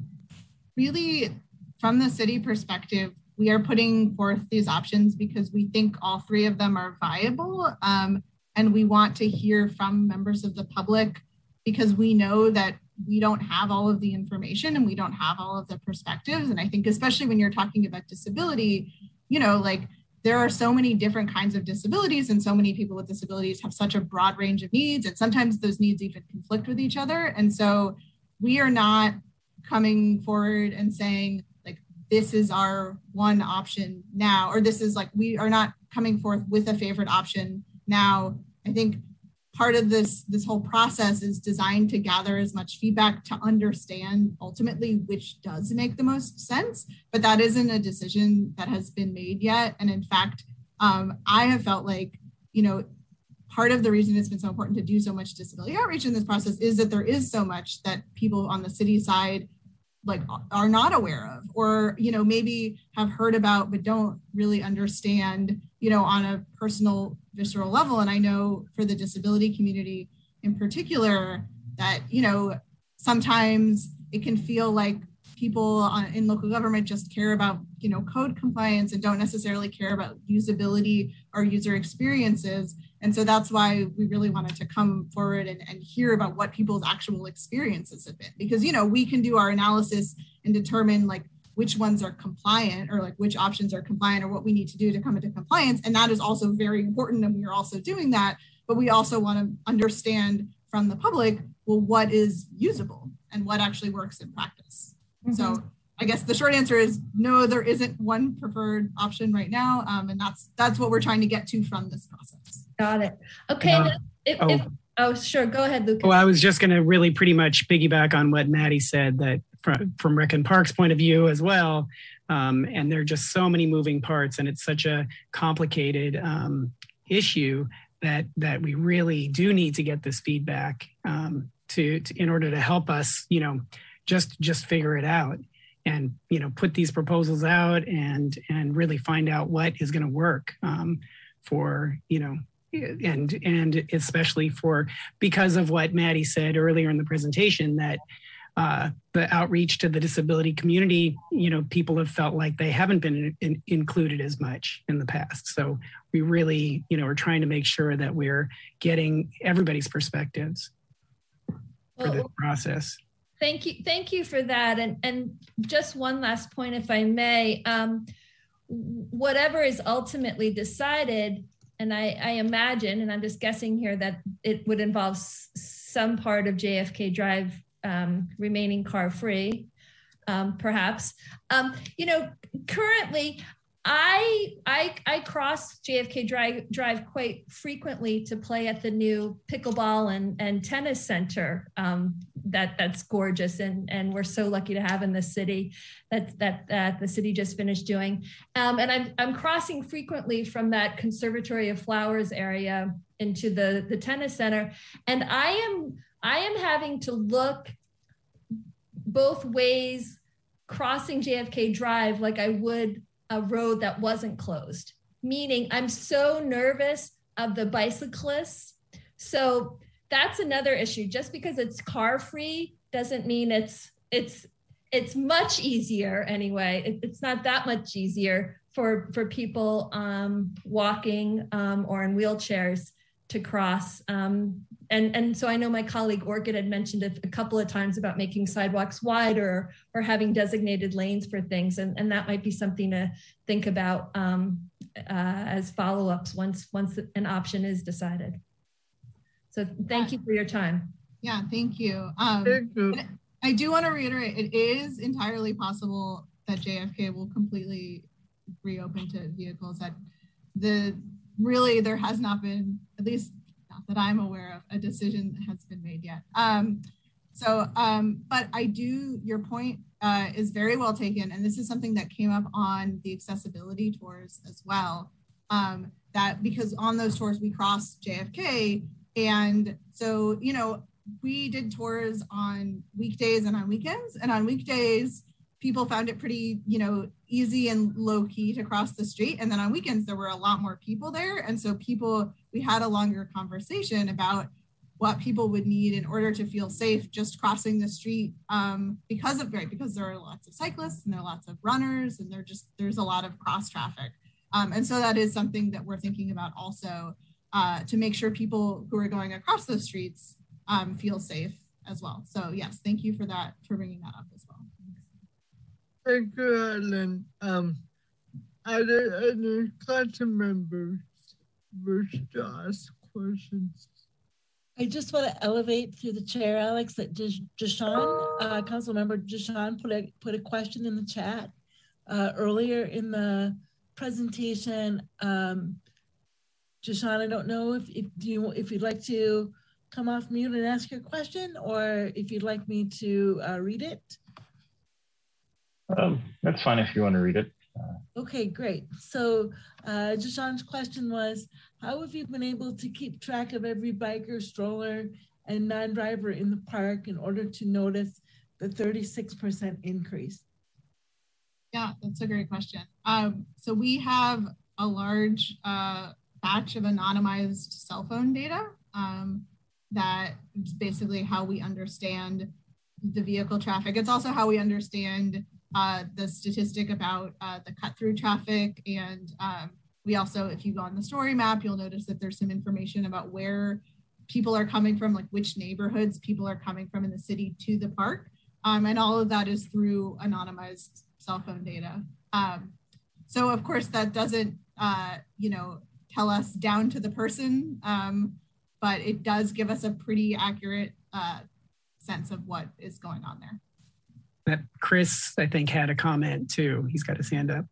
Speaker 16: really, from the city perspective, we are putting forth these options because we think all three of them are viable. Um, and we want to hear from members of the public because we know that we don't have all of the information and we don't have all of the perspectives. And I think, especially when you're talking about disability, you know, like there are so many different kinds of disabilities and so many people with disabilities have such a broad range of needs and sometimes those needs even conflict with each other and so we are not coming forward and saying like this is our one option now or this is like we are not coming forth with a favorite option now i think part of this this whole process is designed to gather as much feedback to understand ultimately which does make the most sense but that isn't a decision that has been made yet. And in fact um, i have felt like you know part of the reason it's been so important to do so much disability outreach in this process is that there is so much that people on the city side like are not aware of or you know maybe have heard about but don't really understand you know on a personal visceral level and i know for the disability community in particular that you know sometimes it can feel like people in local government just care about you know code compliance and don't necessarily care about usability or user experiences and so that's why we really wanted to come forward and, and hear about what people's actual experiences have been. Because, you know, we can do our analysis and determine like which ones are compliant or like which options are compliant or what we need to do to come into compliance. And that is also very important. And we are also doing that. But we also want to understand from the public, well, what is usable and what actually works in practice. Mm-hmm. So I guess the short answer is no, there isn't one preferred option right now. Um, and that's that's what we're trying to get to from this process.
Speaker 3: Got it. Okay. If, oh. If, oh, sure. Go ahead, Lucas.
Speaker 17: Well, I was just going to really pretty much piggyback on what Maddie said that from, from Rec and Park's point of view as well. Um, and there are just so many moving parts, and it's such a complicated um, issue that that we really do need to get this feedback um, to, to in order to help us, you know, just just figure it out and you know put these proposals out and and really find out what is going to work um, for you know and and especially for because of what Maddie said earlier in the presentation that uh, the outreach to the disability community, you know, people have felt like they haven't been in, in, included as much in the past. So we really, you know, are trying to make sure that we're getting everybody's perspectives well, for this process.
Speaker 3: Thank you, thank you for that. And and just one last point, if I may. Um, whatever is ultimately decided and I, I, imagine, and I'm just guessing here, that it would involve some part of JFK Drive um, remaining car free, um, perhaps. Um, you know, currently, I I I cross JFK Drive Drive quite frequently to play at the new pickleball and and tennis center um, that that's gorgeous and and we're so lucky to have in the city that that that the city just finished doing. Um, and I'm I'm crossing frequently from that Conservatory of Flowers area into the the tennis center, and I am I am having to look both ways crossing JFK Drive like I would a road that wasn't closed, meaning I'm so nervous of the bicyclists. So that's another issue. Just because it's car free doesn't mean it's it's it's much easier anyway. It, it's not that much easier for for people um, walking um, or in wheelchairs to cross. Um, and and so I know my colleague Orchid had mentioned it a couple of times about making sidewalks wider or having designated lanes for things, and and that might be something to think about um, uh, as follow-ups once once an option is decided. So thank you for your time.
Speaker 16: Yeah, thank you. Um,
Speaker 1: Thank you.
Speaker 16: I do want to reiterate, it is entirely possible that JFK will completely reopen to vehicles. That the really there has not been, at least not that I'm aware of, a decision that has been made yet. Um, so, um, but I do, your point uh, is very well taken. And this is something that came up on the accessibility tours as well. Um, that because on those tours we crossed JFK. And so, you know, we did tours on weekdays and on weekends. And on weekdays, people found it pretty, you know, easy and low key to cross the street. And then on weekends, there were a lot more people there. And so people, we had a longer conversation about what people would need in order to feel safe just crossing the street um, because of right because there are lots of cyclists and there are lots of runners and there just there's a lot of cross traffic um, and so that is something that we're thinking about also uh, to make sure people who are going across those streets um, feel safe as well so yes thank you for that for bringing that up as well
Speaker 1: Thank you, Ellen. Um, are there any council members wish to ask questions?
Speaker 10: I just want to elevate through the chair, Alex, that Jashawn, uh, Council Member Jashawn put a, put a question in the chat uh, earlier in the presentation. Um, Jashawn, I don't know if, if you if you'd like to come off mute and ask your question, or if you'd like me to uh, read it.
Speaker 4: Um, that's fine if you want to read it.
Speaker 10: Okay, great. So uh, Jashawn's question was, how have you been able to keep track of every biker, stroller, and non-driver in the park in order to notice the 36% increase?
Speaker 16: Yeah, that's a great question. Um, so we have a large uh, batch of anonymized cell phone data um, that is basically how we understand the vehicle traffic. It's also how we understand uh, the statistic about uh, the cut through traffic. And um, we also, if you go on the story map, you'll notice that there's some information about where people are coming from, like which neighborhoods people are coming from in the city to the park. Um, and all of that is through anonymized cell phone data. Um, so of course that doesn't, uh, you know, tell us down to the person, um, but it does give us a pretty accurate uh, sense of what is going on there.
Speaker 17: That Chris, I think, had a comment too. He's got his hand up.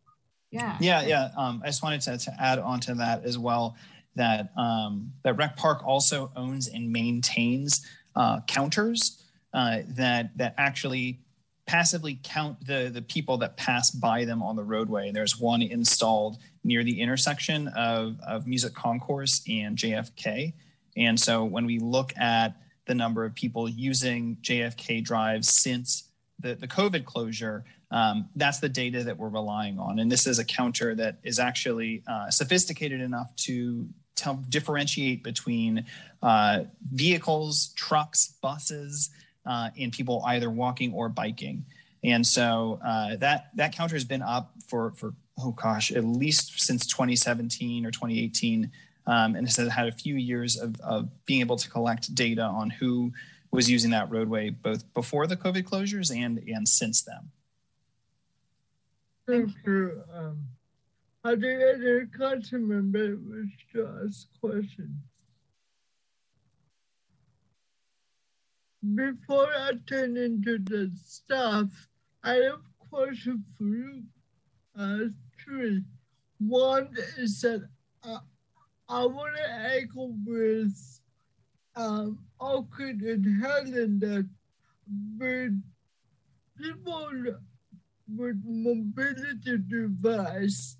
Speaker 16: Yeah.
Speaker 18: Yeah, yeah. Um, I just wanted to, to add on to that as well that um, that Rec Park also owns and maintains uh, counters uh, that that actually passively count the the people that pass by them on the roadway. There's one installed near the intersection of, of Music Concourse and JFK. And so when we look at the number of people using JFK Drive since the, the COVID closure, um, that's the data that we're relying on. And this is a counter that is actually uh, sophisticated enough to tell, differentiate between uh, vehicles, trucks, buses, uh, and people either walking or biking. And so uh, that that counter has been up for for oh gosh, at least since 2017 or 2018, um, and has had a few years of, of being able to collect data on who was using that roadway both before the COVID closures and and since then.
Speaker 1: Thank you. Um, are there any council members wish to ask questions? Before I turn into the staff, I have a question for you. Uh, three. One is that uh, I want to echo with um, Orkid and Helen that with people with mobility device,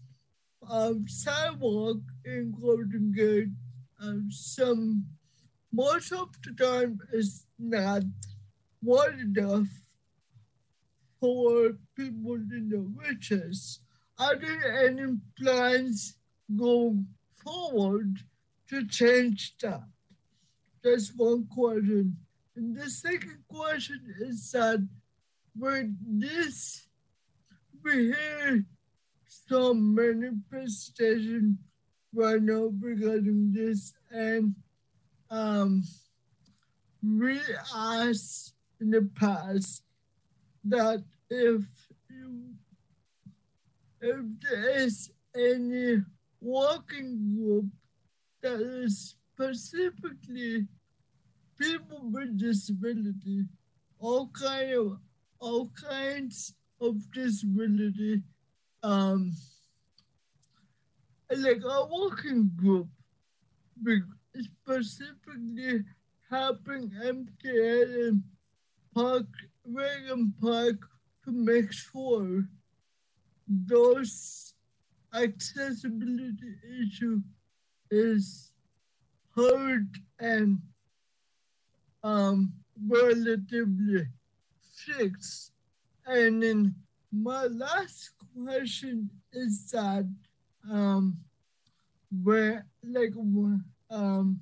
Speaker 1: um, sidewalk including it, um, some most of the time is not wide enough for people in the wheelchairs. Are there any plans going forward to change that? That's one question. And the second question is that with this, we hear some manifestation right now regarding this, and um, we asked in the past that if you, if there is any working group that is specifically people with disability, all kind of all kinds of disability, um, like a working group, specifically helping MTA and Park, Rec and Park to make sure those accessibility issue is heard and um, relatively fixed. And then my last question is that um, where like um,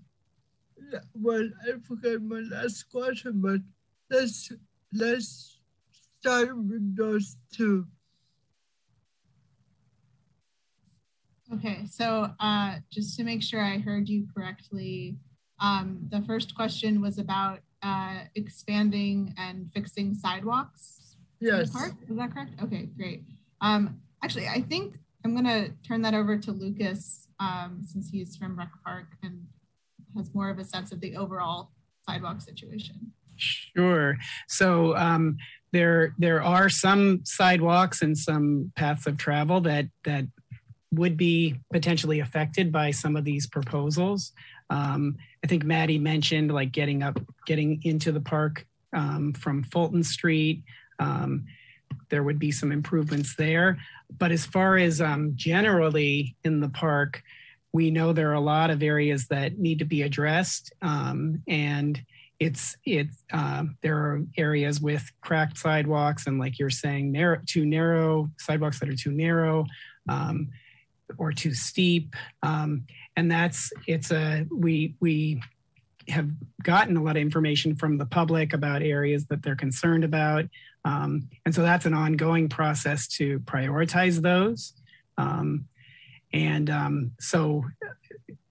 Speaker 1: well I forgot my last question, but let's let's start with those two.
Speaker 16: Okay, so uh, just to make sure I heard you correctly, um, the first question was about uh, expanding and fixing sidewalks.
Speaker 1: Yes.
Speaker 16: Park. Is that correct? Okay, great. Um, actually, I think I'm going to turn that over to Lucas um, since he's from Rec Park and has more of a sense of the overall sidewalk situation.
Speaker 17: Sure. So um, there there are some sidewalks and some paths of travel that that would be potentially affected by some of these proposals. Um, I think Maddie mentioned like getting up, getting into the park um, from Fulton Street. Um, there would be some improvements there. But as far as um, generally in the park, we know there are a lot of areas that need to be addressed. Um, and it's it uh, there are areas with cracked sidewalks and like you're saying narrow too narrow sidewalks that are too narrow um, or too steep um, and that's it's a we we have gotten a lot of information from the public about areas that they're concerned about. Um, and so that's an ongoing process to prioritize those. Um, and um, so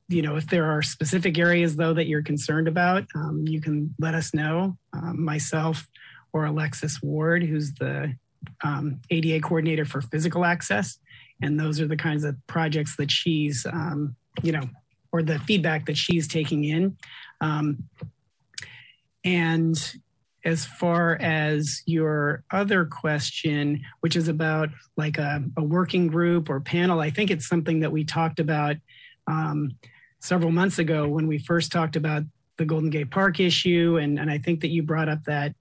Speaker 17: you know if there are specific areas though that you're concerned about um, you can let us know. Um, myself or alexis ward who's the ada coordinator for physical access. And those are the kinds of projects that she's um, you know or the feedback that she's taking in um, and as far as your other question which is about like a, a working group or panel i think it's something that we talked about um, several months ago when we first talked about the golden gate park issue and, and i think that you brought up that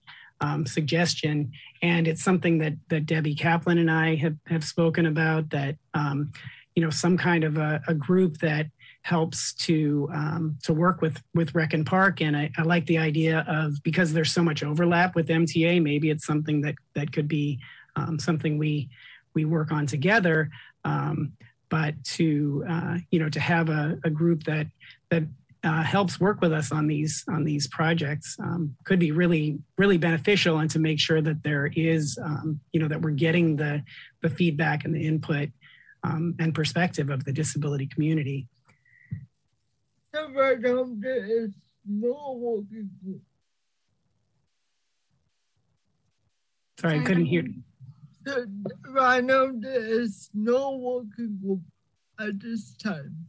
Speaker 17: um, suggestion. And it's something that that Debbie Kaplan and I have, have spoken about that, um, you know, some kind of a, a group that helps to um, to work with with Rec and Park. And I, I, like the idea of because there's so much overlap with MTA, maybe it's something that that could be um, something we we work on together. Um, but to uh, you know to have a, a group that that uh, helps work with us on these on these projects um, could be really really beneficial and to make sure that there is um, you know that we're getting the the feedback and the input um, and perspective of the disability community.
Speaker 1: So right now there is no working group.
Speaker 17: Sorry, I couldn't hear.
Speaker 1: So right now there is no working group at this time.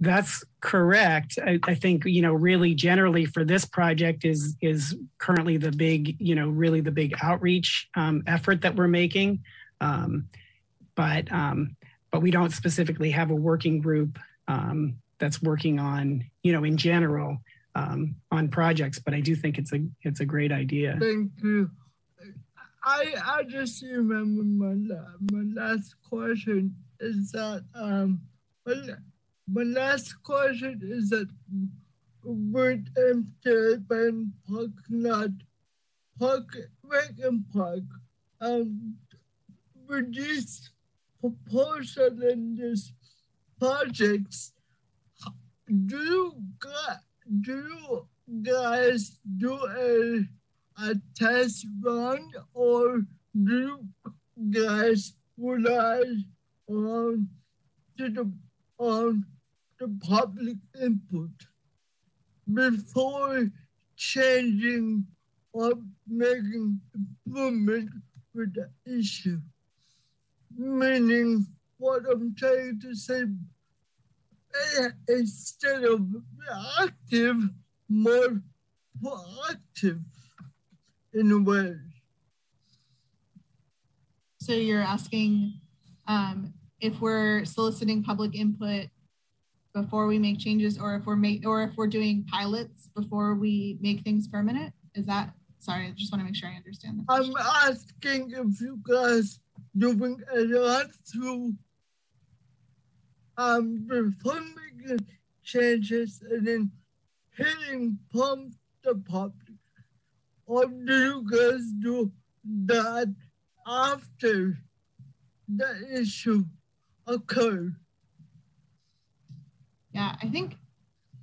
Speaker 17: That's correct. I, I, think you know really generally for this project is is currently the big you know really the big outreach um, effort that we're making, um, but um, but we don't specifically have a working group um, that's working on you know in general um, on projects. But I do think it's a it's a great idea.
Speaker 1: Thank you. I I just remember my my last question is that um. Well, my last question is that would MTA ban parking lot, park, Rec and Park, um, these proposal and these projects, do you do you guys do a, a test run or do you guys rely on the on the public input before changing or making improvement with the issue? Meaning what I'm trying to say eh, instead of reactive, more proactive in a way.
Speaker 16: So you're asking um, if we're soliciting public input before we make changes, or if we're make, or if we're doing pilots before we make things permanent. Is that sorry? I just want to make sure I understand.
Speaker 1: I'm asking if you guys doing a lot through um before making changes and then hitting pump the public, or do you guys do that after the issue occurred?
Speaker 16: Yeah, I think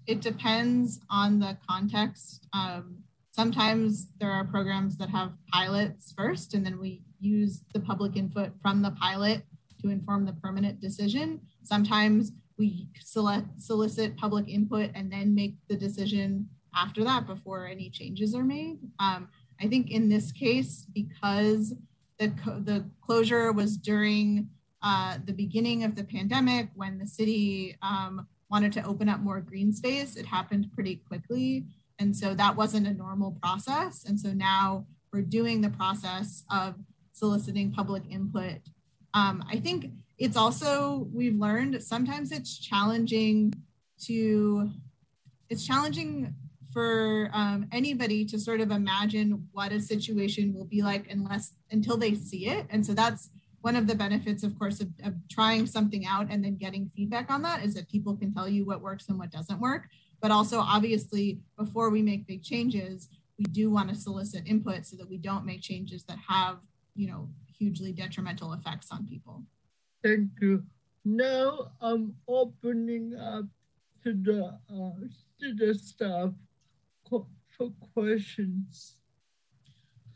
Speaker 16: it depends on the context. Um, sometimes there are programs that have pilots first, and then we use the public input from the pilot to inform the permanent decision. Sometimes we select, solicit public input and then make the decision after that before any changes are made. Um, I think in this case, because the, the closure was during uh, the beginning of the pandemic when the city um, wanted to open up more green space, it happened pretty quickly. And so that wasn't a normal process. And so now we're doing the process of soliciting public input. Um, I think it's also, we've learned sometimes it's challenging to, it's challenging for um, anybody to sort of imagine what a situation will be like unless until they see it. And so that's one of the benefits, of course, of, of, trying something out and then getting feedback on that is that people can tell you what works and what doesn't work. But also, obviously, before we make big changes, we do want to solicit input so that we don't make changes that have, you know, hugely detrimental effects on people.
Speaker 1: Thank you. Now I'm opening up to the uh, to the staff for questions.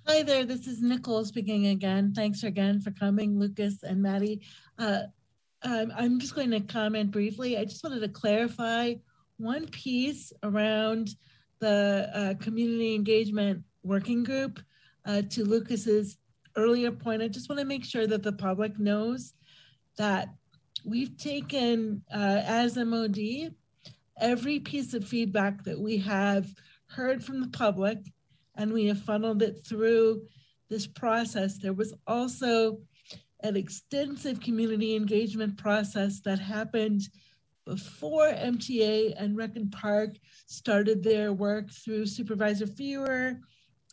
Speaker 10: Hi there, this is Nicole speaking again. Thanks again for coming, Lucas and Maddie. Uh, um, I'm just going to comment briefly. I just wanted to clarify one piece around the uh, community engagement working group uh, to Lucas's earlier point. I just want to make sure that the public knows that we've taken uh, as MOD every piece of feedback that we have heard from the public and we have funneled it through this process. There was also an extensive community engagement process that happened before MTA and Rec and Park started their work through Supervisor Fewer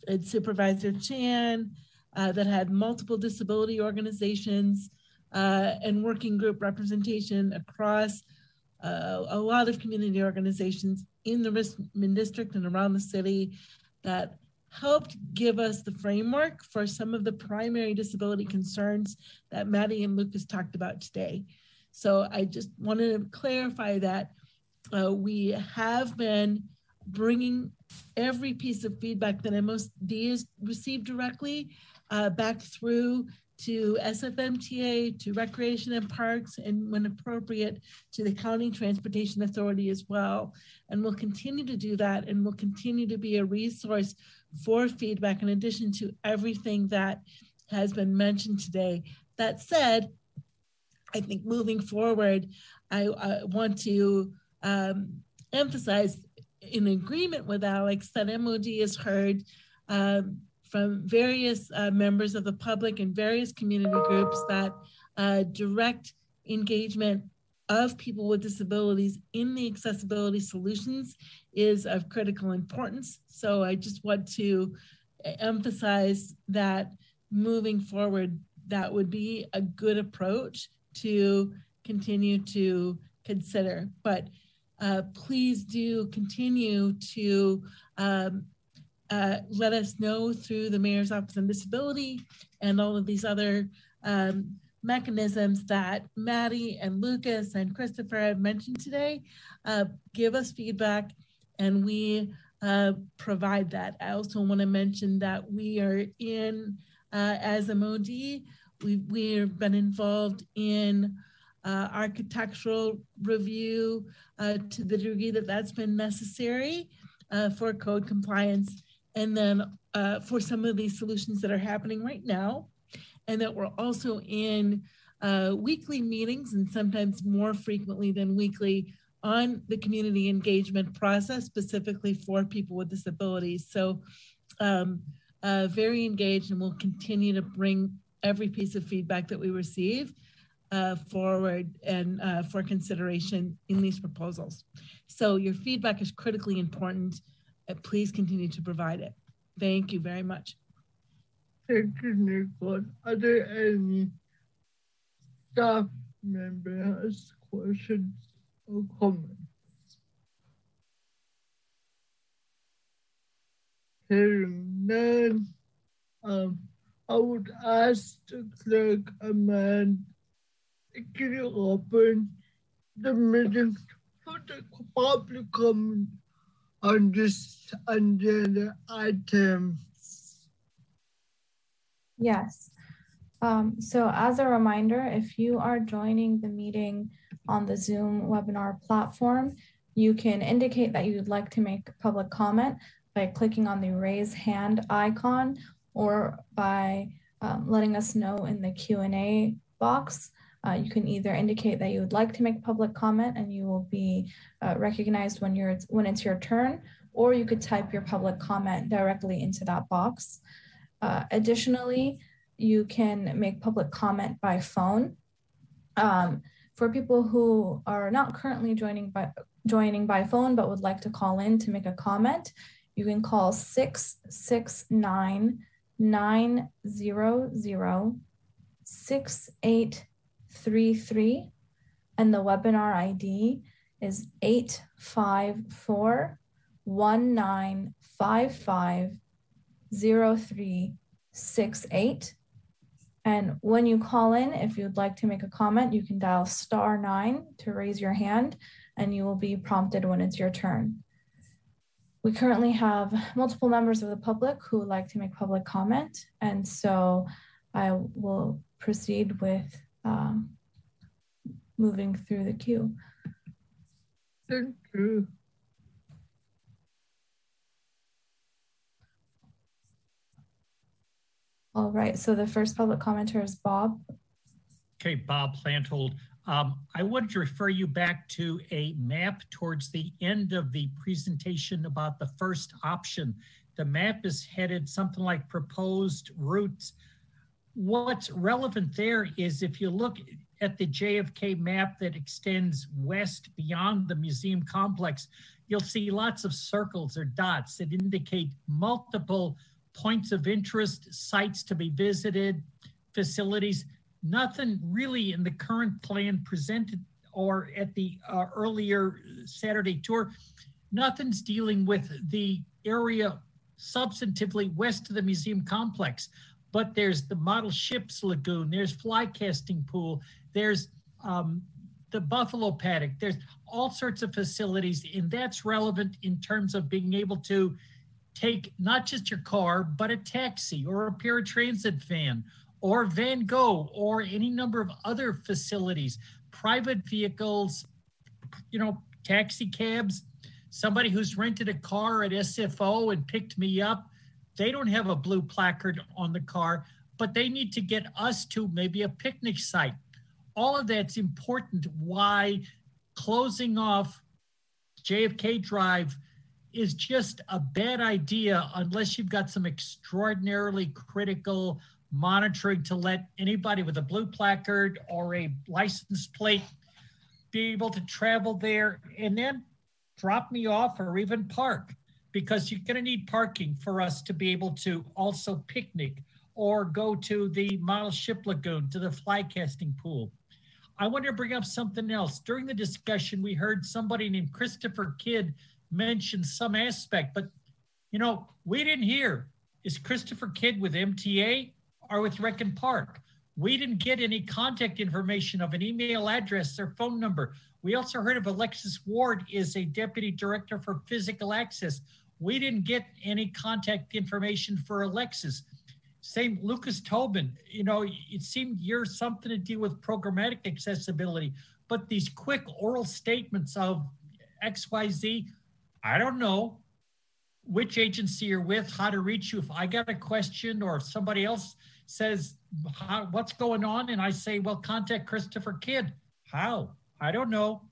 Speaker 10: and Supervisor Chan uh, that had multiple disability organizations uh, and working group representation across uh, a lot of community organizations in the Richmond district and around the city that helped give us the framework for some of the primary disability concerns that Maddie and Lucas talked about today. So I just wanted to clarify that uh, we have been bringing every piece of feedback that MOD has received directly uh, back through to SFMTA, to Recreation and Parks, and when appropriate, to the County Transportation Authority as well. And we'll continue to do that and we'll continue to be a resource for feedback in addition to everything that has been mentioned today. That said, I think moving forward, I, I want to um, emphasize in agreement with Alex that MOD is heard um, from various uh, members of the public and various community groups that uh, direct engagement of people with disabilities in the accessibility solutions is of critical importance. So I just want to emphasize that moving forward, that would be a good approach to continue to consider. But uh, please do continue to um, uh, let us know through the Mayor's Office on Disability and all of these other um, mechanisms that Maddie and Lucas and Christopher have mentioned today. Uh, give us feedback and we uh, provide that. I also want to mention that we are in, uh, as MOD, we, we've been involved in uh, architectural review uh, to the degree that that's been necessary for code compliance. And then uh, for some of these solutions that are happening right now, and that we're also in uh, weekly meetings and sometimes more frequently than weekly on the community engagement process specifically for people with disabilities. So um, uh, very engaged and we'll continue to bring every piece of feedback that we receive uh, forward and uh, for consideration in these proposals. So your feedback is critically important. Please continue to provide it. Thank you very much.
Speaker 1: Thank you, Nicole. Are there any staff member has questions or comments? Hearing none, um, I would ask the clerk Amanda, can you open the meeting for the public comment on this agenda item?
Speaker 2: Yes. Um, so as a reminder, if you are joining the meeting on the Zoom webinar platform, you can indicate that you'd like to make public comment by clicking on the raise hand icon or by um, letting us know in the Q&A box. Uh, you can either indicate that you would like to make public comment and you will be uh, recognized when, you're, when it's your turn, or you could type your public comment directly into that box. Uh, additionally, you can make public comment by phone. Um, for people who are not currently joining by, joining by phone but would like to call in to make a comment, you can call 669 900 6833 and the webinar ID is 854 1955 0368. And when you call in, if you'd like to make a comment, you can dial star nine to raise your hand and you will be prompted when it's your turn. We currently have multiple members of the public who would like to make public comment. And so I will proceed with um, moving through the queue.
Speaker 1: Thank you.
Speaker 2: All right, so the first public commenter is Bob.
Speaker 6: Okay, Bob Planthold. Um, I wanted to refer you back to a map towards the end of the presentation about the first option. The map is headed something like proposed routes. What's relevant there is if you look at the JFK map that extends west beyond the museum complex, you'll see lots of circles or dots that indicate multiple points of interest, sites to be visited, facilities. Nothing really in the current plan presented or at the uh, earlier Saturday tour. Nothing's dealing with the area substantively west of the museum complex. But there's the model ships lagoon, there's fly casting pool, there's um, the buffalo paddock, there's all sorts of facilities, and that's relevant in terms of being able to take not just your car, but a taxi or a paratransit van or Van Gogh or any number of other facilities, private vehicles, you know, taxi cabs, somebody who's rented a car at SFO and picked me up. They don't have a blue placard on the car, but they need to get us to maybe a picnic site. All of that's important. Why closing off JFK Drive is just a bad idea unless you've got some extraordinarily critical monitoring to let anybody with a blue placard or a license plate be able to travel there and then drop me off or even park because you're going to need parking for us to be able to also picnic or go to the model ship lagoon to the fly casting pool. I want to bring up something else. During the discussion, we heard somebody named Christopher Kidd mention some aspect, but you know, we didn't hear is Christopher Kidd with MTA or with Rec and Park? We didn't get any contact information of an email address or phone number. We also heard of Alexis Ward is a deputy director for physical access. We didn't get any contact information for Alexis. Same Lucas Tobin, you know, it seemed you're something to deal with programmatic accessibility, but these quick oral statements of XYZ, I don't know which agency you're with, how to reach you. If I got a question or if somebody else says, what's going on? And I say, well, contact Christopher Kidd. How? I don't know.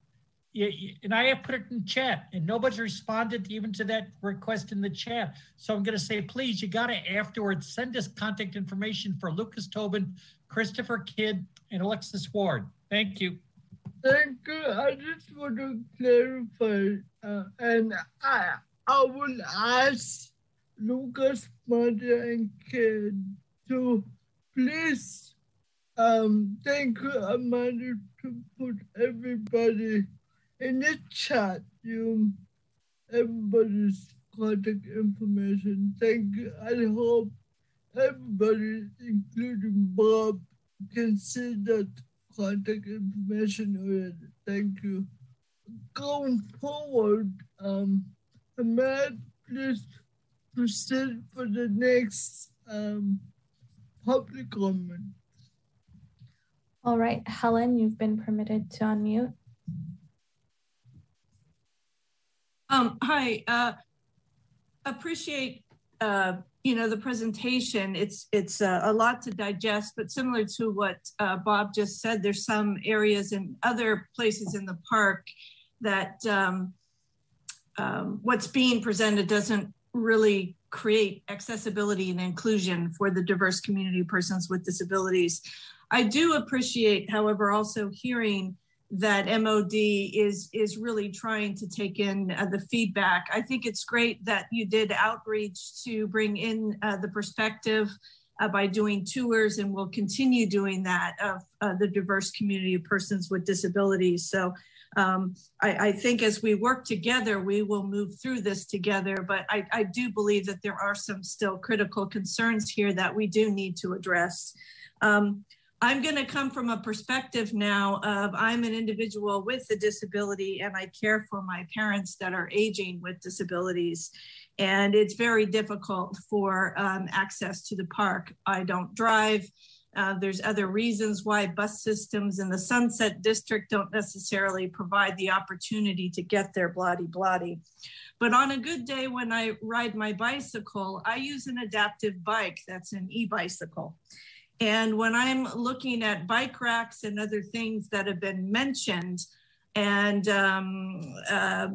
Speaker 6: And I have put it in chat and nobody's responded even to that request in the chat. So I'm going to say, please, you got to afterwards send us contact information for Lucas Tobin, Christopher Kidd, and Alexis Ward. Thank you.
Speaker 1: Thank you. I just want to clarify, uh, and I I will ask Lucas, Mother, and Kidd to please um thank you, Amanda, to put everybody in the chat room, everybody's contact information. Thank you. I hope everybody, including Bob, can see that contact information already. Thank you. Going forward, um, Matt, please proceed for the next um, public comment.
Speaker 2: All right, Helen, you've been permitted to unmute.
Speaker 14: Um, hi, uh, appreciate uh, you know the presentation. It's it's uh, a lot to digest, but similar to what uh, Bob just said, there's some areas and other places in the park that um, um, what's being presented doesn't really create accessibility and inclusion for the diverse community persons with disabilities. I do appreciate, however, also hearing that MOD is is really trying to take in uh, the feedback. I think it's great that you did outreach to bring in uh, the perspective uh, by doing tours, and we'll continue doing that of uh, the diverse community of persons with disabilities. So. Um, I, I, think as we work together, we will move through this together. But I, I do believe that there are some still critical concerns here that we do need to address. Um, I'm going to come from a perspective now of I'm an individual with a disability and I care for my parents that are aging with disabilities. And it's very difficult for um, access to the park. I don't drive. Uh, there's other reasons why bus systems in the Sunset District don't necessarily provide the opportunity to get there, bloody, bloody. But on a good day when I ride my bicycle, I use an adaptive bike that's an e bicycle. And when I'm looking at bike racks and other things that have been mentioned, and um, uh,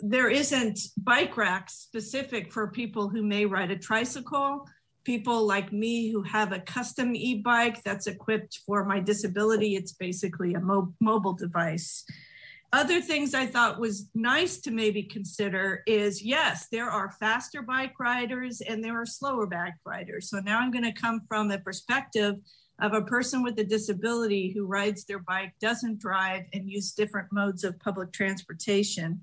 Speaker 14: there isn't bike racks specific for people who may ride a tricycle, people like me who have a custom e-bike that's equipped for my disability. It's basically a mo mobile device. Other things I thought was nice to maybe consider is yes, there are faster bike riders and there are slower bike riders. So now I'm going to come from the perspective of a person with a disability who rides their bike, doesn't drive, and use different modes of public transportation.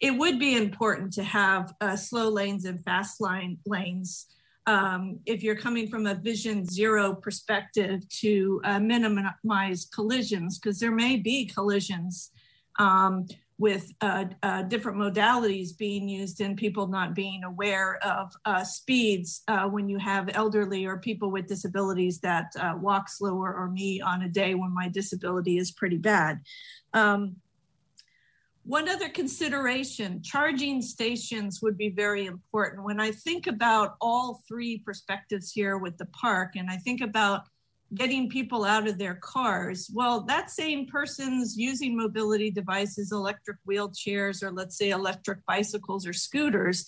Speaker 14: It would be important to have uh, slow lanes and fast line lanes um, if you're coming from a vision zero perspective to uh, minimize collisions, because there may be collisions um, with uh, uh, different modalities being used and people not being aware of uh, speeds uh, when you have elderly or people with disabilities that uh, walk slower or me on a day when my disability is pretty bad. Um, one other consideration, charging stations would be very important. When I think about all three perspectives here with the park, and I think about getting people out of their cars. Well, that same person's using mobility devices, electric wheelchairs, or let's say electric bicycles or scooters.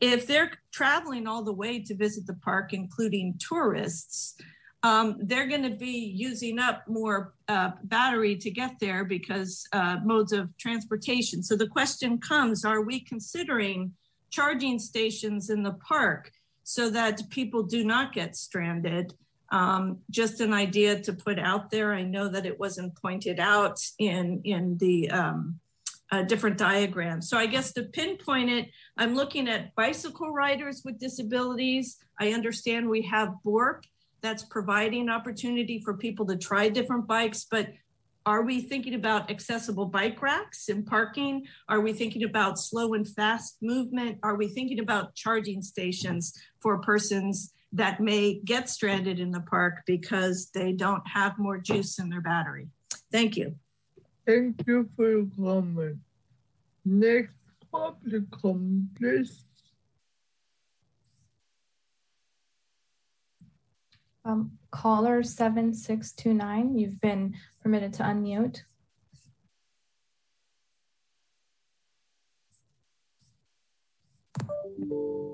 Speaker 14: If they're traveling all the way to visit the park, including tourists, um, they're going to be using up more uh, battery to get there because uh, modes of transportation. So the question comes are we considering charging stations in the park so that people do not get stranded? Um, just an idea to put out there. I know that it wasn't pointed out in, in the um, uh, different diagrams. So I guess to pinpoint it, I'm looking at bicycle riders with disabilities. I understand we have BORP That's providing opportunity for people to try different bikes, but are we thinking about accessible bike racks and parking? Are we thinking about slow and fast movement? Are we thinking about charging stations for persons that may get stranded in the park because they don't have more juice in their battery? Thank you.
Speaker 1: Thank you for your comment. Next public comment, please.
Speaker 2: Um, caller 7629, you've been permitted to unmute.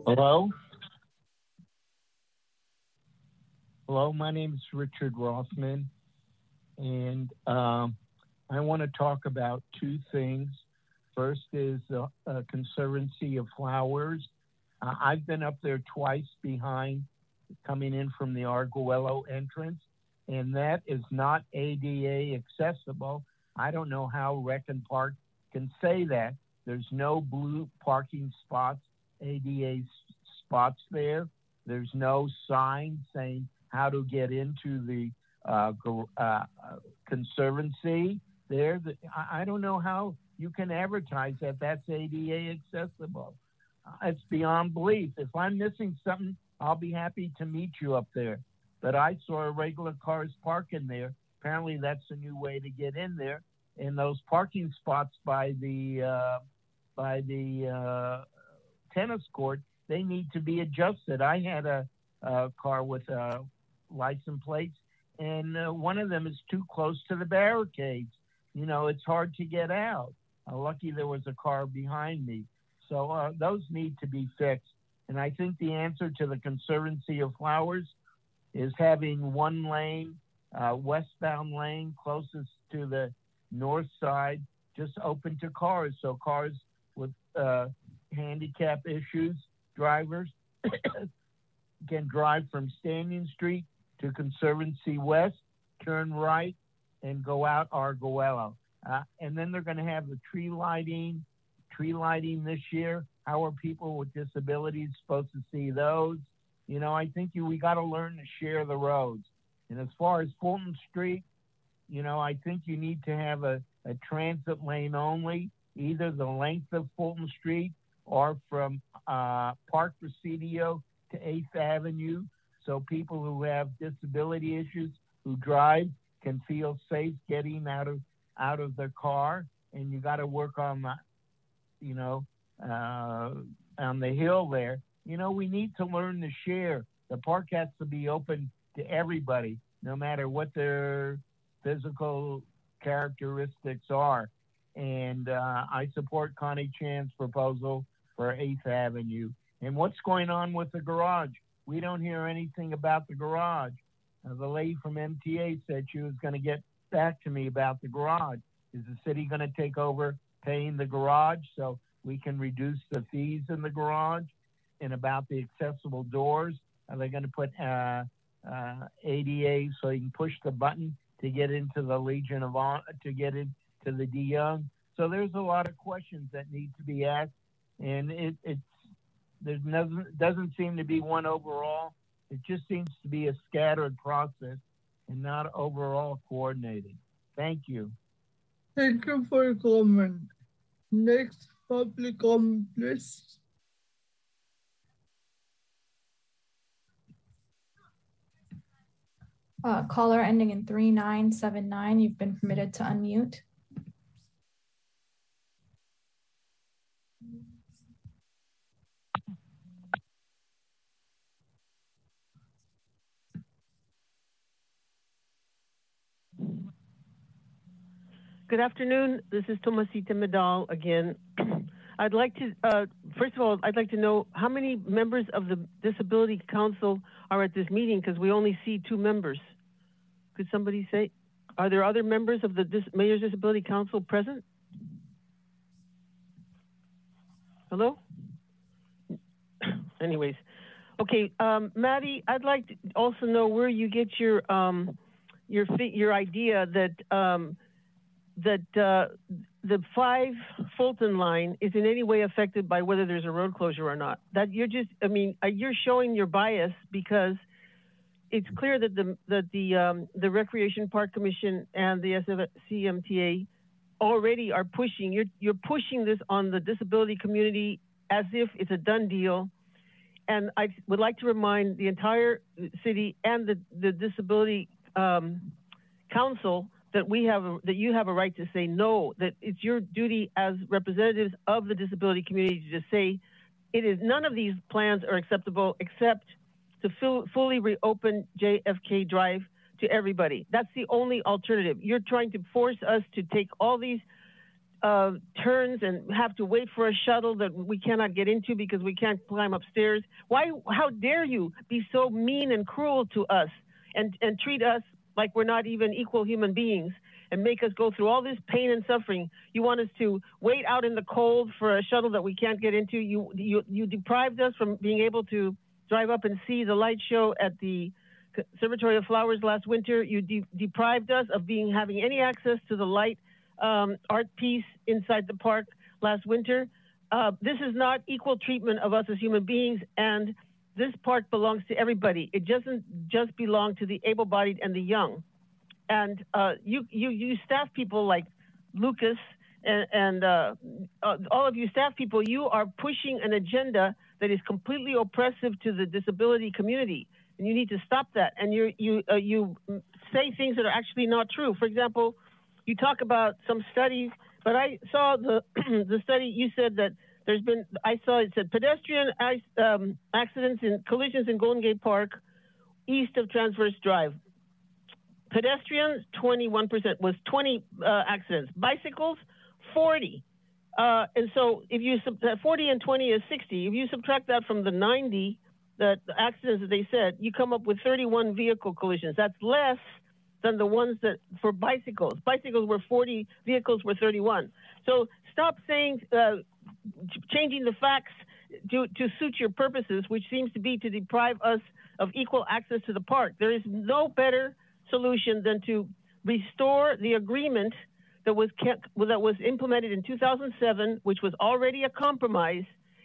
Speaker 19: Hello? Hello, my name is Richard Rothman, and um, I want to talk about two things. First is the uh, Conservancy of Flowers. Uh, I've been up there twice behind coming in from the Arguello entrance, and that is not ADA accessible. I don't know how Rec and Park can say that. There's no blue parking spots, ADA spots there. There's no sign saying how to get into the uh, uh, conservancy there. I don't know how you can advertise that that's ADA accessible. Uh, it's beyond belief. If I'm missing something, I'll be happy to meet you up there. But I saw regular cars parking there. Apparently, that's a new way to get in there. And those parking spots by the uh, by the uh, tennis court, they need to be adjusted. I had a, a car with uh, license plates, and uh, one of them is too close to the barricades. You know, it's hard to get out. Uh, lucky there was a car behind me. So uh, those need to be fixed. And I think the answer to the Conservancy of Flowers is having one lane, uh, westbound lane closest to the north side, just open to cars. So cars with uh, handicap issues, drivers can drive from Stanyan Street to Conservancy West, turn right, and go out Arguello. Uh, and then they're going to have the tree lighting, tree lighting this year. How are people with disabilities supposed to see those? You know, I think you, we got to learn to share the roads. And as far as Fulton Street, you know, I think you need to have a, a transit lane only, either the length of Fulton Street or from uh, Park Presidio to 8th Avenue. So people who have disability issues who drive can feel safe getting out of out of their car. And you got to work on that, you know, uh, on the hill there. You know, we need to learn to share. The park has to be open to everybody, no matter what their physical characteristics are. And uh, I support Connie Chan's proposal for 8th Avenue. And what's going on with the garage? We don't hear anything about the garage. Uh, the lady from MTA said she was going to get back to me about the garage. Is the city going to take over paying the garage? So we can reduce the fees in the garage and about the accessible doors. Are they going to put uh, uh, ADA so you can push the button to get into the Legion of Honor, to get into the De Young? So there's a lot of questions that need to be asked, and it, it's there doesn't doesn't seem to be one overall. It just seems to be a scattered process and not overall coordinated. Thank you.
Speaker 1: Thank you for your comment. Next public comment, please.
Speaker 2: Uh, caller ending in 3979, you've been permitted to unmute.
Speaker 15: Good afternoon. This is Tomasita Medal again. I'd like to, uh, first of all, I'd like to know how many members of the Disability Council are at this meeting because we only see two members. Could somebody say, are there other members of the Dis Mayor's Disability Council present? Hello? Anyways, okay, um, Maddie, I'd like to also know where you get your um, your your idea that um, that uh, the five Fulton line is in any way affected by whether there's a road closure or not. That you're just, I mean, uh, you're showing your bias because it's clear that the that the um, the Recreation Park Commission and the SFCMTA already are pushing. You're you're pushing this on the disability community as if it's a done deal. And I would like to remind the entire city and the the disability um, council that we have a, that you have a right to say no. That it's your duty as representatives of the disability community to say it is none of these plans are acceptable except to full, fully reopen JFK Drive to everybody. That's the only alternative. You're trying to force us to take all these uh, turns and have to wait for a shuttle that we cannot get into because we can't climb upstairs. Why? How dare you be so mean and cruel to us and and treat us like we're not even equal human beings and make us go through all this pain and suffering. You want us to wait out in the cold for a shuttle that we can't get into. You you you deprived us from being able to drive up and see the light show at the Conservatory of Flowers last winter. You de deprived us of being having any access to the light um, art piece inside the park last winter. Uh, this is not equal treatment of us as human beings, and this park belongs to everybody. It doesn't just belong to the able-bodied and the young. And uh, you, you, you staff people like Lucas and, and uh, uh all of you staff people, you are pushing an agenda that is completely oppressive to the disability community. And you need to stop that. And you you uh, you say things that are actually not true. For example, you talk about some studies, but I saw the the study. You said that there's been. I saw it said pedestrian um, accidents and collisions in Golden Gate Park, east of Transverse Drive. Pedestrians, 21% was 20 uh, accidents. Bicycles, 40. Uh, and so if you sub- 40 and 20 is 60. If you subtract that from the 90 that the accidents that they said, you come up with 31 vehicle collisions. That's less than the ones that for bicycles. Bicycles were 40, vehicles were 31. So stop saying, uh, changing the facts to, to suit your purposes, which seems to be to deprive us of equal access to the park. There is no better solution than to restore the agreement that was kept, that was implemented in 2007, which was already a compromise,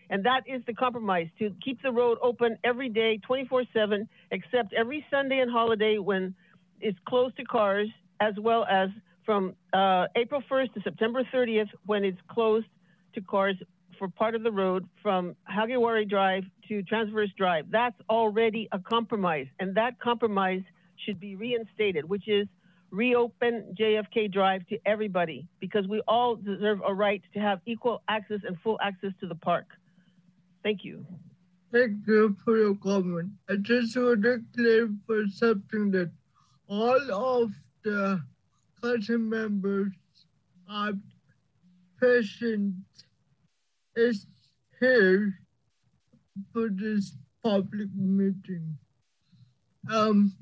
Speaker 15: and that is the compromise to keep the road open every day, 24/7, except every Sunday and holiday when it's closed to cars, as well as from uh, April 1st to September 30th when it's closed to cars for part of the road from Hagiwara Drive to Transverse Drive. That's already a compromise, and that compromise should be reinstated, which is reopen JFK Drive to everybody because we all deserve a right to have equal access and full access to the park. Thank you.
Speaker 1: Thank you for your comment. I just want to clarify something that all of the council members are present is here for this public meeting. Um,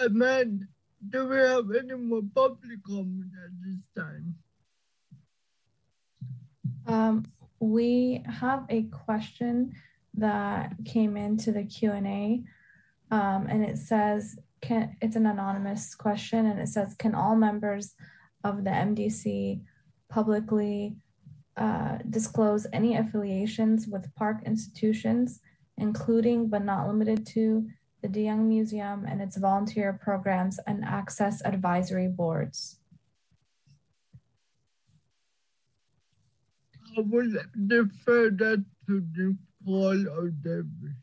Speaker 1: Amanda, do we have any more public comment at this time?
Speaker 2: Um, we have a question that came into the Q&A um, and it says, can, it's an anonymous question and it says, can all members of the MDC publicly uh, disclose any affiliations with park institutions, including but not limited to the DeYoung Museum and its volunteer programs and access advisory boards.
Speaker 1: I will defer that to Nicole or Debbie.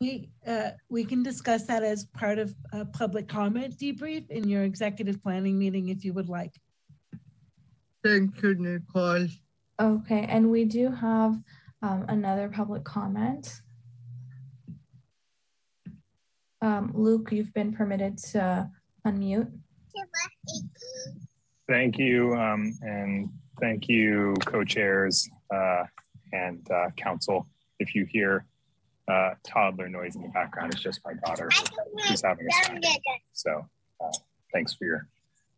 Speaker 10: We, uh, we can discuss that as part of a public comment debrief in your executive planning meeting if you would like.
Speaker 1: Thank you, Nicole.
Speaker 2: Okay, and we do have um, another public comment. Um, Luke, you've been permitted to unmute.
Speaker 20: Thank you, um, and thank you, co-chairs uh, and uh, council. If you hear uh, toddler noise in the background, it's just my daughter who's having a snack. So uh, thanks for your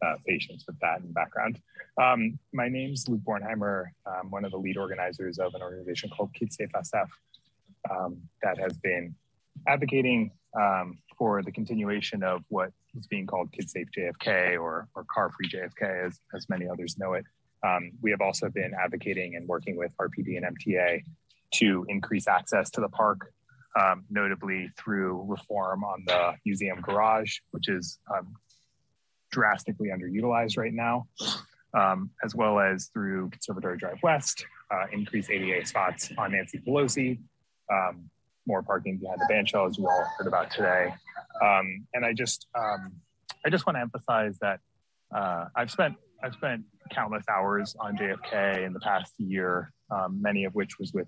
Speaker 20: uh, patience with that in background. Um, my name's Luke Bornheimer. I'm one of the lead organizers of an organization called Kids Safe SF um, that has been advocating um, for the continuation of what is being called Kid Safe JFK or, or Car Free JFK, as, as many others know it. Um, we have also been advocating and working with RPD and MTA to increase access to the park um, notably through reform on the museum garage, which is um, drastically underutilized right now, um, as well as through Conservatory Drive West, uh, increased ADA spots on Nancy Pelosi, um, more parking behind the bandshell, as you all heard about today. Um, and I just, um, I just want to emphasize that uh, I've spent, I've spent countless hours on JFK in the past year, um, many of which was with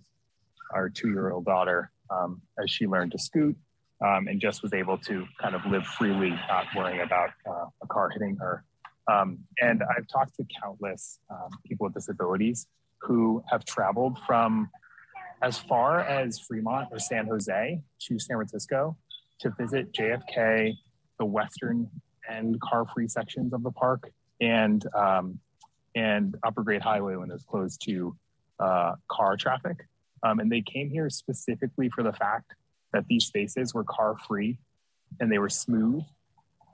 Speaker 20: our two-year-old daughter um, as she learned to scoot um, and just was able to kind of live freely, not worrying about uh, a car hitting her. Um, and I've talked to countless um, people with disabilities who have traveled from as far as Fremont or San Jose to San Francisco to visit JFK, the western and car-free sections of the park, and um, and Upper Great Highway when it was closed to uh, car traffic. Um, and they came here specifically for the fact that these spaces were car-free and they were smooth.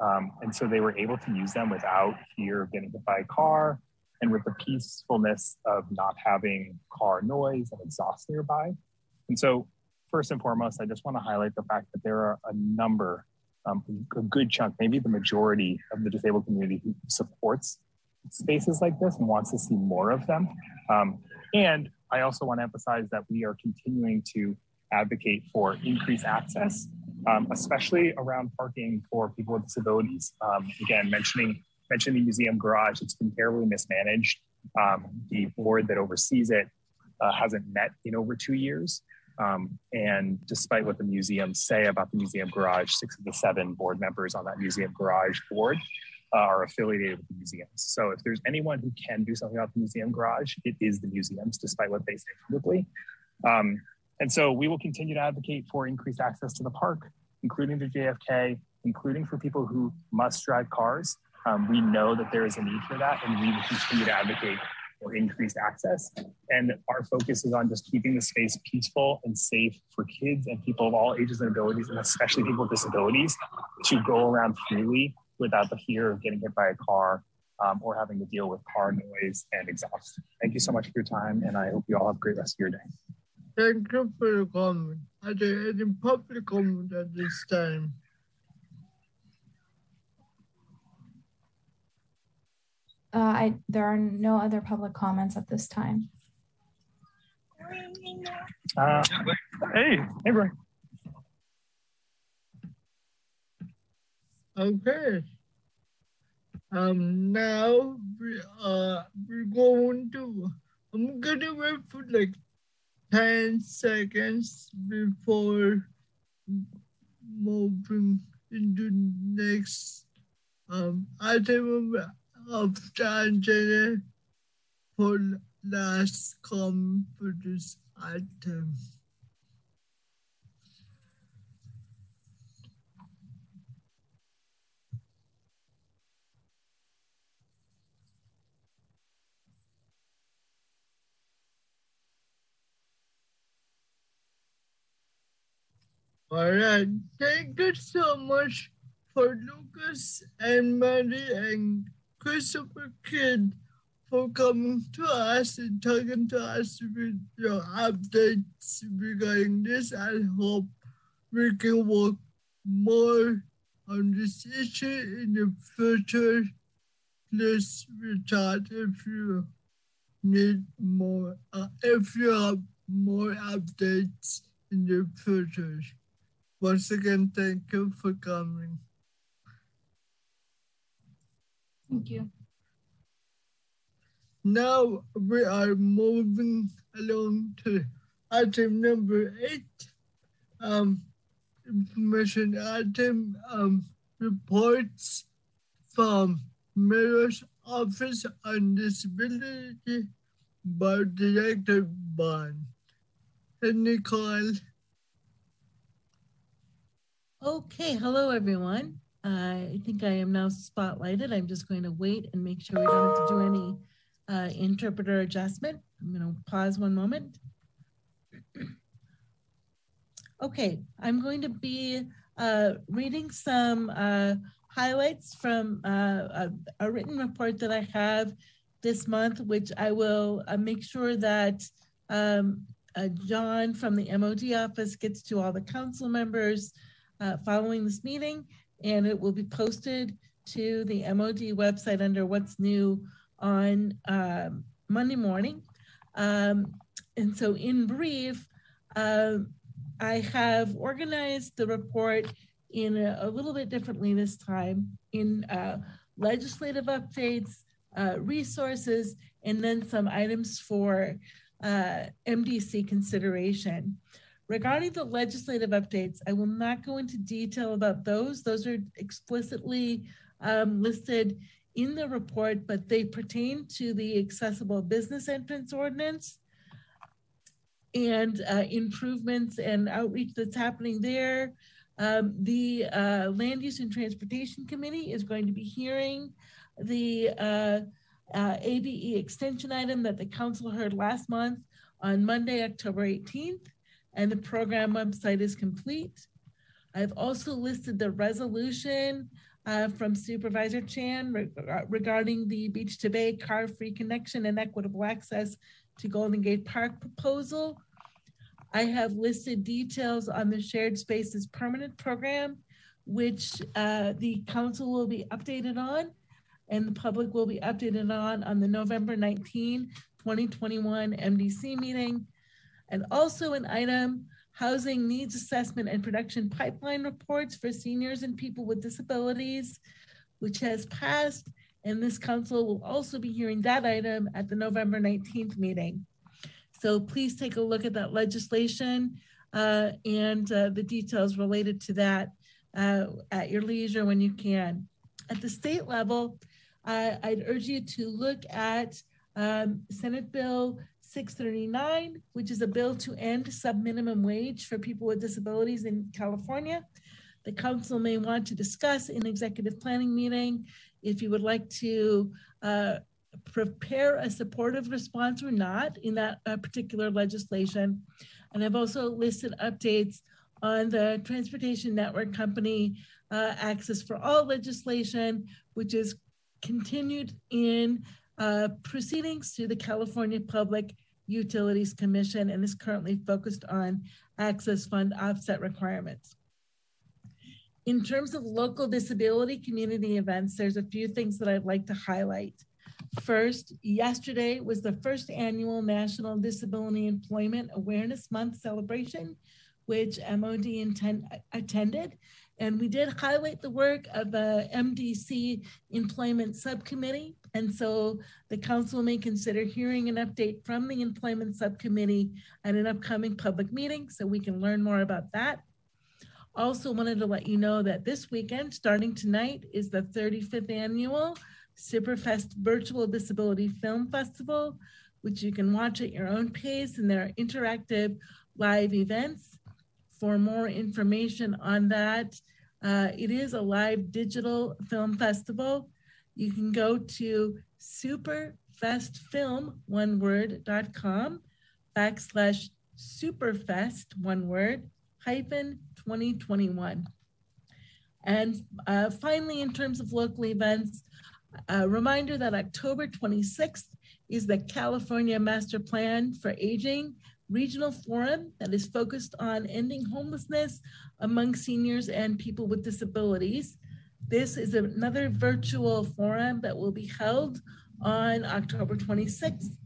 Speaker 20: Um, and so they were able to use them without fear of getting hit by a car and with the peacefulness of not having car noise and exhaust nearby. And so, first and foremost, I just want to highlight the fact that there are a number, um, a good chunk, maybe the majority of the disabled community who supports spaces like this and wants to see more of them. Um, and I also want to emphasize that we are continuing to advocate for increased access, um, especially around parking for people with disabilities. Um, again, mentioning mentioning the museum garage, it's been terribly mismanaged. Um, the board that oversees it uh, hasn't met in over two years. Um, and despite what the museums say about the museum garage, six of the seven board members on that museum garage board uh, are affiliated with the museums. So if there's anyone who can do something about the museum garage, it is the museums, despite what they say publicly. Um, and so we will continue to advocate for increased access to the park, including the JFK, including for people who must drive cars. Um, we know that there is a need for that, and we will continue to advocate for increased access. And our focus is on just keeping the space peaceful and safe for kids and people of all ages and abilities, and especially people with disabilities, to go around freely without the fear of getting hit by a car um, or having to deal with car noise and exhaust. Thank you so much for your time, and I hope you all have a great rest of your day.
Speaker 1: Thank you for your comment. Are there any public comment at this time?
Speaker 2: Uh, I, there are no other public comments at this time.
Speaker 20: Uh, hey, hey, Brian.
Speaker 1: Okay. Um, now we uh we're going to I'm gonna wait for like 10 seconds before moving into next um item of, agenda for last comment for this item. All right. Thank you so much for Lucas and Mary and Christopher Kidd for coming to us and talking to us with your updates regarding this. I hope we can work more on this issue in the future. Please reach out if you need more, uh, if you have more updates in the future. Once again, thank you for coming.
Speaker 16: Thank you.
Speaker 1: Now we are moving along to item number eight. Um, information item um, reports from Mayor's Office on Disability by Director Bohn. And Nicole.
Speaker 10: Okay, hello everyone. I think I am now spotlighted. I'm just going to wait and make sure we don't have to do any uh, interpreter adjustment. I'm going to pause one moment. Okay, I'm going to be uh, reading some uh, highlights from uh, a, a, written report that I have this month, which I will uh, make sure that um, uh, John from the MOD office gets to all the council members uh, following this meeting, and it will be posted to the MOD website under what's new on um, Monday morning. Um, and so, in brief, uh, I have organized the report in a, a, little bit differently this time in uh, legislative updates, uh, resources, and then some items for uh, MDC consideration. Regarding the legislative updates, I will not go into detail about those. Those are explicitly um, listed in the report, but they pertain to the accessible business entrance ordinance and uh, improvements and outreach that's happening there. Um, the uh, Land Use and Transportation Committee is going to be hearing the uh, uh ABE extension item that the council heard last month on Monday, October 18th, and the program website is complete. I've also listed the resolution uh, from Supervisor Chan re uh, regarding the Beach to Bay car free connection and equitable access to Golden Gate Park proposal. I have listed details on the Shared Spaces Permanent Program, which uh, the council will be updated on and the public will be updated on on the November 19, 2021 MDC meeting. And also an item housing needs assessment and production pipeline reports for seniors and people with disabilities, which has passed. And this council will also be hearing that item at the November 19th meeting. So please take a look at that legislation uh, and uh, the details related to that uh, at your leisure when you can. At the state level, I'd urge you to look at um, Senate Bill 639, which is a bill to end subminimum wage for people with disabilities in California. The council may want to discuss in executive planning meeting if you would like to uh, prepare a supportive response or not in that uh, particular legislation. And I've also listed updates on the Transportation Network Company uh, Access for All legislation, which is continued in uh, proceedings to the California Public Utilities Commission and is currently focused on access fund offset requirements. In terms of local disability community events, there's a few things that I'd like to highlight. First, yesterday was the first annual National Disability Employment Awareness Month celebration, which MOD intend, attended. And we did highlight the work of uh, the MDC Employment Subcommittee. And so the council may consider hearing an update from the Employment Subcommittee at an upcoming public meeting so we can learn more about that. Also wanted to let you know that this weekend, starting tonight, is the 35th annual Superfest Virtual Disability Film Festival, which you can watch at your own pace and there are interactive live events for more information on that. Uh, it is a live digital film festival. You can go to superfestfilm, one word.com backslash superfest, one word, hyphen 2021. And uh, finally, in terms of local events, a reminder that October 26th is the California Master Plan for Aging regional forum that is focused on ending homelessness among seniors and people with disabilities. This is another virtual forum that will be held on October 26th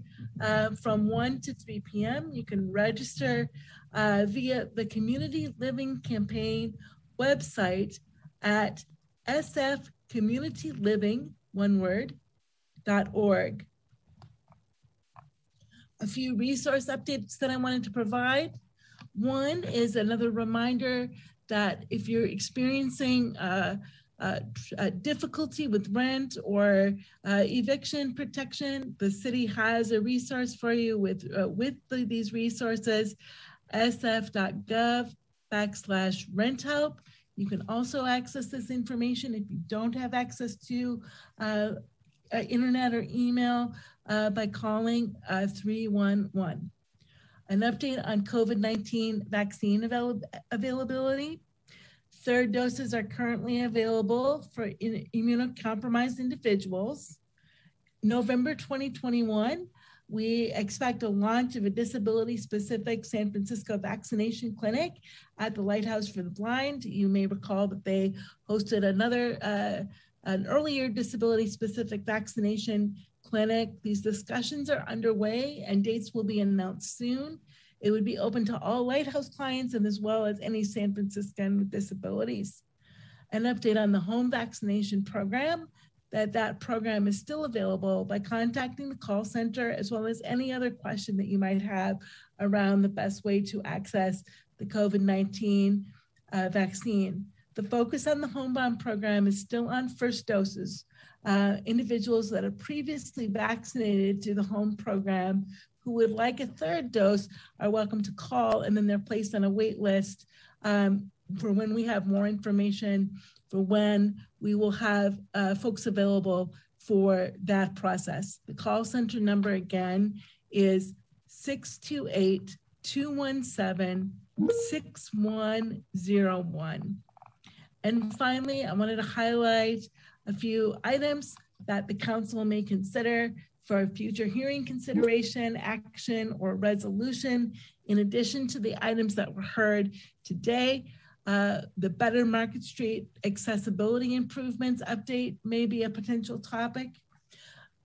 Speaker 10: uh, from 1 to 3 p.m. You can register uh, via the Community Living Campaign website at SF Community Living, one word, dot org a few resource updates that I wanted to provide. One is another reminder that if you're experiencing uh, uh, difficulty with rent or uh, eviction protection, the city has a resource for you with, uh, with the, these resources, sf.gov backslash rent help. You can also access this information if you don't have access to uh, internet or email uh, by calling uh, 311. An update on COVID 19 vaccine avail availability. Third doses are currently available for immunocompromised individuals. November 2021, we expect a launch of a disability specific San Francisco vaccination clinic at the Lighthouse for the Blind. You may recall that they hosted another, uh, an earlier disability specific vaccination clinic. These discussions are underway and dates will be announced soon. It would be open to all Lighthouse clients and as well as any San Franciscan with disabilities. An update on the home vaccination program that that program is still available by contacting the call center as well as any other question that you might have around the best way to access the COVID-19 uh, vaccine. The focus on the homebound program is still on first doses. Uh, individuals that are previously vaccinated through the home program who would like a third dose are welcome to call and then they're placed on a wait list um, for when we have more information for when we will have uh, folks available for that process. The call center number again is 628 217 6101. And finally, I wanted to highlight a few items that the council may consider for future hearing consideration, action, or resolution, in addition to the items that were heard today. Uh, the Better Market Street accessibility improvements update may be a potential topic.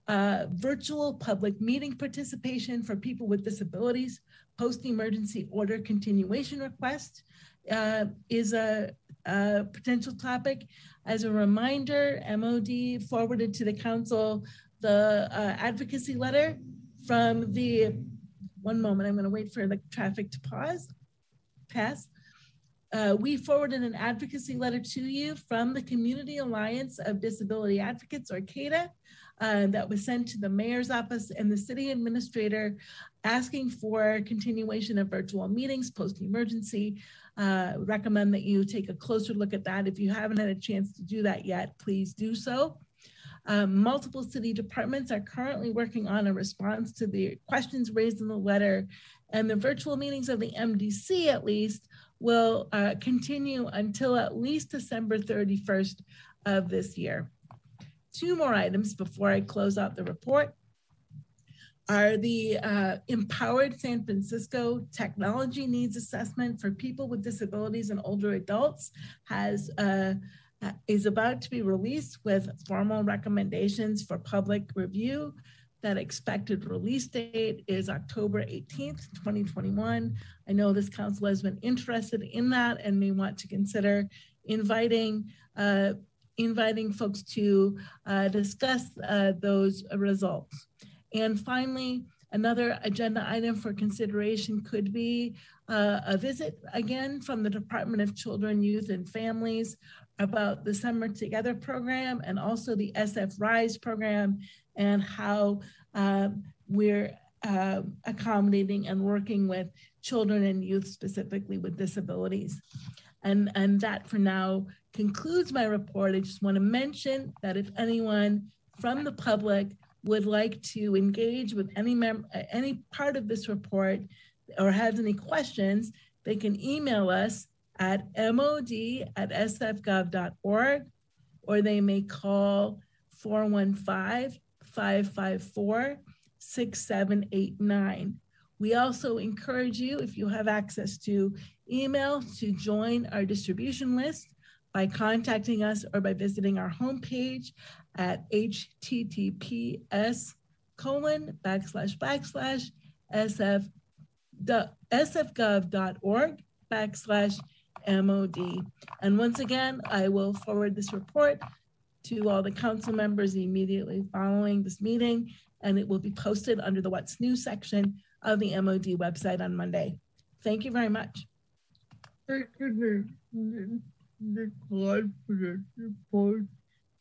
Speaker 10: Uh, virtual public meeting participation for people with disabilities, post emergency order continuation request uh, is a, a, potential topic. As a reminder, MOD forwarded to the council the uh, advocacy letter from the, one moment, I'm going to wait for the traffic to pause, pass. Uh, we forwarded an advocacy letter to you from the Community Alliance of Disability Advocates, or CADA, uh, that was sent to the mayor's office and the city administrator asking for continuation of virtual meetings post emergency. Uh, recommend that you take a closer look at that. If you haven't had a chance to do that yet, please do so. Um, multiple city departments are currently working on a response to the questions raised in the letter, and the virtual meetings of the MDC, at least, will uh, continue until at least December 31st of this year. Two more items before I close out the report are the uh, Empowered San Francisco Technology Needs Assessment for people with disabilities and older adults has uh, is about to be released with formal recommendations for public review. That expected release date is October 18th, 2021. I know this council has been interested in that and may want to consider inviting uh, inviting folks to uh, discuss uh, those results. And finally, another agenda item for consideration could be uh, a visit again from the Department of Children, Youth, and Families about the Summer Together program and also the SF Rise program and how um, we're uh, accommodating and working with children and youth specifically with disabilities. And, and that for now concludes my report. I just want to mention that if anyone from the public would like to engage with any, mem- any part of this report or has any questions, they can email us at mod at sfgov.org or they may call 415 554 6789. We also encourage you, if you have access to email, to join our distribution list by contacting us or by visiting our homepage at https colon backslash backslash sf sfgov.org backslash MOD. And once again, I will forward this report to all the council members immediately following this meeting, and it will be posted under the What's New section of the MOD website on Monday. Thank you very much.
Speaker 1: Thank you, Nicole, for the report.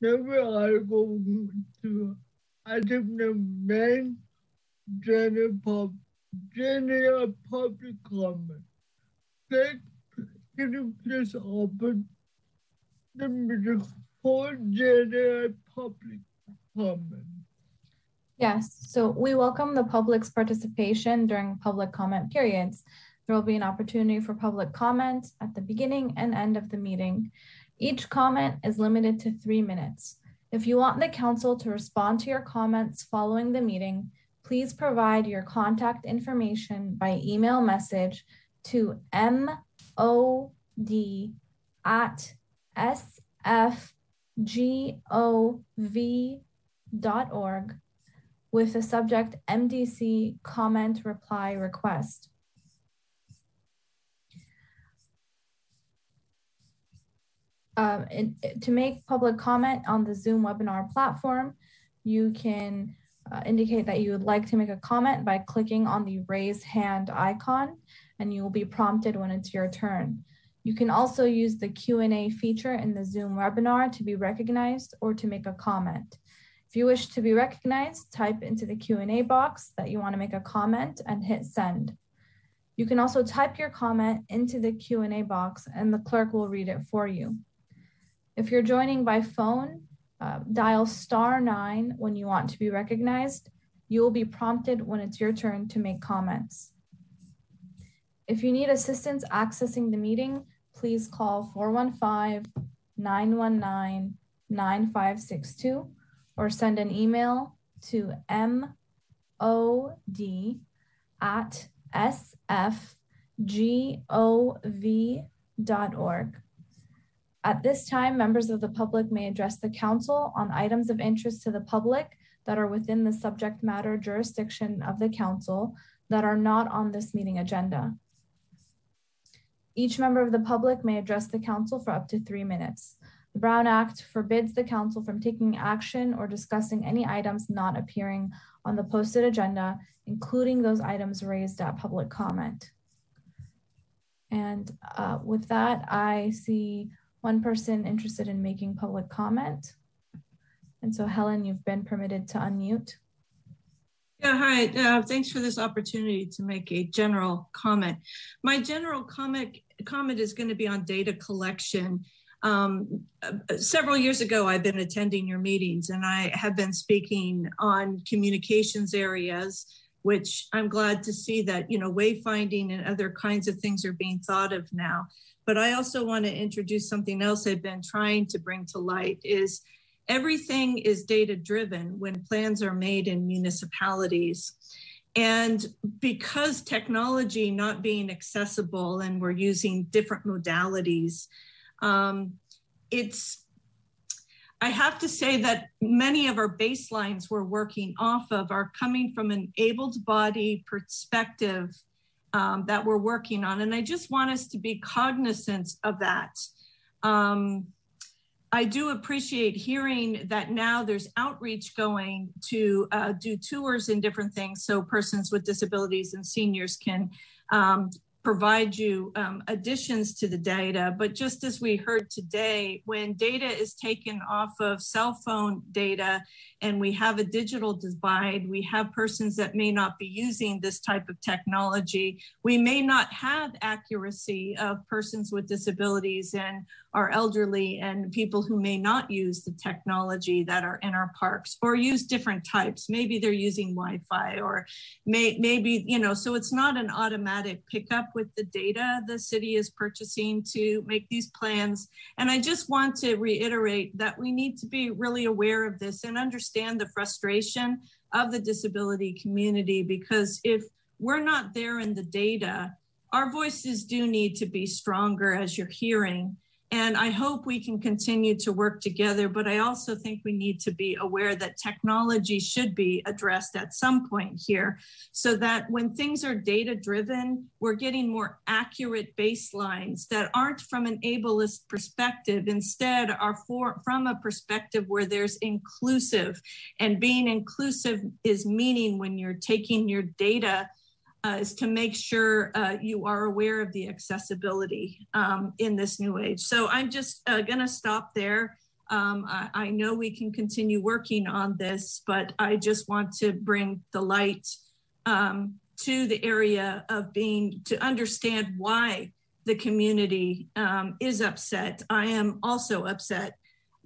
Speaker 1: Now I go to item number nine, general, general public comment. Thank can you please open the meeting for public comment?
Speaker 2: Yes, so we welcome the public's participation during public comment periods. There will be an opportunity for public comment at the beginning and end of the meeting. Each comment is limited to three minutes. If you want the council to respond to your comments following the meeting, please provide your contact information by email message to mod at S F G O V dot org with the subject MDC comment reply request. Um, in, to make public comment on the Zoom webinar platform, you can uh, indicate that you would like to make a comment by clicking on the raise hand icon and you will be prompted when it's your turn. You can also use the Q&A feature in the Zoom webinar to be recognized or to make a comment. If you wish to be recognized, type into the Q&A box that you want to make a comment and hit send. You can also type your comment into the Q&A box and the clerk will read it for you. If you're joining by phone, uh, dial star nine when you want to be recognized. You will be prompted when it's your turn to make comments. If you need assistance accessing the meeting, please call 415-919-9562 or send an email to mod at sfgov.org. At this time, members of the public may address the council on items of interest to the public that are within the subject matter jurisdiction of the council that are not on this meeting agenda. Each member of the public may address the council for up to three minutes. The Brown Act forbids the council from taking action or discussing any items not appearing on the posted agenda, including those items raised at public comment. And uh, with that, I see one person interested in making public comment. And so Helen, you've been permitted to unmute.
Speaker 14: Yeah, hi. Uh, thanks for this opportunity to make a general comment. My general comment comment is going to be on data collection. Um, several years ago, I've been attending your meetings, and I have been speaking on communications areas, which I'm glad to see that you know wayfinding and other kinds of things are being thought of now. But I also want to introduce something else I've been trying to bring to light is everything is data driven when plans are made in municipalities. And because technology not being accessible and we're using different modalities, um, it's I have to say that many of our baselines we're working off of are coming from an abled body perspective um, that we're working on. And I just want us to be cognizant of that. Um, I do appreciate hearing that now there's outreach going to uh, do tours and different things so persons with disabilities and seniors can um, provide you um, additions to the data. But just as we heard today, when data is taken off of cell phone data and we have a digital divide, we have persons that may not be using this type of technology. We may not have accuracy of persons with disabilities and our elderly and people who may not use the technology that are in our parks or use different types. Maybe they're using Wi-Fi or may, maybe, you know, so it's not an automatic pickup with the data the city is purchasing to make these plans. And I just want to reiterate that we need to be really aware of this and understand the frustration of the disability community because if we're not there in the data, our voices do need to be stronger as you're hearing. And I hope we can continue to work together, but I also think we need to be aware that technology should be addressed at some point here so that when things are data driven, we're getting more accurate baselines that aren't from an ableist perspective, instead are for, from a perspective where there's inclusive. And being inclusive is meaning when you're taking your data uh, is to make sure uh, you are aware of the accessibility um, in this new age. So I'm just uh, going to stop there. Um, I, I, know we can continue working on this, but I just want to bring the light um, to the area of being to understand why the community um, is upset. I am also upset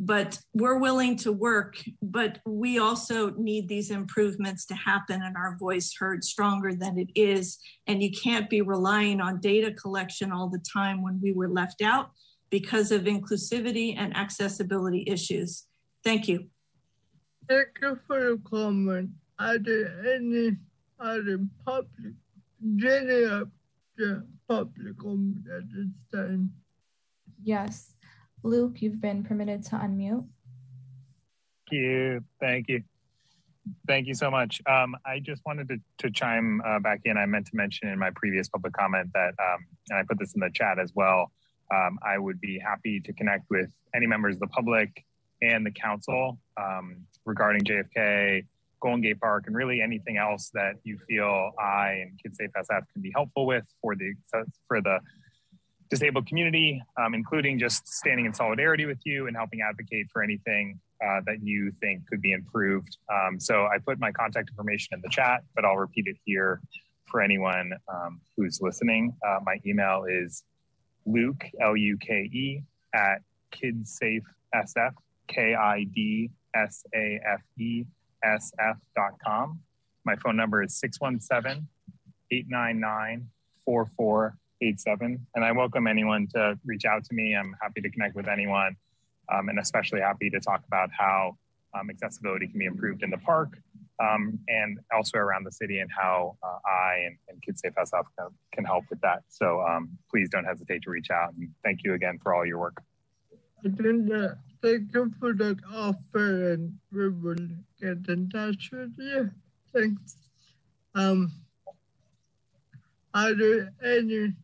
Speaker 14: but we're willing to work but we also need these improvements to happen and our voice heard stronger than it is and you can't be relying on data collection all the time when we were left out because of inclusivity and accessibility issues thank you
Speaker 1: thank you for the comment are there any other public, general public comment at this time?
Speaker 2: Yes. Luke, you've been permitted to unmute.
Speaker 20: Thank you. Thank you. Thank you so much. Um, I just wanted to, to chime uh, back in. I meant to mention in my previous public comment that, um, and I put this in the chat as well, um, I would be happy to connect with any members of the public and the council um, regarding JFK, Golden Gate Park, and really anything else that you feel I and KidSafe SF can be helpful with for the for the disabled community, um, including just standing in solidarity with you and helping advocate for anything uh, that you think could be improved. Um, so I put my contact information in the chat, but I'll repeat it here for anyone um, who's listening. Uh, my email is Luke, L U K E, at kidsafesf, dot com My phone number is 617 899 4487. And I welcome anyone to reach out to me. I'm happy to connect with anyone um, and especially happy to talk about how um, accessibility can be improved in the park um, and elsewhere around the city and how uh, I and, and KidSafe SF can, can help with that. So um, please don't hesitate to reach out and thank you again for all your work.
Speaker 1: Thank you for that offer and we will get in touch with you. Thanks. Um, are there any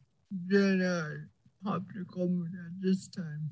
Speaker 1: general public comment at this time?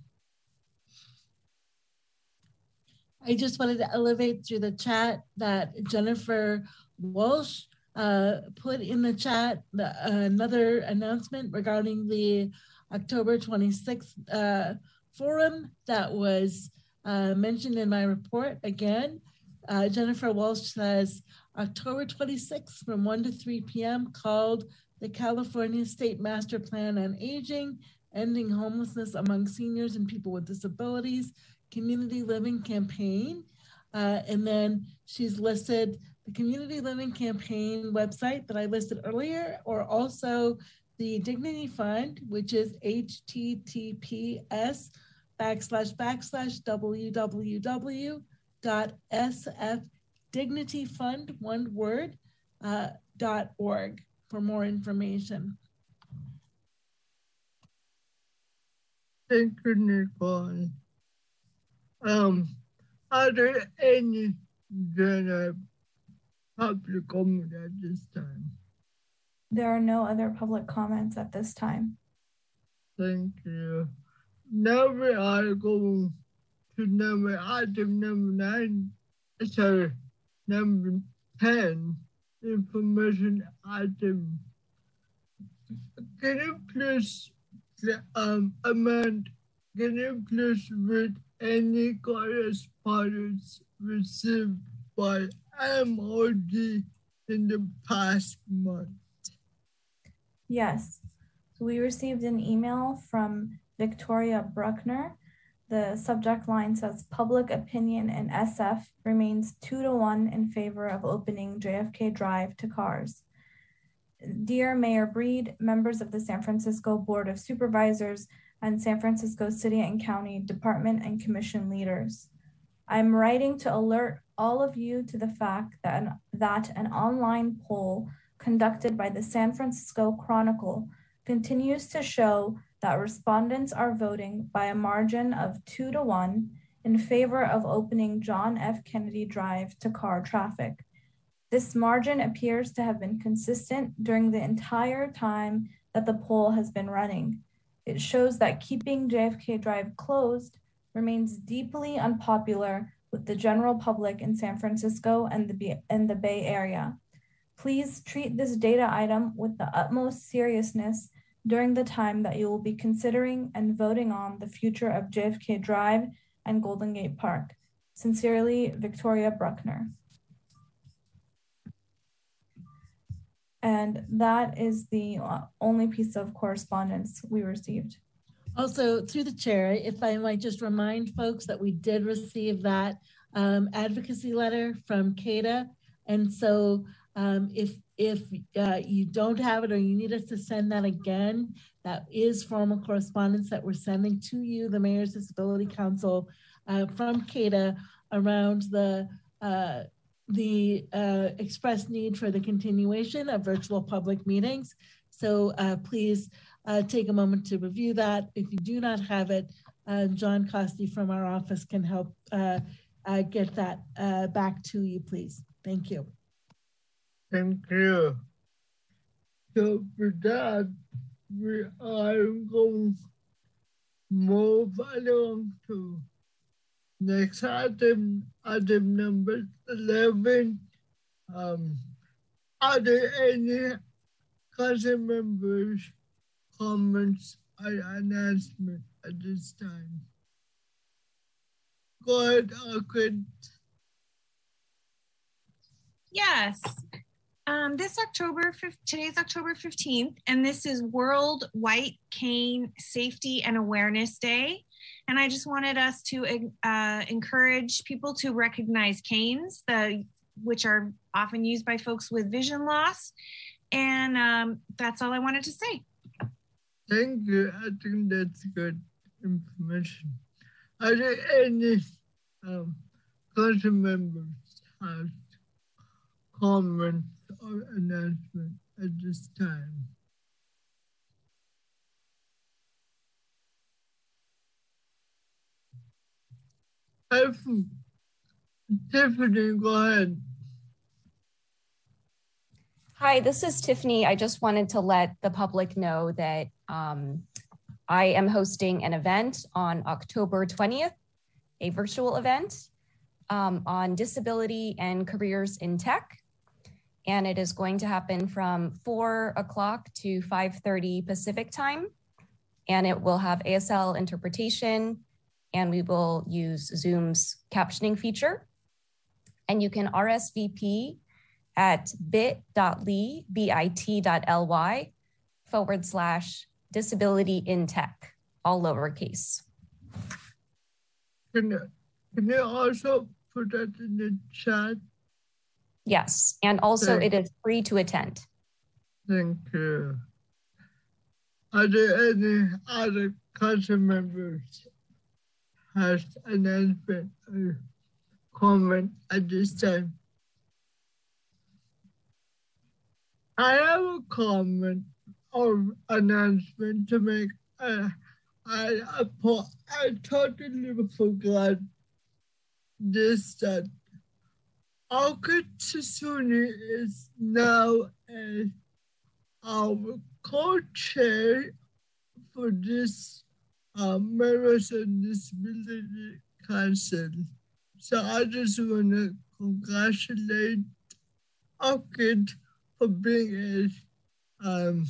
Speaker 10: I just wanted to elevate through the chat that Jennifer Walsh uh, put in the chat the, uh, another announcement regarding the October 26th uh, forum that was uh, mentioned in my report. Again, uh, Jennifer Walsh says October 26th from 1 to 3 p.m. called the California State Master Plan on Aging, Ending Homelessness Among Seniors and People with Disabilities community living campaign. Uh, and then she's listed the community living campaign website that I listed earlier, or also the Dignity Fund, which is https backslash backslash www.sfdignityfund, one word, uh, dot org for more information.
Speaker 1: Thank you, Nicole. Um, are there any general public comment at this time?
Speaker 2: There are no other public comments at this time.
Speaker 1: Thank you. Now we are going to number item number nine, sorry, number 10, information item. Can you please um, amend, can you please read any correspondence received by MOD in the past month?
Speaker 2: Yes. We received an email from Victoria Bruckner. The subject line says public opinion in SF remains two to one in favor of opening JFK Drive to cars. Dear Mayor Breed, members of the San Francisco Board of Supervisors, and San Francisco City and County Department and Commission leaders. I'm writing to alert all of you to the fact that an, that an online poll conducted by the San Francisco Chronicle continues to show that respondents are voting by a margin of two to one in favor of opening John F. Kennedy Drive to car traffic. This margin appears to have been consistent during the entire time that the poll has been running. It shows that keeping JFK Drive closed remains deeply unpopular with the general public in San Francisco and the, and the Bay Area. Please treat this data item with the utmost seriousness during the time that you will be considering and voting on the future of JFK Drive and Golden Gate Park. Sincerely, Victoria Bruckner. And that is the only piece of correspondence we received.
Speaker 10: Also, through the chair, if I might just remind folks that we did receive that um, advocacy letter from CADA. And so um, if if uh, you don't have it or you need us to send that again, that is formal correspondence that we're sending to you, the Mayor's Disability Council, uh, from CADA around the uh, the uh, expressed need for the continuation of virtual public meetings. So uh, please uh, take a moment to review that. If you do not have it, John Costi from our office can help get that back to you, please. Thank you.
Speaker 1: Thank you. So for that, we are going to move along to next item, item number 11. Um, are there any council members' comments or announcement at this time? Go ahead.
Speaker 21: Yes. Um, this October, today's October 15th, and this is World White Cane Safety and Awareness Day. And I just wanted us to uh, encourage people to recognize canes, the, which are often used by folks with vision loss. And um, that's all I wanted to say.
Speaker 1: Thank you. I think that's good information. Are there any um, council members have comments or announcement at this time? Tiffany, go ahead.
Speaker 13: Hi, this is Tiffany. I just wanted to let the public know that um, I am hosting an event on October 20th, a virtual event um, on disability and careers in tech. And it is going to happen from 4 o'clock to 5.30 Pacific time. And it will have ASL interpretation, and we will use Zoom's captioning feature. And you can RSVP at bit.ly, bit.ly forward slash disability in tech, all lowercase.
Speaker 1: Can can you also put that in the chat?
Speaker 13: Yes, and also Thank it is free to attend.
Speaker 1: Thank you. Are there any other council members has announcement or comment at this time? I have a comment or announcement to make. Uh, I, I, I totally forgot this that Alka Sassouni is now a, our co-chair for this uh, Members and Disability Council. So I just want to congratulate Orkid for being a um,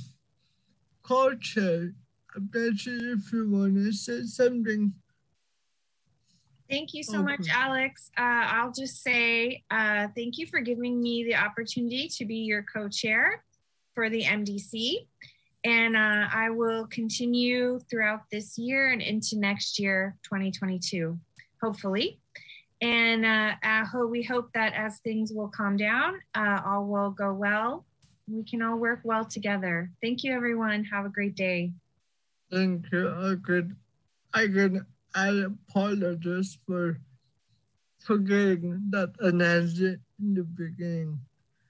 Speaker 1: co-chair. I bet you if you want to say something.
Speaker 21: Thank you so much, Alex. Uh, I'll just say uh, thank you for giving me the opportunity to be your co-chair for the MDC. And uh, I will continue throughout this year and into next year, 2022, hopefully. And uh, hope, we hope that as things will calm down, uh, all will go well. We can all work well together. Thank you, everyone. Have a great day.
Speaker 1: Thank you. I could, I could, I apologize for forgetting that announcement in the beginning.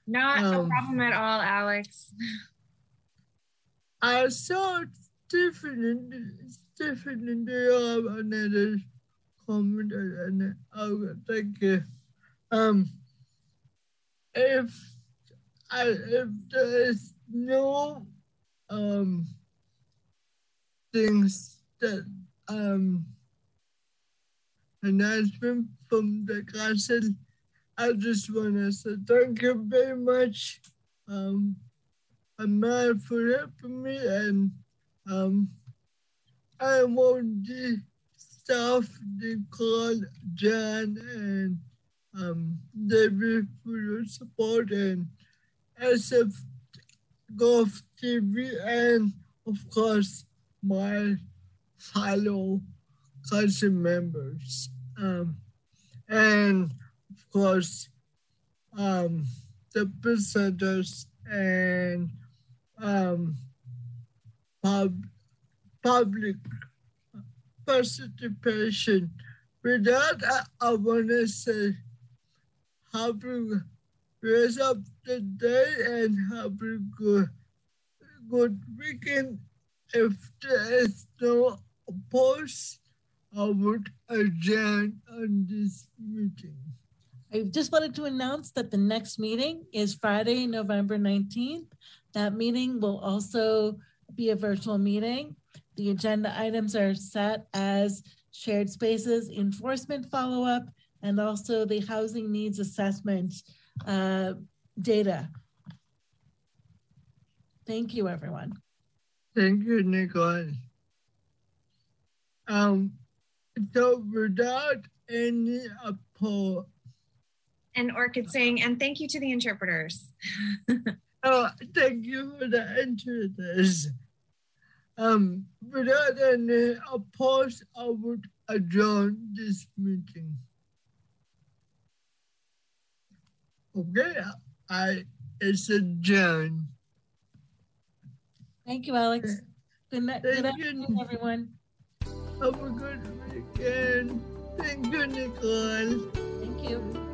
Speaker 21: Not um, a problem at all, Alex.
Speaker 1: I saw different, different job another comment and oh, thank you. Um, if I if there is no um things that um announcement from the council, I just want to say thank you very much. Um, mad for helping me and um, I want the staff to call John and um, David for your support and SF Golf TV and of course my fellow council members. Um, and of course um, the presenters and um, pub, public participation. With that, I, I want to rest of the day and have a good, good weekend. If there is no post, I would adjourn on this meeting.
Speaker 10: I just wanted to announce that the next meeting is Friday, November 19th. That meeting will also be a virtual meeting. The agenda items are set as shared spaces, enforcement follow-up, and also the housing needs assessment uh, data. Thank you, everyone.
Speaker 1: Thank you, Nicole. Um, so without any appall,
Speaker 21: And Orkid saying, and thank you to the interpreters.
Speaker 1: oh, thank you for the interpreters. Um, without any applause, I would adjourn this meeting. Okay, I it's adjourned.
Speaker 10: Thank you, Alex. Good night. Good
Speaker 1: Thank you.
Speaker 10: afternoon, everyone.
Speaker 1: Have a good weekend. Thank you, Nicole.
Speaker 10: Thank you.